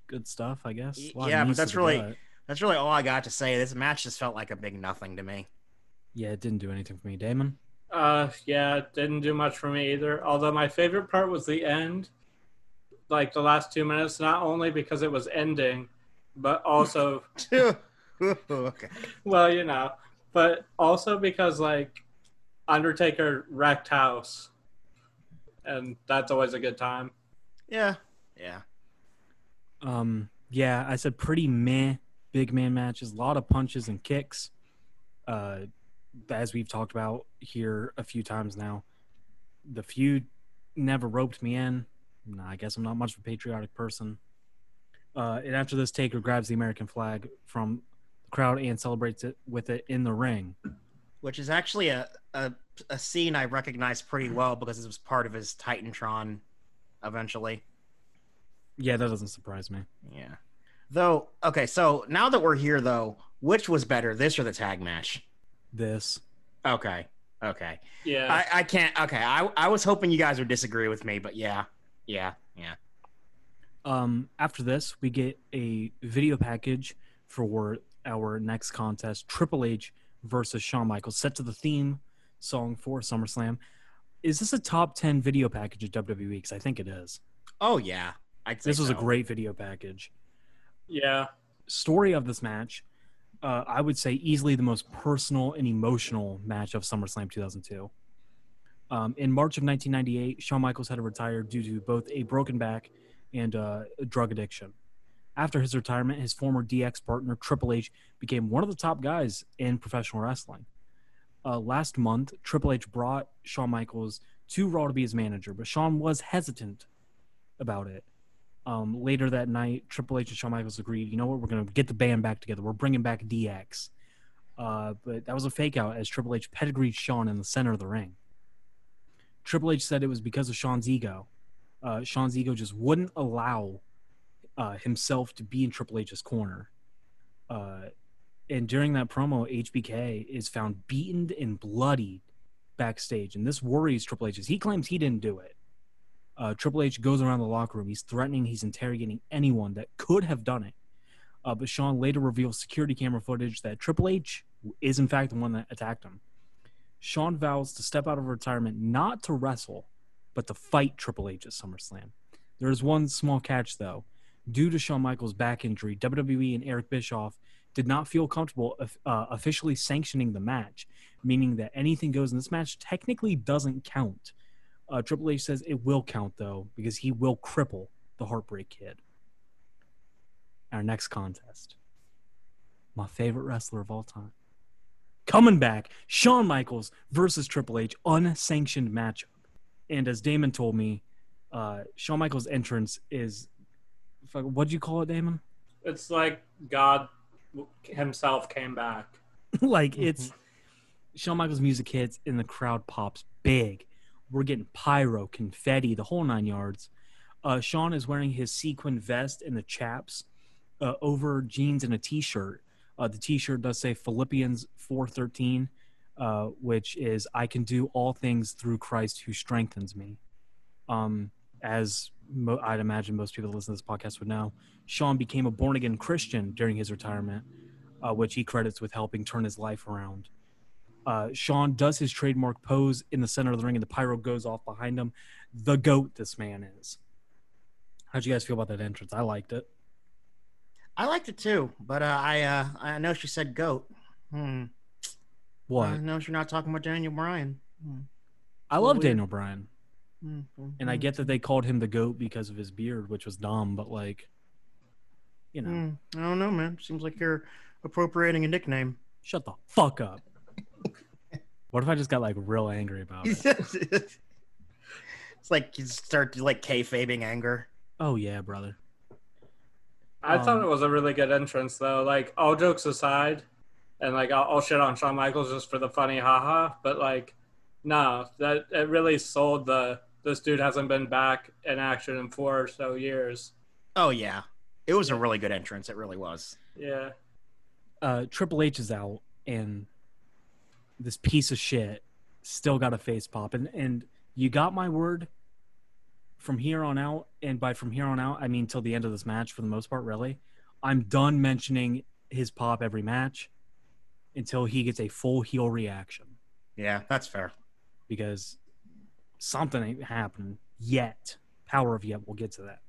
good stuff, I guess. Y- A lot of yeah, but that's really- gut. That's really all I got to say. This match just felt like a big nothing to me. Yeah, it didn't do anything for me, Damon. Uh, yeah, it didn't do much for me either. Although my favorite part was the end, like the last two minutes. Not only because it was ending, but also, okay. well, you know, but also because like Undertaker wrecked house, and that's always a good time. Yeah. Yeah. Um, yeah, I said pretty meh big man matches, a lot of punches and kicks. Uh, as we've talked about here a few times now, the feud never roped me in. Nah, I guess I'm not much of a patriotic person. Uh, and after this, Taker grabs the American flag from the crowd and celebrates it with it in the ring. Which is actually a, a a scene I recognize pretty well because it was part of his Titantron eventually. Yeah, that doesn't surprise me. Yeah. Though, okay, so now that we're here though, which was better, this or the tag match? This. Okay. Okay. Yeah, I, I can't okay. I I was hoping you guys would disagree with me, but yeah. Yeah. Yeah. Um, after this, we get a video package for our next contest: Triple H versus Shawn Michaels, set to the theme song for SummerSlam. Is this a top ten video package at WWE? Because I think it is. Oh yeah. I'd say This was a great video package. yeah, Story of this match, uh, I would say easily the most personal and emotional match of SummerSlam 2002. Um, in March of 1998, Shawn Michaels had to retire due to both a broken back and uh, drug addiction. After his retirement, his former DX partner Triple H became one of the top guys in professional wrestling. Uh, last month, Triple H brought Shawn Michaels to Raw to be his manager, but Shawn was hesitant about it. Um, later that night, Triple H and Shawn Michaels agreed, you know what, we're going to get the band back together. We're bringing back DX. Uh, but that was a fake out as Triple H pedigreed Shawn in the center of the ring. Triple H said it was because of Shawn's ego. Uh, Shawn's ego just wouldn't allow uh, himself to be in Triple H's corner. Uh, and during that promo, HBK is found beaten and bloodied backstage, and this worries Triple H. He claims he didn't do it. Uh, Triple H goes around the locker room. He's threatening, he's interrogating anyone that could have done it. Uh, but Shawn later reveals security camera footage that Triple H is in fact the one that attacked him. Shawn vows to step out of retirement not to wrestle, but to fight Triple H at SummerSlam. There is one small catch though. Due to Shawn Michaels' back injury, WWE and Eric Bischoff did not feel comfortable uh, officially sanctioning the match, meaning that anything goes in this match technically doesn't count. Uh, Triple H says it will count though because he will cripple the Heartbreak Kid. Our next contest, my favorite wrestler of all time, coming back, Shawn Michaels versus Triple H, unsanctioned matchup. And as Damon told me, uh, Shawn Michaels' entrance is, what do you call it, Damon? it's like God himself came back. like it's Shawn Michaels' music hits and the crowd pops big. We're getting pyro, confetti, the whole nine yards. Uh, Shawn is wearing his sequin vest and the chaps uh, over jeans and a t-shirt. Uh, the t-shirt does say Philippians 4:13, uh, which is "I can do all things through Christ who strengthens me." Um, as mo- I'd imagine most people that listen to this podcast would know, Shawn became a born-again Christian during his retirement, uh, which he credits with helping turn his life around. Uh, Shawn does his trademark pose in the center of the ring, and the pyro goes off behind him. The goat this man is. How'd you guys feel about that entrance? I liked it. I liked it too, but uh, I uh, I know she said goat. Hmm. What? I know you're not talking about Daniel Bryan. Hmm. I love weird. Daniel Bryan, Hmm, hmm, and I hmm. get that they called him the goat because of his beard, which was dumb, but like, you know, Hmm, I don't know, man. Seems like you're appropriating a nickname. shut the fuck up. What if I just got like real angry about it? it's like you start to like kayfabing anger. Oh yeah, brother. I thought Um, it was a really good entrance, though. Like all jokes aside, and like I'll, I'll shit on Shawn Michaels just for the funny haha, but like, no, that it really sold the this dude hasn't been back in action in four or so years. Oh yeah, It was a really good entrance. It really was. Yeah. uh, Triple H is out, and this piece of shit still got a face pop, and and you got my word. From here on out, and by from here on out, I mean till the end of this match for the most part. Really, I'm done mentioning his pop every match until he gets a full heel reaction Yeah, that's fair. because something ain't happening yet. Power of yet. We'll get to that.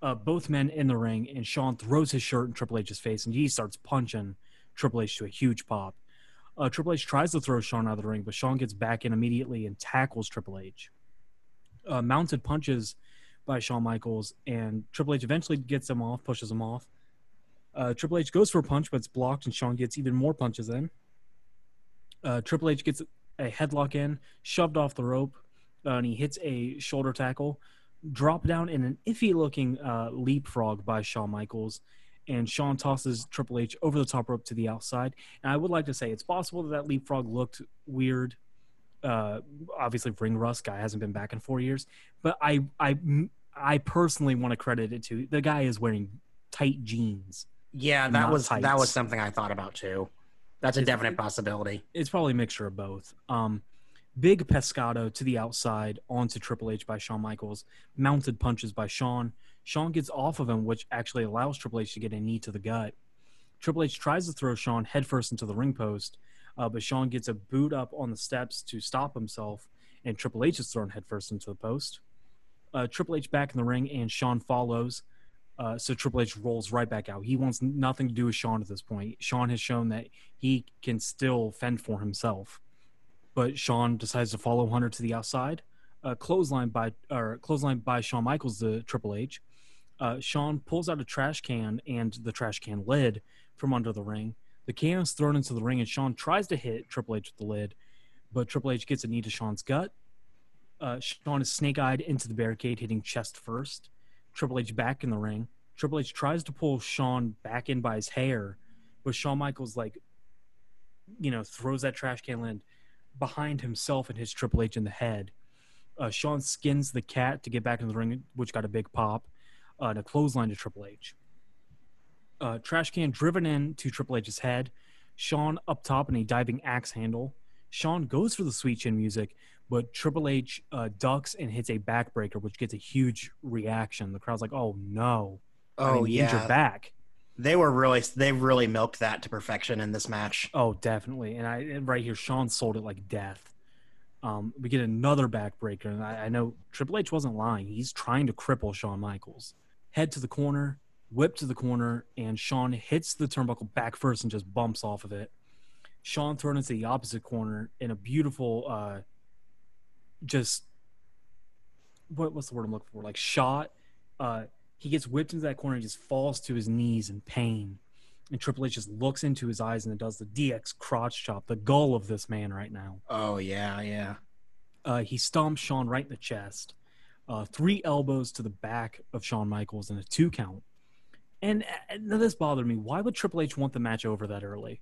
Uh, both men in the ring, and Shawn throws his shirt in Triple H's face, and he starts punching Triple H to a huge pop. Uh, Triple H tries to throw Shawn out of the ring, but Shawn gets back in immediately and tackles Triple H. Uh, mounted punches by Shawn Michaels, and Triple H eventually gets him off, pushes him off. Uh, Triple H goes for a punch, but it's blocked, and Shawn gets even more punches in. Uh, Triple H gets a headlock in, shoved off the rope, uh, and he hits a shoulder tackle, drop down in an iffy looking uh, leapfrog by Shawn Michaels, and Shawn tosses Triple H over the top rope to the outside. And I would like to say it's possible that that leapfrog looked weird. Uh, obviously, ring rust guy hasn't been back in four years, but I I I personally want to credit it to the guy is wearing tight jeans. Yeah, that was that was something I thought about too. That's a It's- definite possibility. it's probably a mixture of both. Um, big pescado to the outside onto Triple H by Shawn Michaels, mounted punches by Shawn. Shawn gets off of him, which actually allows Triple H to get a knee to the gut. Triple H tries to throw Shawn headfirst into the ring post, uh, but Shawn gets a boot up on the steps to stop himself, and Triple H is thrown headfirst into the post. Uh, Triple H back in the ring, and Shawn follows. Uh, so Triple H rolls right back out. He wants nothing to do with Shawn at this point. Shawn has shown that he can still fend for himself. But Shawn decides to follow Hunter to the outside. Uh, clothesline by or clothesline by Shawn Michaels to Triple H. Uh, Shawn pulls out a trash can and the trash can lid from under the ring. The can is thrown into the ring, and Shawn tries to hit Triple H with the lid, but Triple H gets a knee to Shawn's gut. Uh, Shawn is snake eyed into the barricade, hitting chest first. Triple H back in the ring. Triple H tries to pull Shawn back in by his hair, but Shawn Michaels like, you know, throws that trash can lid behind himself and hits Triple H in the head. Uh, Shawn skins the cat to get back in the ring, which got a big pop, uh, and a clothesline to Triple H. Uh, trash can driven in to Triple H's head. Shawn up top in a diving axe handle. Shawn goes for the sweet chin music, but Triple H uh, ducks and hits a backbreaker, which gets a huge reaction. The crowd's like, "Oh no!" I Oh mean, the injured back. they were really they really milked that to perfection in this match. Oh, definitely. And I and right here, Shawn sold it like death. Um, we get another backbreaker, and I, I know Triple H wasn't lying. He's trying to cripple Shawn Michaels. Head to the corner, whip to the corner, and Shawn hits the turnbuckle back first and just bumps off of it. Shawn thrown into the opposite corner in a beautiful, uh, just what, what's the word I'm looking for? Like shot. Uh, he gets whipped into that corner and just falls to his knees in pain. And Triple H just looks into his eyes and does the DX crotch chop, the goal of this man right now. Oh yeah, yeah. Uh, he stomps Shawn right in the chest. Uh, three elbows to the back of Shawn Michaels and a two count. And, and this bothered me. Why would Triple H want the match over that early?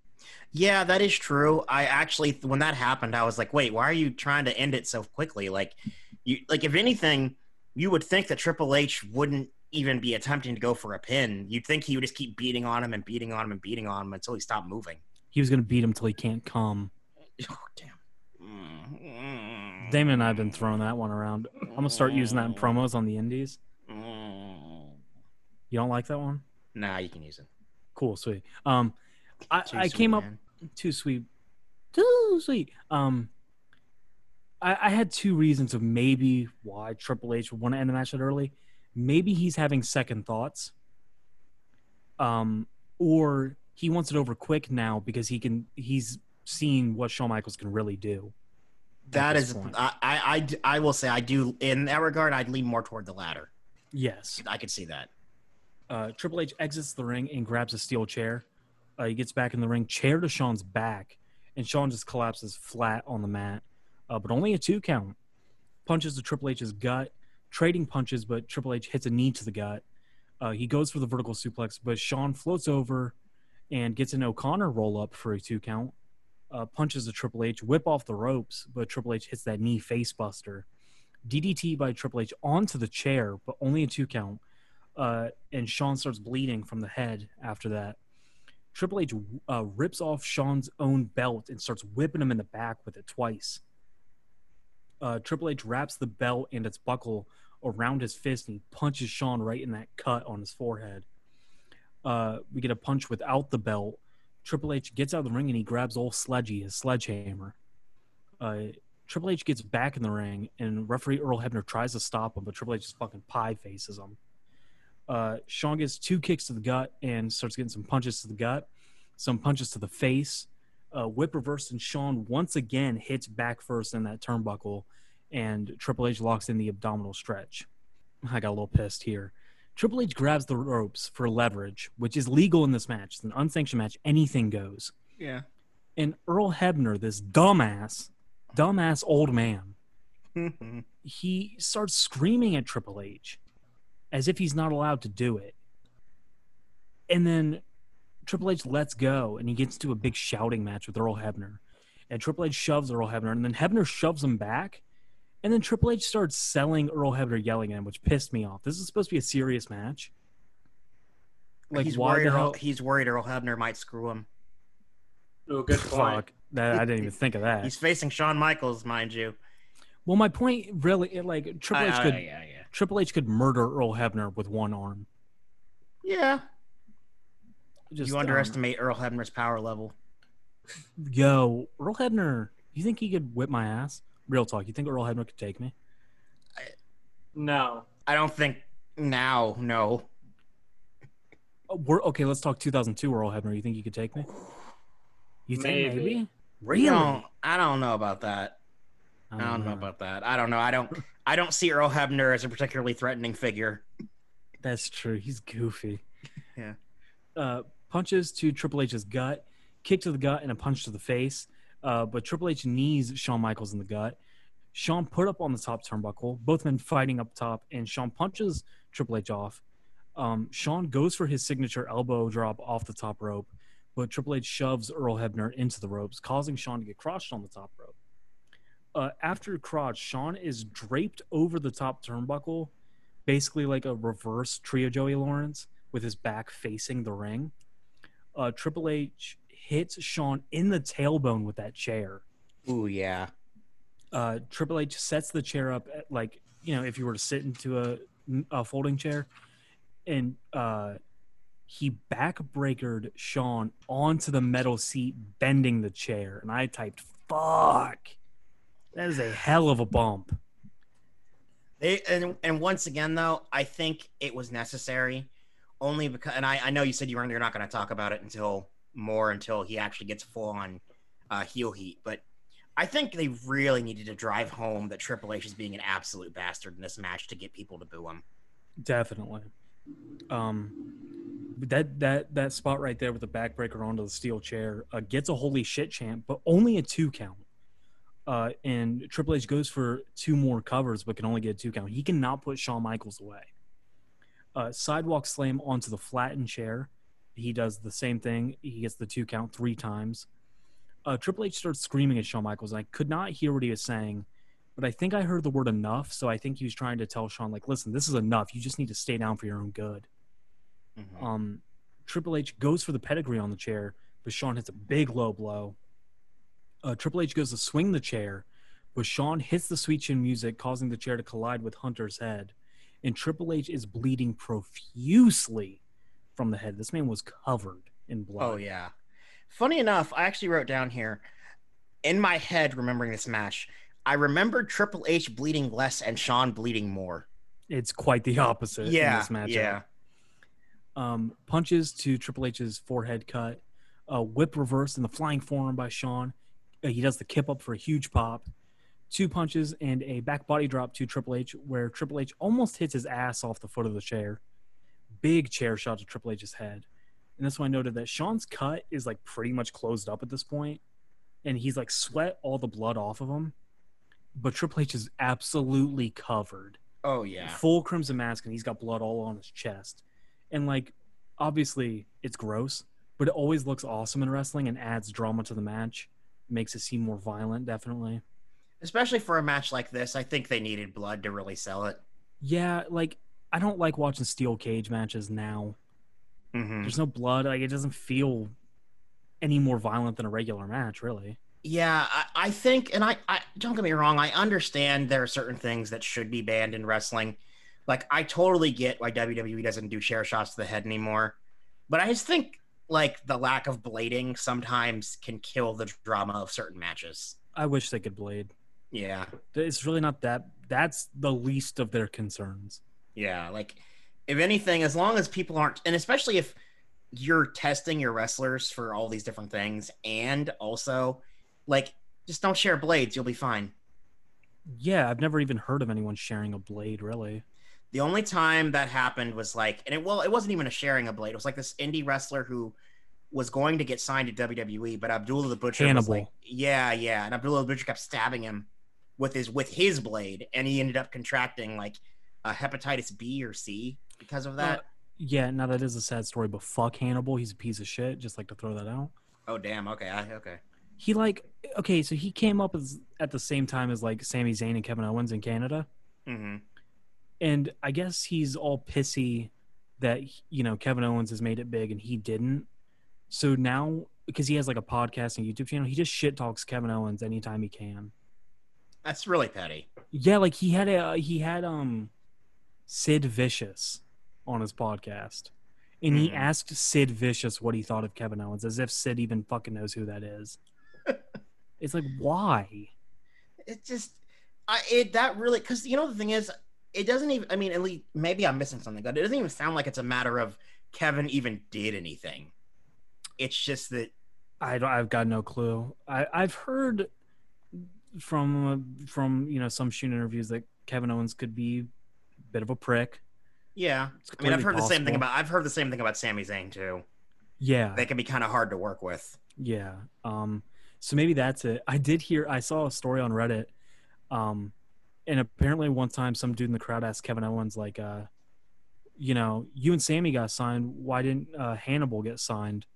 Yeah, that is true. I actually, when that happened, I was like, "Wait, why are you trying to end it so quickly?" Like, you, like if anything, you would think that Triple H wouldn't even be attempting to go for a pin. You'd think he would just keep beating on him and beating on him and beating on him until he stopped moving. He was going to beat him till he can't come. Oh damn. Mm. Damon and I have been throwing that one around. I'm to start using that in promos on the indies. Mm. You don't like that one? Nah, you can use it. Cool, sweet. Um, I, Too I sweet, came up too sweet, too sweet. Um, I, I had two reasons of maybe why Triple H would want to end the match that early. Maybe he's having second thoughts. Um, or he wants it over quick now because he can. He's seen what Shawn Michaels can really do. That is. I, I, I, will say, I do in that regard. I'd lean more toward the latter. Yes. I could see that. Uh, Triple H exits the ring and grabs a steel chair. Uh, he gets back in the ring, chair to Shawn's back, and Shawn just collapses flat on the mat, uh, but only a two count. Punches to Triple H's gut, trading punches, but Triple H hits a knee to the gut. Uh, he goes for the vertical suplex, but Shawn floats over and gets an O'Connor roll up for a two count. Uh, punches to Triple H, whip off the ropes, but Triple H hits that knee face buster. DDT by Triple H onto the chair, but only a two count. uh, and Shawn starts bleeding from the head after that. Triple H uh, rips off Shawn's own belt and starts whipping him in the back with it twice. Uh, Triple H wraps the belt and its buckle around his fist and he punches Shawn right in that cut on his forehead. Uh, we get a punch without the belt. Triple H gets out of the ring and he grabs old Sledgy, his sledgehammer. Uh, Triple H gets back in the ring and referee Earl Hebner tries to stop him, but Triple H just fucking pie faces him. Uh, Shawn gets two kicks to the gut and starts getting some punches to the gut, some punches to the face. Uh, whip reverse and Shawn once again hits back first in that turnbuckle, and Triple H locks in the abdominal stretch. I got a little pissed here. Triple H grabs the ropes for leverage, which is legal in this match. It's an unsanctioned match. Anything goes. Yeah. And Earl Hebner, this dumbass, dumbass old man, he starts screaming at Triple H as if he's not allowed to do it. And then Triple H lets go and he gets to a big shouting match with Earl Hebner. And Triple H shoves Earl Hebner, and then Hebner shoves him back. And then Triple H starts selling Earl Hebner yelling at him, which pissed me off. This is supposed to be a serious match. Like, he's why worried. the Earl, hell? he's worried Earl Hebner might screw him. Oh, good point. Fuck. That, I didn't even think of that. He's facing Shawn Michaels, mind you. Well, my point really, like Triple H I- I- could yeah, yeah. Triple H could murder Earl Hebner with one arm. Yeah. Just you um, underestimate Earl Hebner's power level. yo, Earl Hebner. You think he could whip my ass? Real talk. You think Earl Hebner could take me? No. I don't think now, no. Oh, we're okay. Let's talk 2002 Earl Hebner. You think you could take me? You think maybe? Maybe. Really? I don't, I don't know about that. I don't know Uh, about that. I don't know. I don't I don't see Earl Hebner as a particularly threatening figure. That's true. He's goofy. Yeah. Uh, punches to Triple H's gut, kick to the gut, and a punch to the face. Uh, but Triple H knees Shawn Michaels in the gut. Shawn put up on the top turnbuckle, both men fighting up top, and Shawn punches Triple H off. Um, Shawn goes for his signature elbow drop off the top rope, but Triple H shoves Earl Hebner into the ropes, causing Shawn to get crotched on the top rope. Uh, after crotch, Shawn is draped over the top turnbuckle, basically like a reverse trio Joey Lawrence with his back facing the ring. Uh, Triple H hits Shawn in the tailbone with that chair. Ooh, yeah. Uh, Triple H sets the chair up at, like you know if you were to sit into a, a folding chair, and uh, he backbreakered Shawn onto the metal seat, bending the chair. And I typed, "Fuck." That is a hell of a bump. They and and once again though, I think it was necessary only because and I, I know you said you weren't you're not gonna talk about it until more until he actually gets full on uh, heel heat, but I think they really needed to drive home that Triple H is being an absolute bastard in this match to get people to boo him. Definitely. Um, that that that spot right there with the backbreaker onto the steel chair uh, gets a holy shit chant, but only a two count. Uh, and Triple H goes for two more covers, but can only get a two count. He cannot put Shawn Michaels away. Uh, sidewalk slam onto the flattened chair. He does the same thing. He gets the two count three times. Uh, Triple H starts screaming at Shawn Michaels. And I could not hear what he was saying, but I think I heard the word enough. So I think he was trying to tell Shawn, like, listen, this is enough. You just need to stay down for your own good. Mhm. Um, Triple H goes for the pedigree on the chair, but Shawn hits a big low blow. Uh, Triple H goes to swing the chair, but Shawn hits the sweet chin music, causing the chair to collide with Hunter's head. And Triple H is bleeding profusely from the head. This man was covered in blood. Oh yeah. Funny enough, I actually wrote down here in my head, remembering this match, I remembered Triple H bleeding less and Shawn bleeding more. It's quite the opposite in Yeah, this matchup. yeah. um, punches to Triple H's forehead cut, a whip reverse and the flying forearm by Shawn. Uh, he does the kip up for a huge pop, two punches and a back body drop to Triple H, where Triple H almost hits his ass off the foot of the chair. Big chair shot to Triple H's head, and that's why I noted that Shawn's cut is like pretty much closed up at this point, and he's like sweat all the blood off of him, but Triple H is absolutely covered. Oh yeah. full crimson mask and he's got blood all on his chest. And like obviously it's gross but it always looks awesome in wrestling and adds drama to the match. Makes it seem more violent definitely. Especially for a match like this, I think they needed blood to really sell it. yeah like I don't like watching steel cage matches now. Mhm. There's no blood. Like it doesn't feel any more violent than a regular match, really. Yeah, I, I think, and I, I don't get me wrong, I understand there are certain things that should be banned in wrestling. Like, I totally get why WWE doesn't do share shots to the head anymore, but I just think like the lack of blading sometimes can kill the drama of certain matches. I wish they could blade. Yeah, It's really not that. That's the least of their concerns. Yeah. Like, if anything, as long as people aren't, and especially if you're testing your wrestlers for all these different things, and also, like, just don't share blades, you'll be fine. Yeah, I've never even heard of anyone sharing a blade, really. The only time that happened was like, and it well, it wasn't even a sharing a blade. It was like this indie wrestler who was going to get signed to WWE, but Abdullah the Butcher was like, yeah, yeah, and Abdullah the Butcher kept stabbing him with his with his blade, and he ended up contracting like a hepatitis B or C because of that. Uh, yeah, now that is a sad story, but fuck Hannibal. He's a piece of shit. Just like to throw that out. oh damn, okay, I, okay, He like okay, so he came up as at the same time as like Sami Zayn and Kevin Owens in Canada, hmm and I guess he's all pissy that you know Kevin Owens has made it big and he didn't. So now because he has like a podcast and YouTube channel, he just shit talks Kevin Owens anytime he can. that's really petty. Yeah, like he had a he had um Sid Vicious on his podcast. And he Mhm. asked Sid Vicious what he thought of Kevin Owens, as if Sid even fucking knows who that is. it's like, why? It just, I it that really because you know the thing is, it doesn't even. I mean, at least maybe I'm missing something, but it doesn't even sound like it's a matter of Kevin even did anything. It's just that I don't, I've got no clue. I, I've heard from from you know some shoot interviews that Kevin Owens could be bit of a prick. Yeah, I mean, I've heard completely the same thing about I've heard the same thing about Sami Zayn too. Yeah, They can be kind of hard to work with. Yeah. Um, so maybe that's it. I did hear I saw a story on Reddit. Um, and apparently one time some dude in the crowd asked Kevin Owens like uh you know, you and Sammy got signed, why didn't uh, Hannibal get signed?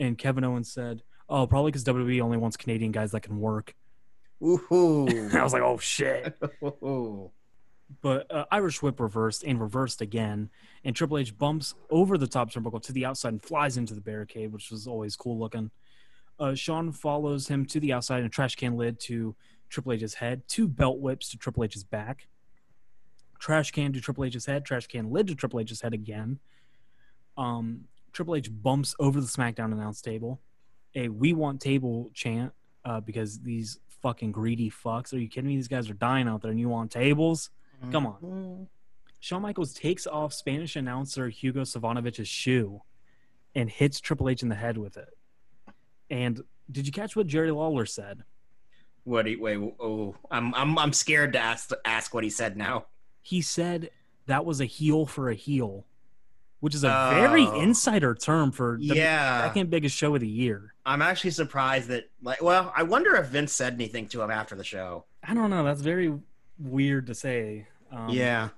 And Kevin Owens said, "Oh, probably cuz WWE only wants Canadian guys that can work." Woohoo! I was like, "Oh shit." But uh, Irish whip reversed and reversed again, and Triple H bumps over the top turnbuckle to the outside and flies into the barricade, which was always cool looking. Uh, Shawn follows him to the outside and a trash can lid to Triple H's head, two belt whips to Triple H's back, trash can to Triple H's head, trash can lid to Triple H's head again. Um, Triple H bumps over the SmackDown announce table, a "We want table" chant uh, because these fucking greedy fucks. Are you kidding me? These guys are dying out there, and you want tables? Come on. Mm-hmm. Shawn Michaels takes off Spanish announcer Hugo Savinovich's shoe and hits Triple H in the head with it. And did you catch what Jerry Lawler said? What? do you- Wait. Oh, I'm I'm I'm scared to ask ask what he said now. He said that was a heel for a heel, which is a oh. very Oh. insider term for the Yeah, second biggest show of the year. I'm actually surprised that. Like, well, I wonder if Vince said anything to him after the show. I don't know. That's very weird to say. Um, yeah.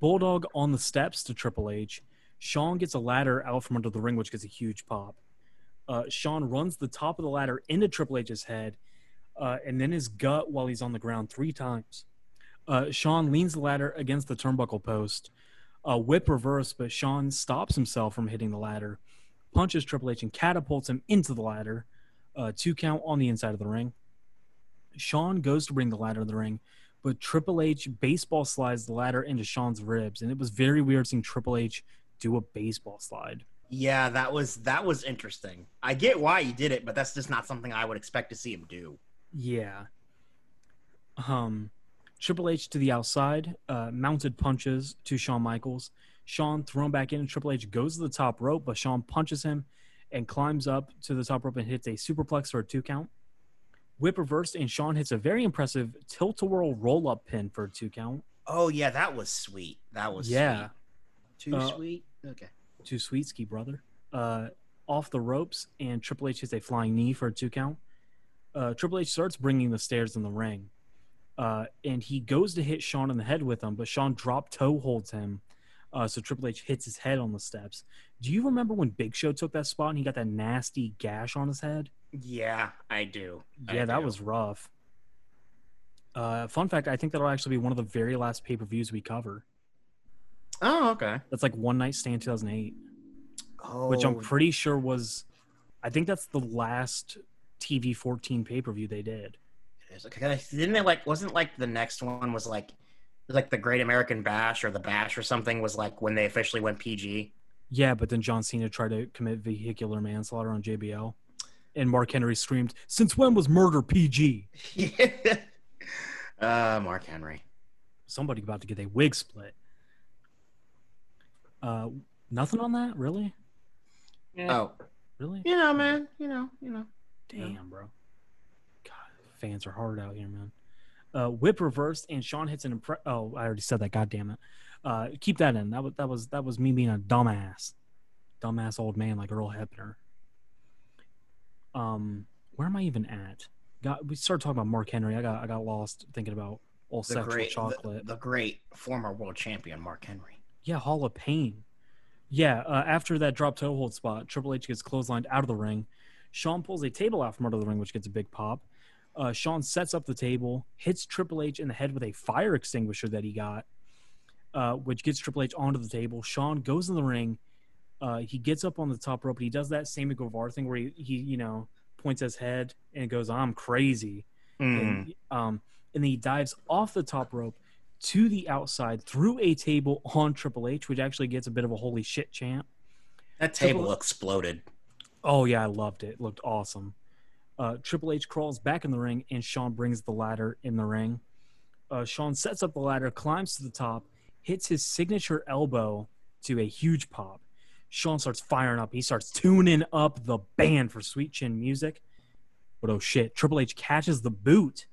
Bulldog on the steps to Triple H. Shawn gets a ladder out from under the ring, which gets a huge pop. Uh, Shawn runs the top of the ladder into Triple H's head uh, and then his gut while he's on the ground three times. Uh, Shawn leans the ladder against the turnbuckle post. Uh, whip reverse, but Shawn stops himself from hitting the ladder, punches Triple H, and catapults him into the ladder. Uh, two count on the inside of the ring. Shawn goes to bring the ladder to the ring, but Triple H baseball slides the ladder into Shawn's ribs, and it was very weird seeing Triple H do a baseball slide. Yeah, that was that was interesting. I get why he did it, but that's just not something I would expect to see him do. Yeah. Um, Triple H to the outside, uh, mounted punches to Shawn Michaels. Shawn thrown back in, and Triple H goes to the top rope, but Shawn punches him and climbs up to the top rope and hits a superplex for a two count. Whip reversed, and Shawn hits a very impressive tilt a whirl roll up pin for a two count. Oh yeah, that was sweet. That was Yeah. sweet. Too Uh, sweet. Okay. too Sweet Ski brother. Uh, off the ropes, and Triple H hits a flying knee for a two count. Uh, Triple H starts bringing the stairs in the ring, uh, and he goes to hit Shawn in the head with them, but Shawn drop toe holds him. Uh, so Triple H hits his head on the steps. Do you remember when Big Show took that spot and he got that nasty gash on his head? Yeah, I do. I Yeah, that do. was rough. Uh, fun fact: I think that'll actually be one of the very last pay per views we cover. Oh, okay. That's like One Night Stand 2008, Oh, which I'm pretty sure was, I think that's the last TV 14 pay per view they did. it is. Okay, didn't they like? Wasn't like the next one was like, like the Great American Bash or the Bash or something was like when they officially went PG. Yeah, but then John Cena tried to commit vehicular manslaughter on JBL, and Mark Henry screamed, "Since when was murder PG?" uh, Mark Henry. Somebody about to get a wig split. Uh, nothing on that, really, Yeah. Oh, really. you know, man. You know, you know. Damn, bro. God, fans are hard out here, man. Uh, whip reversed and Shawn hits an impre- Oh, I already said that. God damn it. Uh, keep that in. That was that was that was me being a dumbass, dumbass old man like Earl Hebner. Um, where am I even at? Got we started talking about Mark Henry. I got I got lost thinking about all The sexual great, the, chocolate. the great former world champion Mark Henry. Yeah, Hall of Pain. Yeah, uh, after that drop toe hold spot, Triple H gets clotheslined out of the ring. Shawn pulls a table out from under the ring, which gets a big pop. Uh, Shawn sets up the table, hits Triple H in the head with a fire extinguisher that he got, uh, which gets Triple H onto the table. Shawn goes in the ring. Uh, he gets up on the top rope, and he does that Sammy Guevara thing where he, he you know, points his head and goes, "I'm crazy." Mm. and um, and then he dives off the top rope to the outside through a table on Triple H, which actually gets a bit of a holy shit chant. That table Triple- exploded. Oh yeah, I loved it. It looked awesome. Uh, Triple H crawls back in the ring, and Shawn brings the ladder in the ring. Uh, Shawn sets up the ladder, climbs to the top, hits his signature elbow to a huge pop. Shawn starts firing up. He starts tuning up the band for Sweet Chin music. But oh shit, Triple H catches the boot.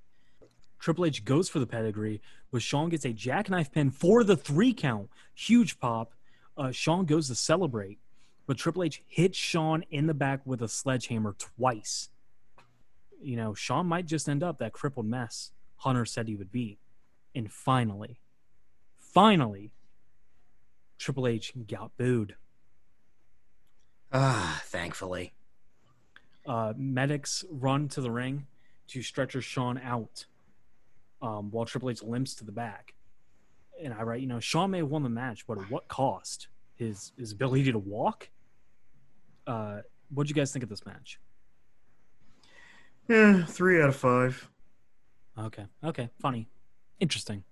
Triple H goes for the pedigree, but Shawn gets a jackknife pin for the three count. Huge pop. Uh, Shawn goes to celebrate, but Triple H hits Shawn in the back with a sledgehammer twice. You know, Shawn might just end up that crippled mess Hunter said he would be. And finally, finally, Triple H got booed. Ah, thankfully. uh, medics run to the ring to stretcher Shawn out um, while Triple H limps to the back. And I write, you know, Shawn may have won the match, but at what cost? His his ability to walk. Uh, what would you guys think of this match? Yeah, three out of five. Okay, okay, funny, interesting.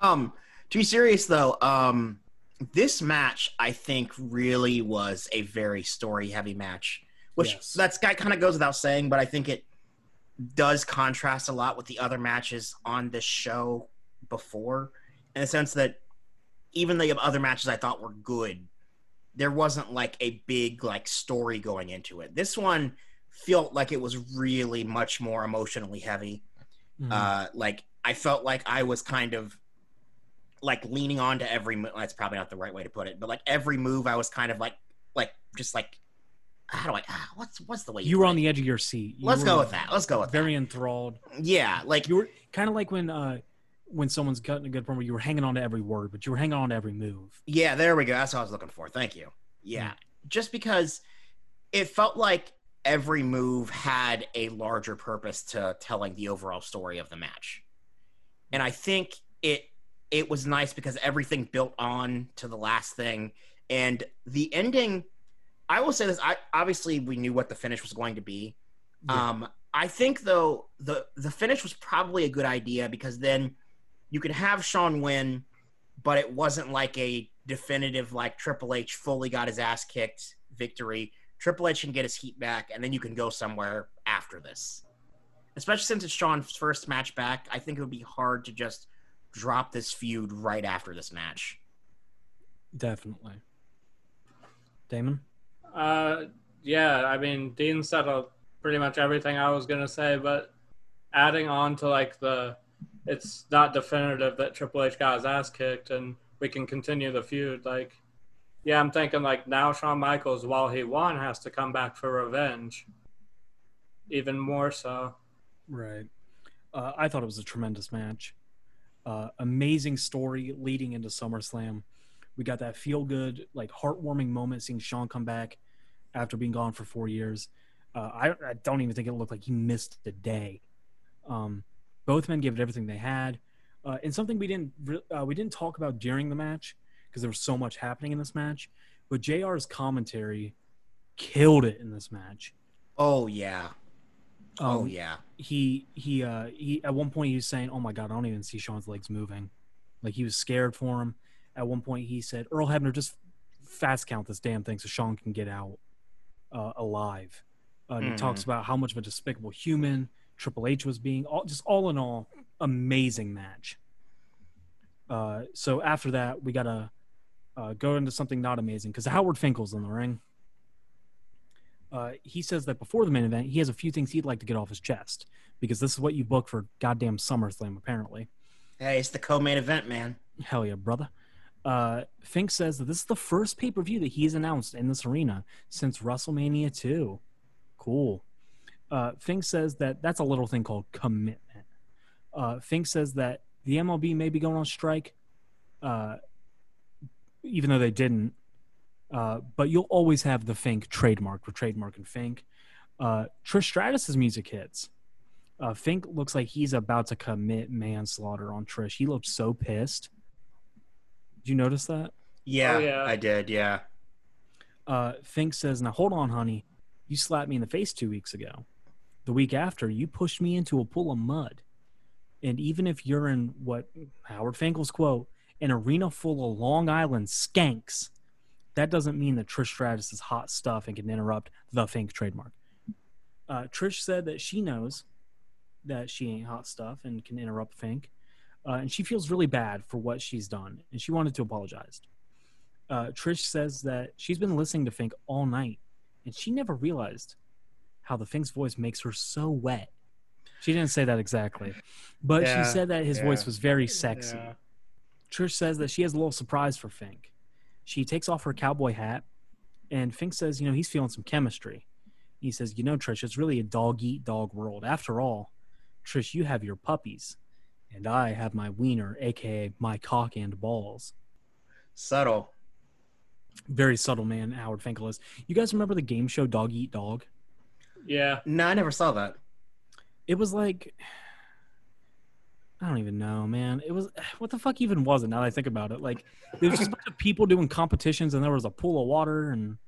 Um, to be serious though, um, this match I think really was a very story heavy match, which Yes. that's guy kind of goes without saying, but I think it does contrast a lot with the other matches on this show before, in the sense that even the other matches I thought were good, there wasn't like a big like story going into it. This one felt like it was really much more emotionally heavy Mhm. uh like i felt like i was kind of like leaning on to every move that's probably not the right way to put it but like every move i was kind of like like just like how do i ah, what's what's the way you were on it? the edge of your seat. You let's go with that let's go with Very enthralled. yeah like You were kind of like when uh, when someone's cutting a good promo, you were hanging on to every word, but you were hanging on to every move. yeah there we go that's what i was looking for thank you yeah just because it felt like every move had a larger purpose to telling the overall story of the match. And i think it it was nice because everything built on to the last thing. And the ending i will say this i obviously we knew what the finish was going to be. Yeah. um i think though the the finish was probably a good idea because then you could have shawn win but it wasn't like a definitive like triple h fully got his ass kicked victory triple h can get his heat back and then you can go somewhere after this especially since it's shawn's first match back i think it would be hard to just drop this feud right after this match Definitely. Damon. Uh, yeah, I mean, Dean said uh, pretty much everything I was gonna say, but adding on to like the, it's not definitive that Triple H got his ass kicked and we can continue the feud. Like, yeah, I'm thinking like now Shawn Michaels, while he won, has to come back for revenge. Even more so. Right. Uh, I thought it was a tremendous match. Uh, amazing story leading into SummerSlam. We got that feel good, like heartwarming moment seeing Shawn come back after being gone for four years. Uh, I, I don't even think it looked like he missed a day. Um, both men gave it everything they had. Uh, and something we didn't re- uh, we didn't talk about during the match because there was so much happening in this match, but JR's commentary killed it in this match. Oh yeah. oh Um, yeah. he he uh he at one point he was saying, "Oh my god, I don't even see Shawn's legs moving," like he was scared for him. At one point he said, "Earl Hebner, just fast count this damn thing so Shawn can get out uh, alive." Uh, and He talks about how much of a despicable human Triple H was being. All just all in all, amazing match. Uh, so after that, we gotta uh, go into something not amazing because Howard Finkel's in the ring. Uh, he says that before the main event, he has a few things he'd like to get off his chest because this is what you book for goddamn SummerSlam, apparently. Hey, it's the co-main event, man. Hell yeah, brother. Uh, Fink says that this is the first pay per view that he's announced in this arena since WrestleMania 2. Cool. Uh, Fink says that that's a little thing called commitment. Uh, Fink says that the MLB may be going on strike, uh, even though they didn't. Uh, but you'll always have the Fink trademark for trademark and Fink. Uh, Trish Stratus's music hits. Uh, Fink looks like he's about to commit manslaughter on Trish. He looked so pissed. Did you notice that? Yeah, Oh, yeah. I did. Yeah. Uh, Fink says, "Now hold on, honey. You slapped me in the face two weeks ago. The week after, you pushed me into a pool of mud. And even if you're in what Howard Finkel's quote, an arena full of Long Island skanks, that doesn't mean that Trish Stratus is hot stuff and can interrupt the Fink trademark." Uh, Trish said that she knows that she ain't hot stuff and can interrupt Fink, uh, and she feels really bad for what she's done, and she wanted to apologize uh, Trish says that she's been listening to Fink all night, and she never realized how the Fink's voice makes her so wet. She didn't say that exactly, but Yeah, she said that his voice was very sexy. Yeah. Trish says that she has a little surprise for Fink. She takes off her cowboy hat, and Fink says, you know, he's feeling some chemistry. He says, you know, Trish, it's really a dog eat dog world. After all, Trish, you have your puppies, and I have my wiener, aka my cock and balls. Subtle. Very subtle man, Howard Finkel is. You guys remember the game show Dog Eat Dog? Yeah. No, I never saw that. It was like I don't even know, man. It was what the fuck even was it? Now that I think about it, like there was just a bunch of people doing competitions, and there was a pool of water, and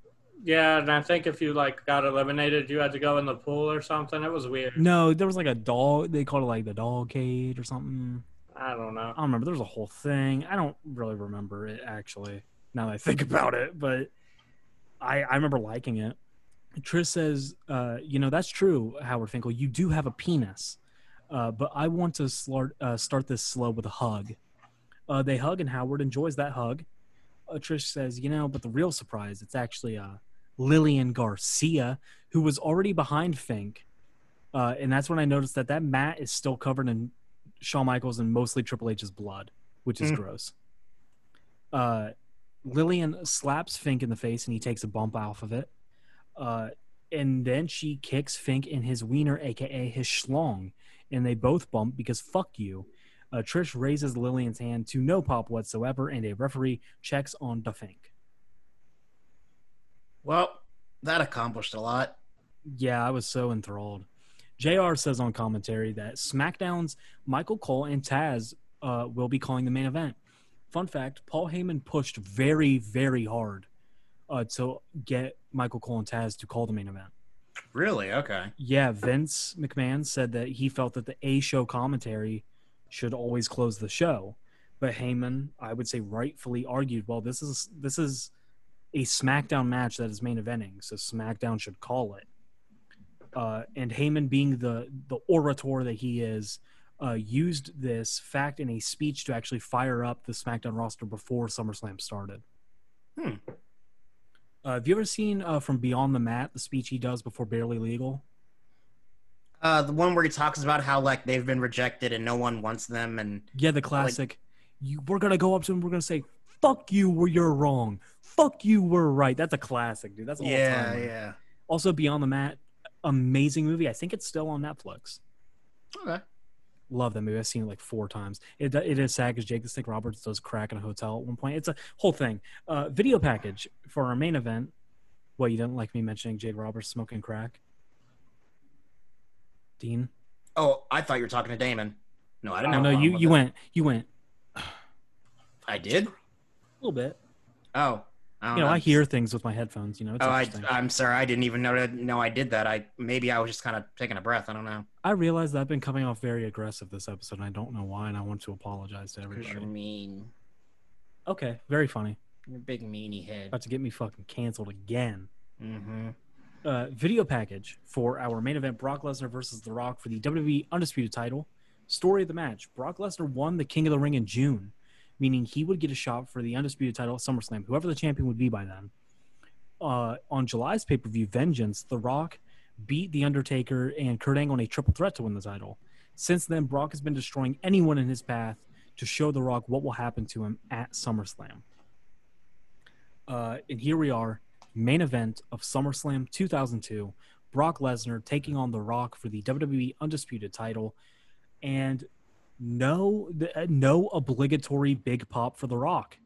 Yeah, and I think if you like got eliminated, you had to go in the pool or something. It was weird. no, there was like a dog. They called it like the dog cage or something. I don't know. I don't remember. There was a whole thing. I don't really remember it actually. Now that I think about it, but I I remember liking it. Trish says, uh, "You know that's true, Howard Finkel. You do have a penis, uh, but I want to start uh, start this slow with a hug." Uh, they hug, and Howard enjoys that hug. Uh, Trish says, "You know, but the real surprise, it's actually uh, Lillian Garcia, who was already behind Fink, uh, and that's when I noticed that that mat is still covered in Shawn Michaels and mostly Triple H's blood, which is Mm. gross." Uh, Lillian slaps Fink in the face, and he takes a bump off of it. Uh, and then she kicks Fink in his wiener, aka his schlong, and they both bump because fuck you. Uh, Trish raises Lillian's hand to no pop whatsoever, and a referee checks on the Fink. Well, that accomplished a lot. Yeah, I was so enthralled. JR says on commentary that SmackDown's Michael Cole and Taz uh, will be calling the main event. Fun fact Paul Heyman pushed very, very hard uh, to get Michael Cole and Taz to call the main event. Really? Okay. Yeah, Vince McMahon said that he felt that the A show commentary should always close the show. But Heyman, I would say rightfully argued, well, this is this is a SmackDown match that is main eventing, so SmackDown should call it. Uh, and Heyman, being the the orator that he is, uh, used this fact in a speech to actually fire up the SmackDown roster before SummerSlam started. Hmm. Uh, have you ever seen uh, from Beyond the Mat the speech he does before Barely Legal? Uh, the one where he talks about how like they've been rejected and no one wants them, and Yeah, the classic. you, we're gonna go up to him. We're gonna say, "Fuck you, where you're wrong. Fuck you, we're right." That's a classic, dude. That's all yeah, time. yeah. Also, Beyond the Mat, amazing movie. I think it's still on Netflix. Okay. Love that movie. I've seen it like four times. It it is sad because Jake the Snake Roberts does crack in a hotel at one point. It's a whole thing. Uh, video package for our main event. What you didn't like me mentioning Jake Roberts smoking crack? Dean. Oh, I thought you were talking to Damon. No, I didn't No, no, you you went you went I did. A little bit. Oh, I You know, I hear things with my headphones. You know, it's Oh, I, I'm sorry. I didn't even know. No, I did that. I maybe I was just kind of taking a breath. I don't know. I realize that I've been coming off very aggressive this episode, and I don't know why, and I want to apologize to Because you're mean. Okay, very funny. You're a big meanie head. About to get me fucking canceled again. Mm-hmm. Uh, video package for our main event: Brock Lesnar versus The Rock for the WWE Undisputed Title. Story of the match: Brock Lesnar won the King of the Ring in June, meaning he would get a shot for the Undisputed Title at SummerSlam, whoever the champion would be by then. Uh, on July's pay per view, Vengeance, The Rock beat The Undertaker and Kurt Angle in a triple threat to win the title. Since then, Brock has been destroying anyone in his path to show The Rock what will happen to him at SummerSlam. Uh, and here we are, main event of SummerSlam 2002. Brock Lesnar taking on The Rock for the WWE Undisputed title, and no, uh, no obligatory big pop for The Rock.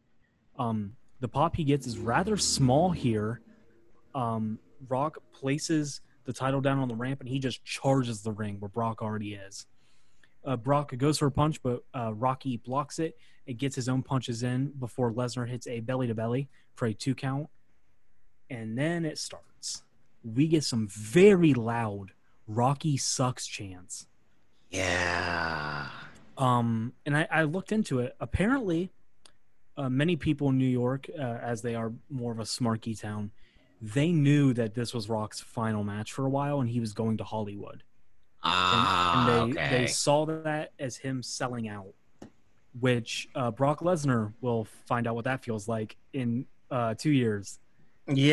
Um, the pop he gets is rather small here. Um, Rock places the title down on the ramp, and he just charges the ring where Brock already is. Uh, Brock goes for a punch, but uh, Rocky blocks it and gets his own punches in before Lesnar hits a belly to belly for a two count. And then it starts. We get some very loud Rocky sucks chants. Yeah. Um, and I, I looked into it. Apparently, uh, many people in New York, uh, as they are more of a smarky town, they knew that this was Rock's final match for a while, and he was going to Hollywood. Ah, and they okay. they saw that as him selling out, which uh, Brock Lesnar will find out what that feels like in uh, two years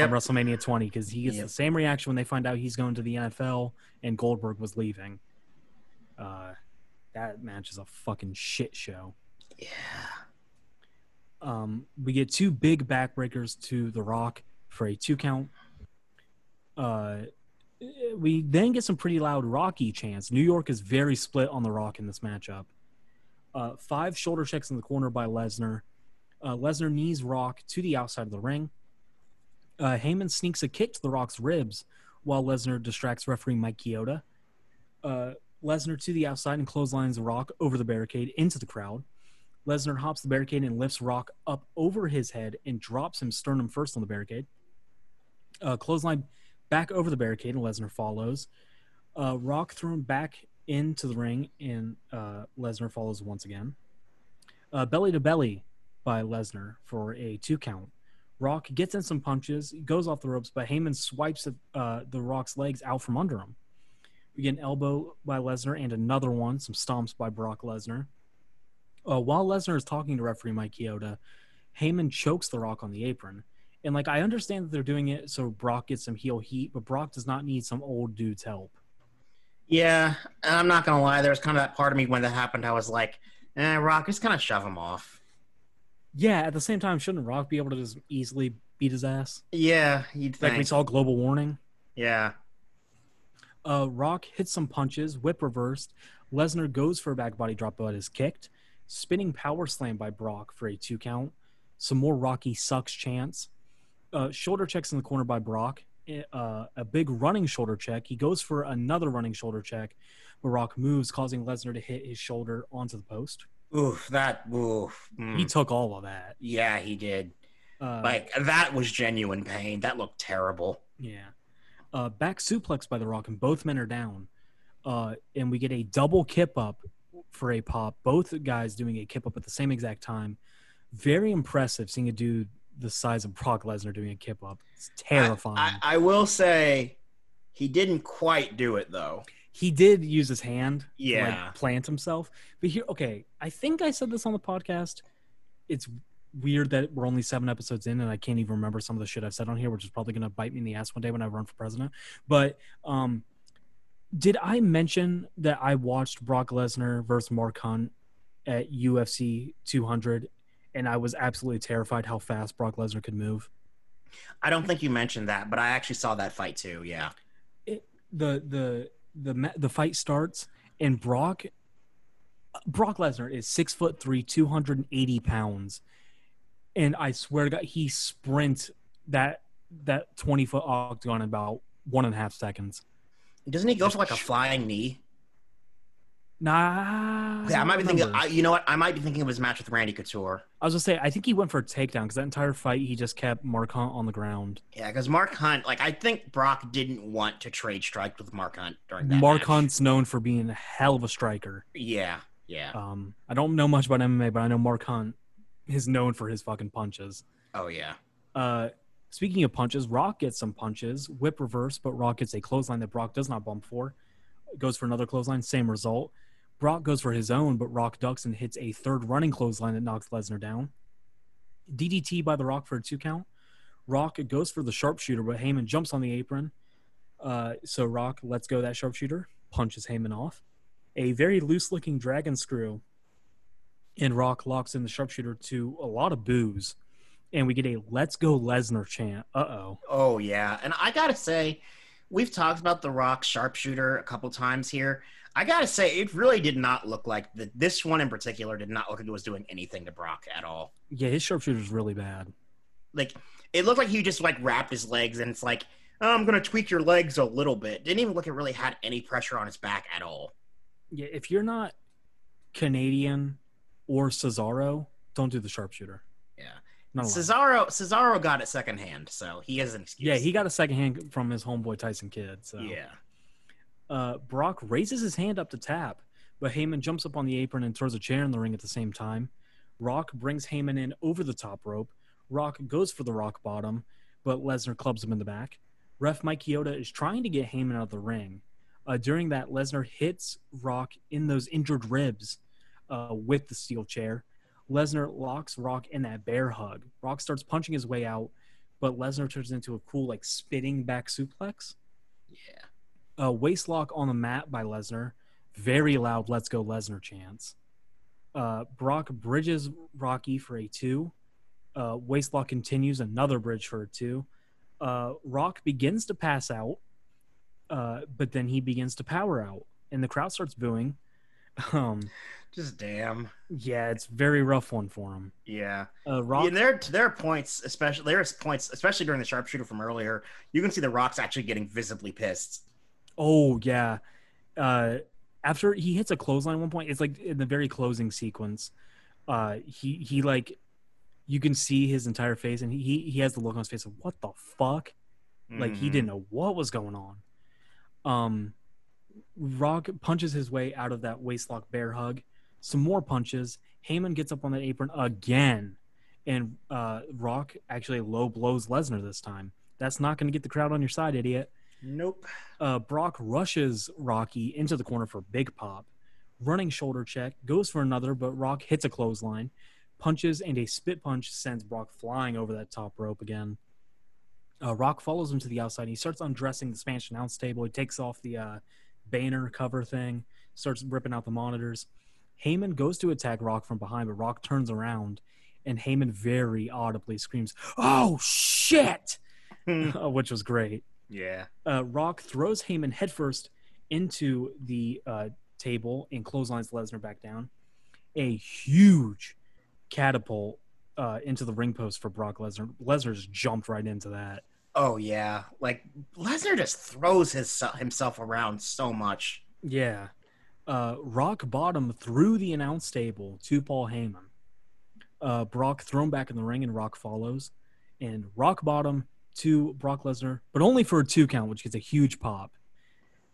on WrestleMania 20 because he gets Yep. the same reaction when they find out he's going to the NFL and Goldberg was leaving. Uh, that match is a fucking shit show. Yeah. Um, we get two big backbreakers to The Rock for a two count. Uh, we then get some pretty loud Rocky chants. New York is very split on The Rock in this matchup. Uh, five shoulder checks in the corner by Lesnar. Uh, Lesnar knees Rock to the outside of the ring. Uh, Heyman sneaks a kick to The Rock's ribs while Lesnar distracts referee Mike Chioda. Uh, Lesnar to the outside and clotheslines Rock over the barricade into the crowd. Lesnar hops the barricade and lifts Rock up over his head and drops him sternum first on the barricade. Uh, clothesline back over the barricade and Lesnar follows. Uh, Rock thrown back into the ring and uh, Lesnar follows once again. Uh, belly to belly by Lesnar for a two count. Rock gets in some punches, goes off the ropes, but Heyman swipes at, uh, the Rock's legs out from under him. We get an elbow by Lesnar and another one, some stomps by Brock Lesnar. Uh, while Lesnar is talking to referee Mike Chioda, Heyman chokes The Rock on the apron. And like I understand that they're doing it so Brock gets some heel heat, but Brock does not need some old dude's help. Yeah. And I'm not gonna lie. There was kind of that part of me when that happened. I was like, eh, Rock, just kind of shove him off. Yeah, at the same time, shouldn't Rock be able to just easily beat his ass? Yeah. You'd Like think. we saw Global Warning. yeah. Uh, Rock hits some punches, whip reversed. Lesnar goes for a back body drop, but is kicked. Spinning power slam by Brock for a two count. Some more Rocky sucks chants. Uh, shoulder checks in the corner by Brock. Uh, a big running shoulder check. He goes for another running shoulder check, but Rock moves, causing Lesnar to hit his shoulder onto the post. Oof. That. Oof. Mm. He took all of that. yeah, he did. Uh, Like that was genuine pain. That looked terrible. Yeah. Uh, back suplex by The Rock, and both men are down. Uh, and we get a double kip up for a pop. Both guys doing a kip up at the same exact time. Very impressive seeing a dude the size of Brock Lesnar doing a kip up. It's terrifying. I, I, I will say, he didn't quite do it though. he did use his hand Yeah. like plant himself. But here, okay, I think I said this on the podcast. It's weird that we're only seven episodes in and I can't even remember some of the shit I've said on here, which is probably gonna bite me in the ass one day when I run for president. But um did I mention that I watched Brock Lesnar versus Mark Hunt at UFC 200 and I was absolutely terrified how fast Brock Lesnar could move? I don't think you mentioned that, but I actually saw that fight too. Yeah. the the the the fight starts and Brock Brock Lesnar is six foot three, two hundred and eighty pounds, and I swear to God, he sprint that that twenty foot octagon in about one and a half seconds. Doesn't he go for like a flying knee? Nah. Yeah, I might be thinking. I, you know what? I might be thinking of his match with Randy Couture. I was gonna say I think he went for a takedown because that entire fight he just kept Mark Hunt on the ground. Yeah, because Mark Hunt, like I think Brock didn't want to trade strikes with Mark Hunt during that. Mark match. Hunt's known for being a hell of a striker. Yeah, yeah. Um, I don't know much about MMA, but I know Mark Hunt is known for his fucking punches. Oh yeah. Uh, speaking of punches, Rock gets some punches, whip reverse, but Rock gets a clothesline that Brock does not bump for. Goes for another clothesline, same result. Brock goes for his own, but Rock ducks and hits a third running clothesline that knocks Lesnar down. DDT by the Rock for a two count. Rock goes for the sharpshooter, but Heyman jumps on the apron. Uh, so Rock lets go that sharpshooter, punches Heyman off. A very loose looking dragon screw. And Rock locks in the sharpshooter to a lot of boos and we get a "Let's Go Lesnar" chant. Uh oh. Oh yeah, and I gotta say, we've talked about the Rock sharpshooter a couple times here. I gotta say, it really did not look like the, this one in particular did not look like it was doing anything to Brock at all. Yeah, his sharpshooter's really bad. Like it looked like he just like wrapped his legs, and it's like oh, I'm gonna tweak your legs a little bit. Didn't even look like it really had any pressure on his back at all. Yeah, if you're not Canadian or Cesaro, don't do the sharpshooter. Yeah. Not. Cesaro Cesaro got it secondhand, so he has an excuse. Yeah, he got a secondhand from his homeboy Tyson Kidd. So Yeah. uh, Brock raises his hand up to tap, but Heyman jumps up on the apron and throws a chair in the ring at the same time. Rock brings Heyman in over the top rope. Rock goes for the rock bottom, but Lesnar clubs him in the back. Ref Mike Chioda is trying to get Heyman out of the ring. Uh, during that, Lesnar hits Rock in those injured ribs uh, with the steel chair. Lesnar locks Rock in that bear hug. Rock starts punching his way out, but Lesnar turns into a cool, like, spitting back suplex Yeah. a waist lock on the mat by Lesnar. Very loud "Let's go Lesnar" chants. Uh, Brock bridges Rocky for a two. Uh, waist lock continues another bridge for a two. Uh, Rock begins to pass out, uh, but then he begins to power out, and the crowd starts booing. Um, Just damn. yeah, it's very rough one for him. Yeah. Uh, Rock, Yeah, there there are points, especially there's points, especially during the sharpshooter from earlier. You can see the Rock's actually getting visibly pissed. Oh yeah. Uh after he hits a clothesline at one point, it's like in the very closing sequence. Uh he he like you can see his entire face and he he has the look on his face of what the fuck? Like he Mhm. didn't know what was going on. Um Rock punches his way out of that waistlock bear hug. Some more punches. Heyman gets up on that apron again. And uh Rock actually low blows Lesnar this time. That's not going to get the crowd on your side, idiot Nope. uh, Brock rushes Rocky into the corner for big pop. Running shoulder check, goes for another, but Rock hits a clothesline, punches, and a spit punch sends Brock flying over that top rope again. Uh, Rock follows him to the outside. And He starts undressing the Spanish announce table. He takes off the uh, banner cover thing, starts ripping out the monitors. Heyman goes to attack Rock from behind, but Rock turns around, and Heyman very audibly screams, "Oh shit!" uh, which was great Yeah. uh, Rock throws Heyman headfirst into the uh, table and clotheslines Lesnar back down. A huge catapult uh, into the ring post for Brock Lesnar. Lesnar just jumped right into that. Oh yeah. Like Lesnar just throws his himself around so much. Yeah. Uh, Rock bottom through the announce table to Paul Heyman. Uh, Brock thrown back in the ring and Rock follows. And Rock bottom to Brock Lesnar, but only for a two count, which gets a huge pop.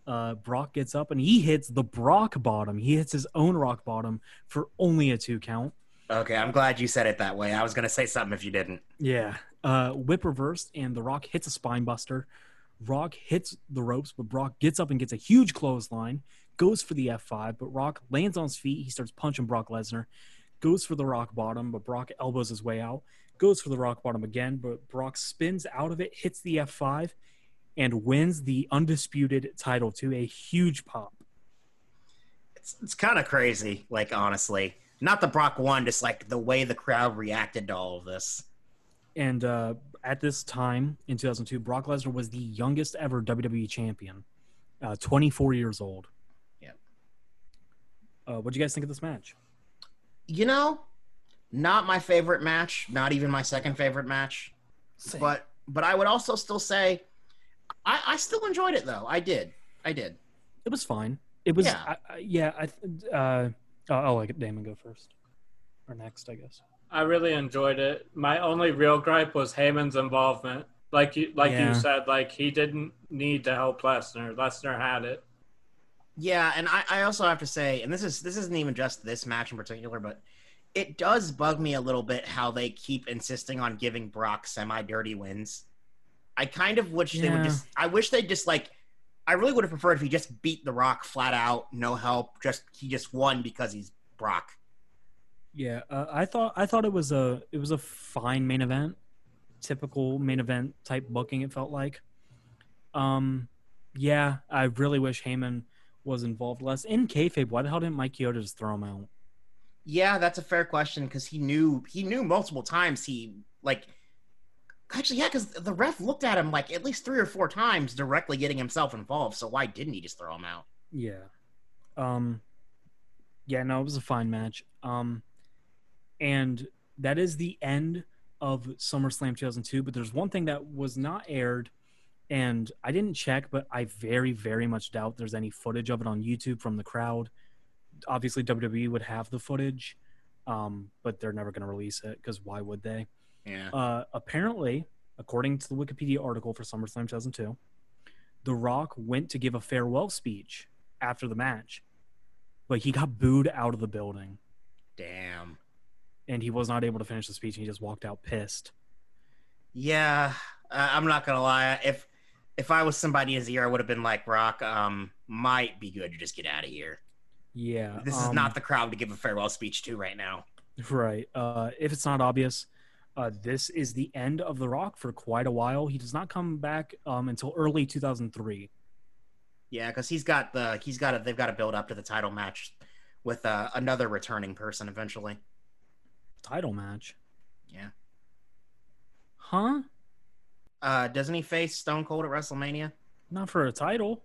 Uh, Brock gets up and he hits the Brock bottom. He hits his own rock bottom for only a two count. Okay, I'm glad you said it that way. I was gonna say something if you didn't. Yeah. Uh, whip reversed, and The Rock hits a spine buster. Rock hits the ropes, but Brock gets up and gets a huge clothesline, goes for the F5, but Rock lands on his feet. He starts punching Brock Lesnar, goes for the rock bottom, but Brock elbows his way out, goes for the rock bottom again, but Brock spins out of it, hits the F5, and wins the undisputed title to a huge pop. It's it's kind of crazy. Like honestly, not the Brock one, just like the way the crowd reacted to all of this. And uh, at this time in 2002, Brock Lesnar was the youngest ever WWE champion, uh, 24 years old. Yeah. Uh, what do you guys think of this match? You know, not my favorite match. Not even my second favorite match. But but I would also still say, I, I still enjoyed it though. I did. I did. it was fine. It was, Yeah. yeah. I, I- yeah. I, th- uh, oh, I'll let Damon go first or next, I guess. I really enjoyed it. My only real gripe was Heyman's involvement. Like you, like Yeah. you said, like he didn't need to help Lesnar. Lesnar had it. Yeah, and I, I also have to say, and this is this isn't even just this match in particular, but it does bug me a little bit how they keep insisting on giving Brock semi-dirty wins. I kind of wish they would just. I wish they just like. I really would have preferred if he just beat The Rock flat out, no help. Just he just won because he's Brock. Yeah, uh, I thought I thought it was a it was a fine main event, typical main event type booking. It felt like. Um, yeah, I really wish Heyman was involved less in kayfabe. Why the hell didn't Mike Chioda just throw him out? Yeah, that's a fair question because he knew he knew multiple times he like. Actually, yeah, because the ref looked at him like at least three or four times, directly getting himself involved. So why didn't he just throw him out? Yeah. Um yeah, no, it was a fine match. Um and that is the end of SummerSlam 2002, but there's one thing that was not aired and I didn't check, but I very very much doubt there's any footage of it on YouTube from the crowd. Obviously WWE would have the footage, um but they're never going to release it cuz why would they? Yeah. Uh, apparently, according to the Wikipedia article for SummerSlam 2002, The Rock went to give a farewell speech after the match, but he got booed out of the building, Damn. And he was not able to finish the speech. And he just walked out pissed. Yeah, uh, I'm not gonna lie. If if I was somebody in his ear, I would have been like, "Rock, um, might be good to just get out of here. Yeah, This is um, not the crowd to give a farewell speech to right now." right. Uh, if it's not obvious, uh, this is the end of The Rock for quite a while. He does not come back um, until early 2003. Yeah, because he's got the he's got a, they've got to build up to the title match with uh, another returning person eventually. Title match. Yeah. Huh? Uh, doesn't he face Stone Cold at WrestleMania? Not for a title.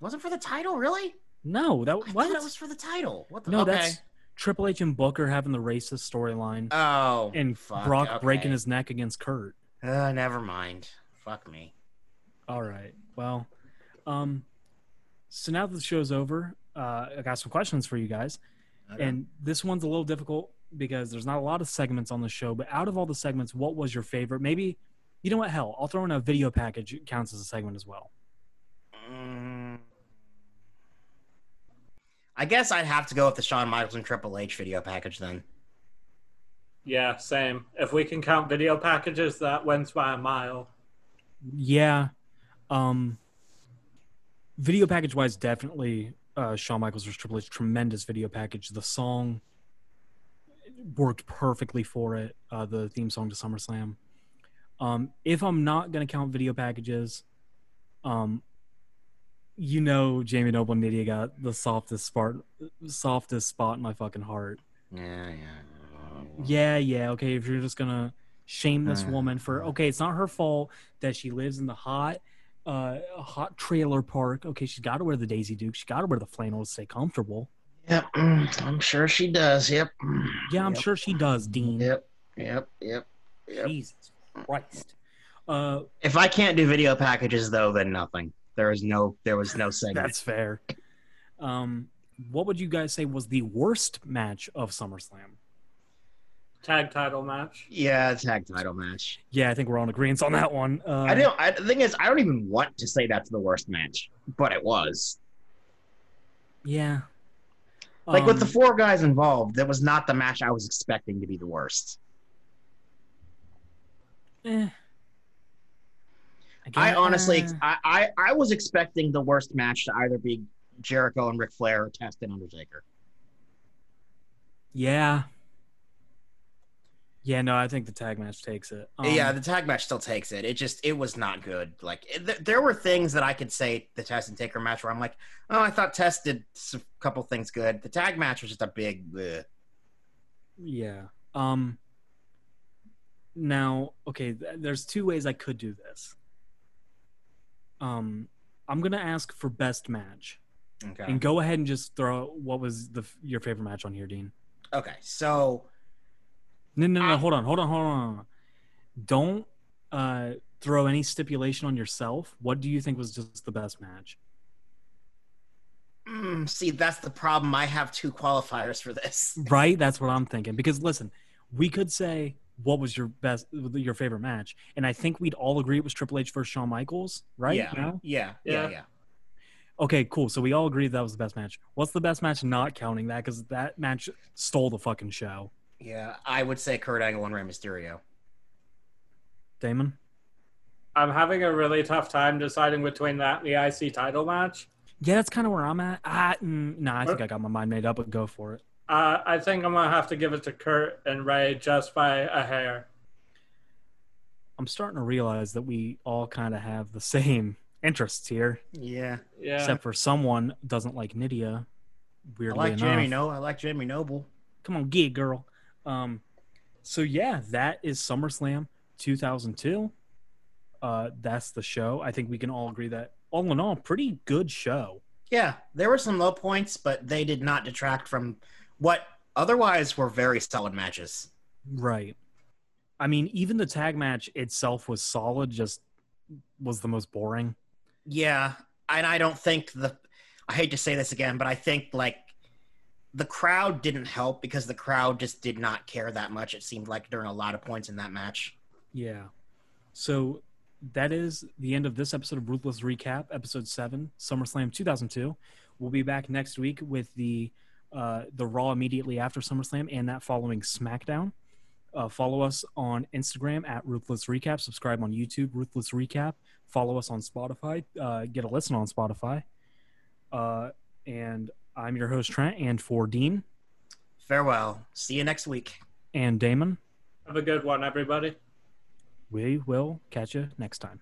Wasn't for the title, really? No, that I what? it was for the title. What the? No, okay. that's Triple H and Booker having the racist storyline, oh, and fuck, Brock okay. breaking his neck against Kurt. Uh, never mind. Fuck me. All right. Well, um, so now that the show's over, uh, I got some questions for you guys, Okay. and this one's a little difficult because there's not a lot of segments on the show. But out of all the segments, what was your favorite? Maybe, you know what? Hell, I'll throw in a video package. It counts as a segment as well. Mm. I guess I'd have to go with the Shawn Michaels and Triple H video package then. Yeah, same. If we can count video packages, that wins by a mile. Yeah. Um video package wise definitely uh Shawn Michaels vs Triple H tremendous video package. The song worked perfectly for it. Uh the theme song to SummerSlam. Um if I'm not to count video packages um you know Jamie Noble and Nydia got the softest spot softest spot in my fucking heart. Yeah, yeah. Yeah, yeah. Okay, if you're just gonna shame this Uh, woman for okay, it's not her fault that she lives in the hot, uh, hot trailer park. Okay, she's got to wear the Daisy Duke. She got to wear the flannel to stay comfortable. Yep, mm, I'm sure she does. Yep. Yeah, I'm Yep. sure she does, Dean. Yep, yep, yep. yep. Jesus Christ. Uh, If I can't do video packages though, then nothing. There is no, there was no segment. that's fair. Um, what would you guys say was the worst match of SummerSlam? Tag title match. yeah, tag title match. Yeah, I think we're on agreement on that one. Uh, I don't. I, the thing is, I don't even want to say that's the worst match, but it was. Yeah. Like with the Um, four guys involved, that was not the match I was expecting to be the worst. eh. I guess- honestly, I, I, I was expecting the worst match to either be Jericho and Ric Flair or Test and Undertaker. Yeah. Yeah, no, I think the tag match takes it. Um, yeah, the tag match still takes it. It just, it was not good. Like it, th- there were things that I could say the Test and Taker match where I'm like, oh, I thought Test did a couple things good. The tag match was just a big. bleh. Yeah. Um. Now, okay, th- there's two ways I could do this. Um, I'm gonna ask for best match, Okay. and go ahead and just throw what was the f- your favorite match on here, Dean. Okay. So No, no, no. I- hold on, hold on, hold on. Don't uh throw any stipulation on yourself. What do you think was just the best match? Mm, see, that's the problem. I have two qualifiers for this. Right? That's what I'm thinking. Because listen, we could say what was your best, your favorite match, and I think we'd all agree it was Triple H versus Shawn Michaels, right? Yeah. Yeah, yeah, Yeah. yeah. Okay, cool. So we all agree that was the best match. What's the best match not counting that? Because that match stole the fucking show. Yeah, I would say Kurt Angle and Rey Mysterio. Damon? I'm having a really tough time deciding between that and the IC title match. Yeah, that's kind of where I'm at. Ah, mm, nah, I think I got my mind made up, but go for it. Uh, I think I'm gonna have to give it to Kurt and Rey just by a hair. I'm starting to realize that we all kind of have the same interests here, Yeah, Yeah. except for someone doesn't like Nydia. I Weirdly like enough. Jamie. No, I like Jamie Noble. Come on, get girl. Um, so yeah, that is SummerSlam 2002. Uh, that's the show. I think we can all agree that all in all, pretty good show. Yeah, there were some low points, but they did not detract from what otherwise were very solid matches. Right. I mean, even the tag match itself was solid. Just was the most boring. Yeah, and I don't think the. I hate to say this again, but I think like the crowd didn't help because the crowd just did not care that much. It seemed like during a lot of points in that match. Yeah. So that is the end of this episode of Ruthless Recap, episode seven, SummerSlam 2002. We'll be back next week with the uh, the Raw immediately after SummerSlam and that following SmackDown. Uh, follow us on Instagram at Ruthless Recap. Subscribe on YouTube, Ruthless Recap. Follow us on Spotify. Uh, get a listen on Spotify. Uh, and I'm your host Trent, and for Dean Farewell. See you next week. and Damon, Have a good one, everybody. we will catch you next time.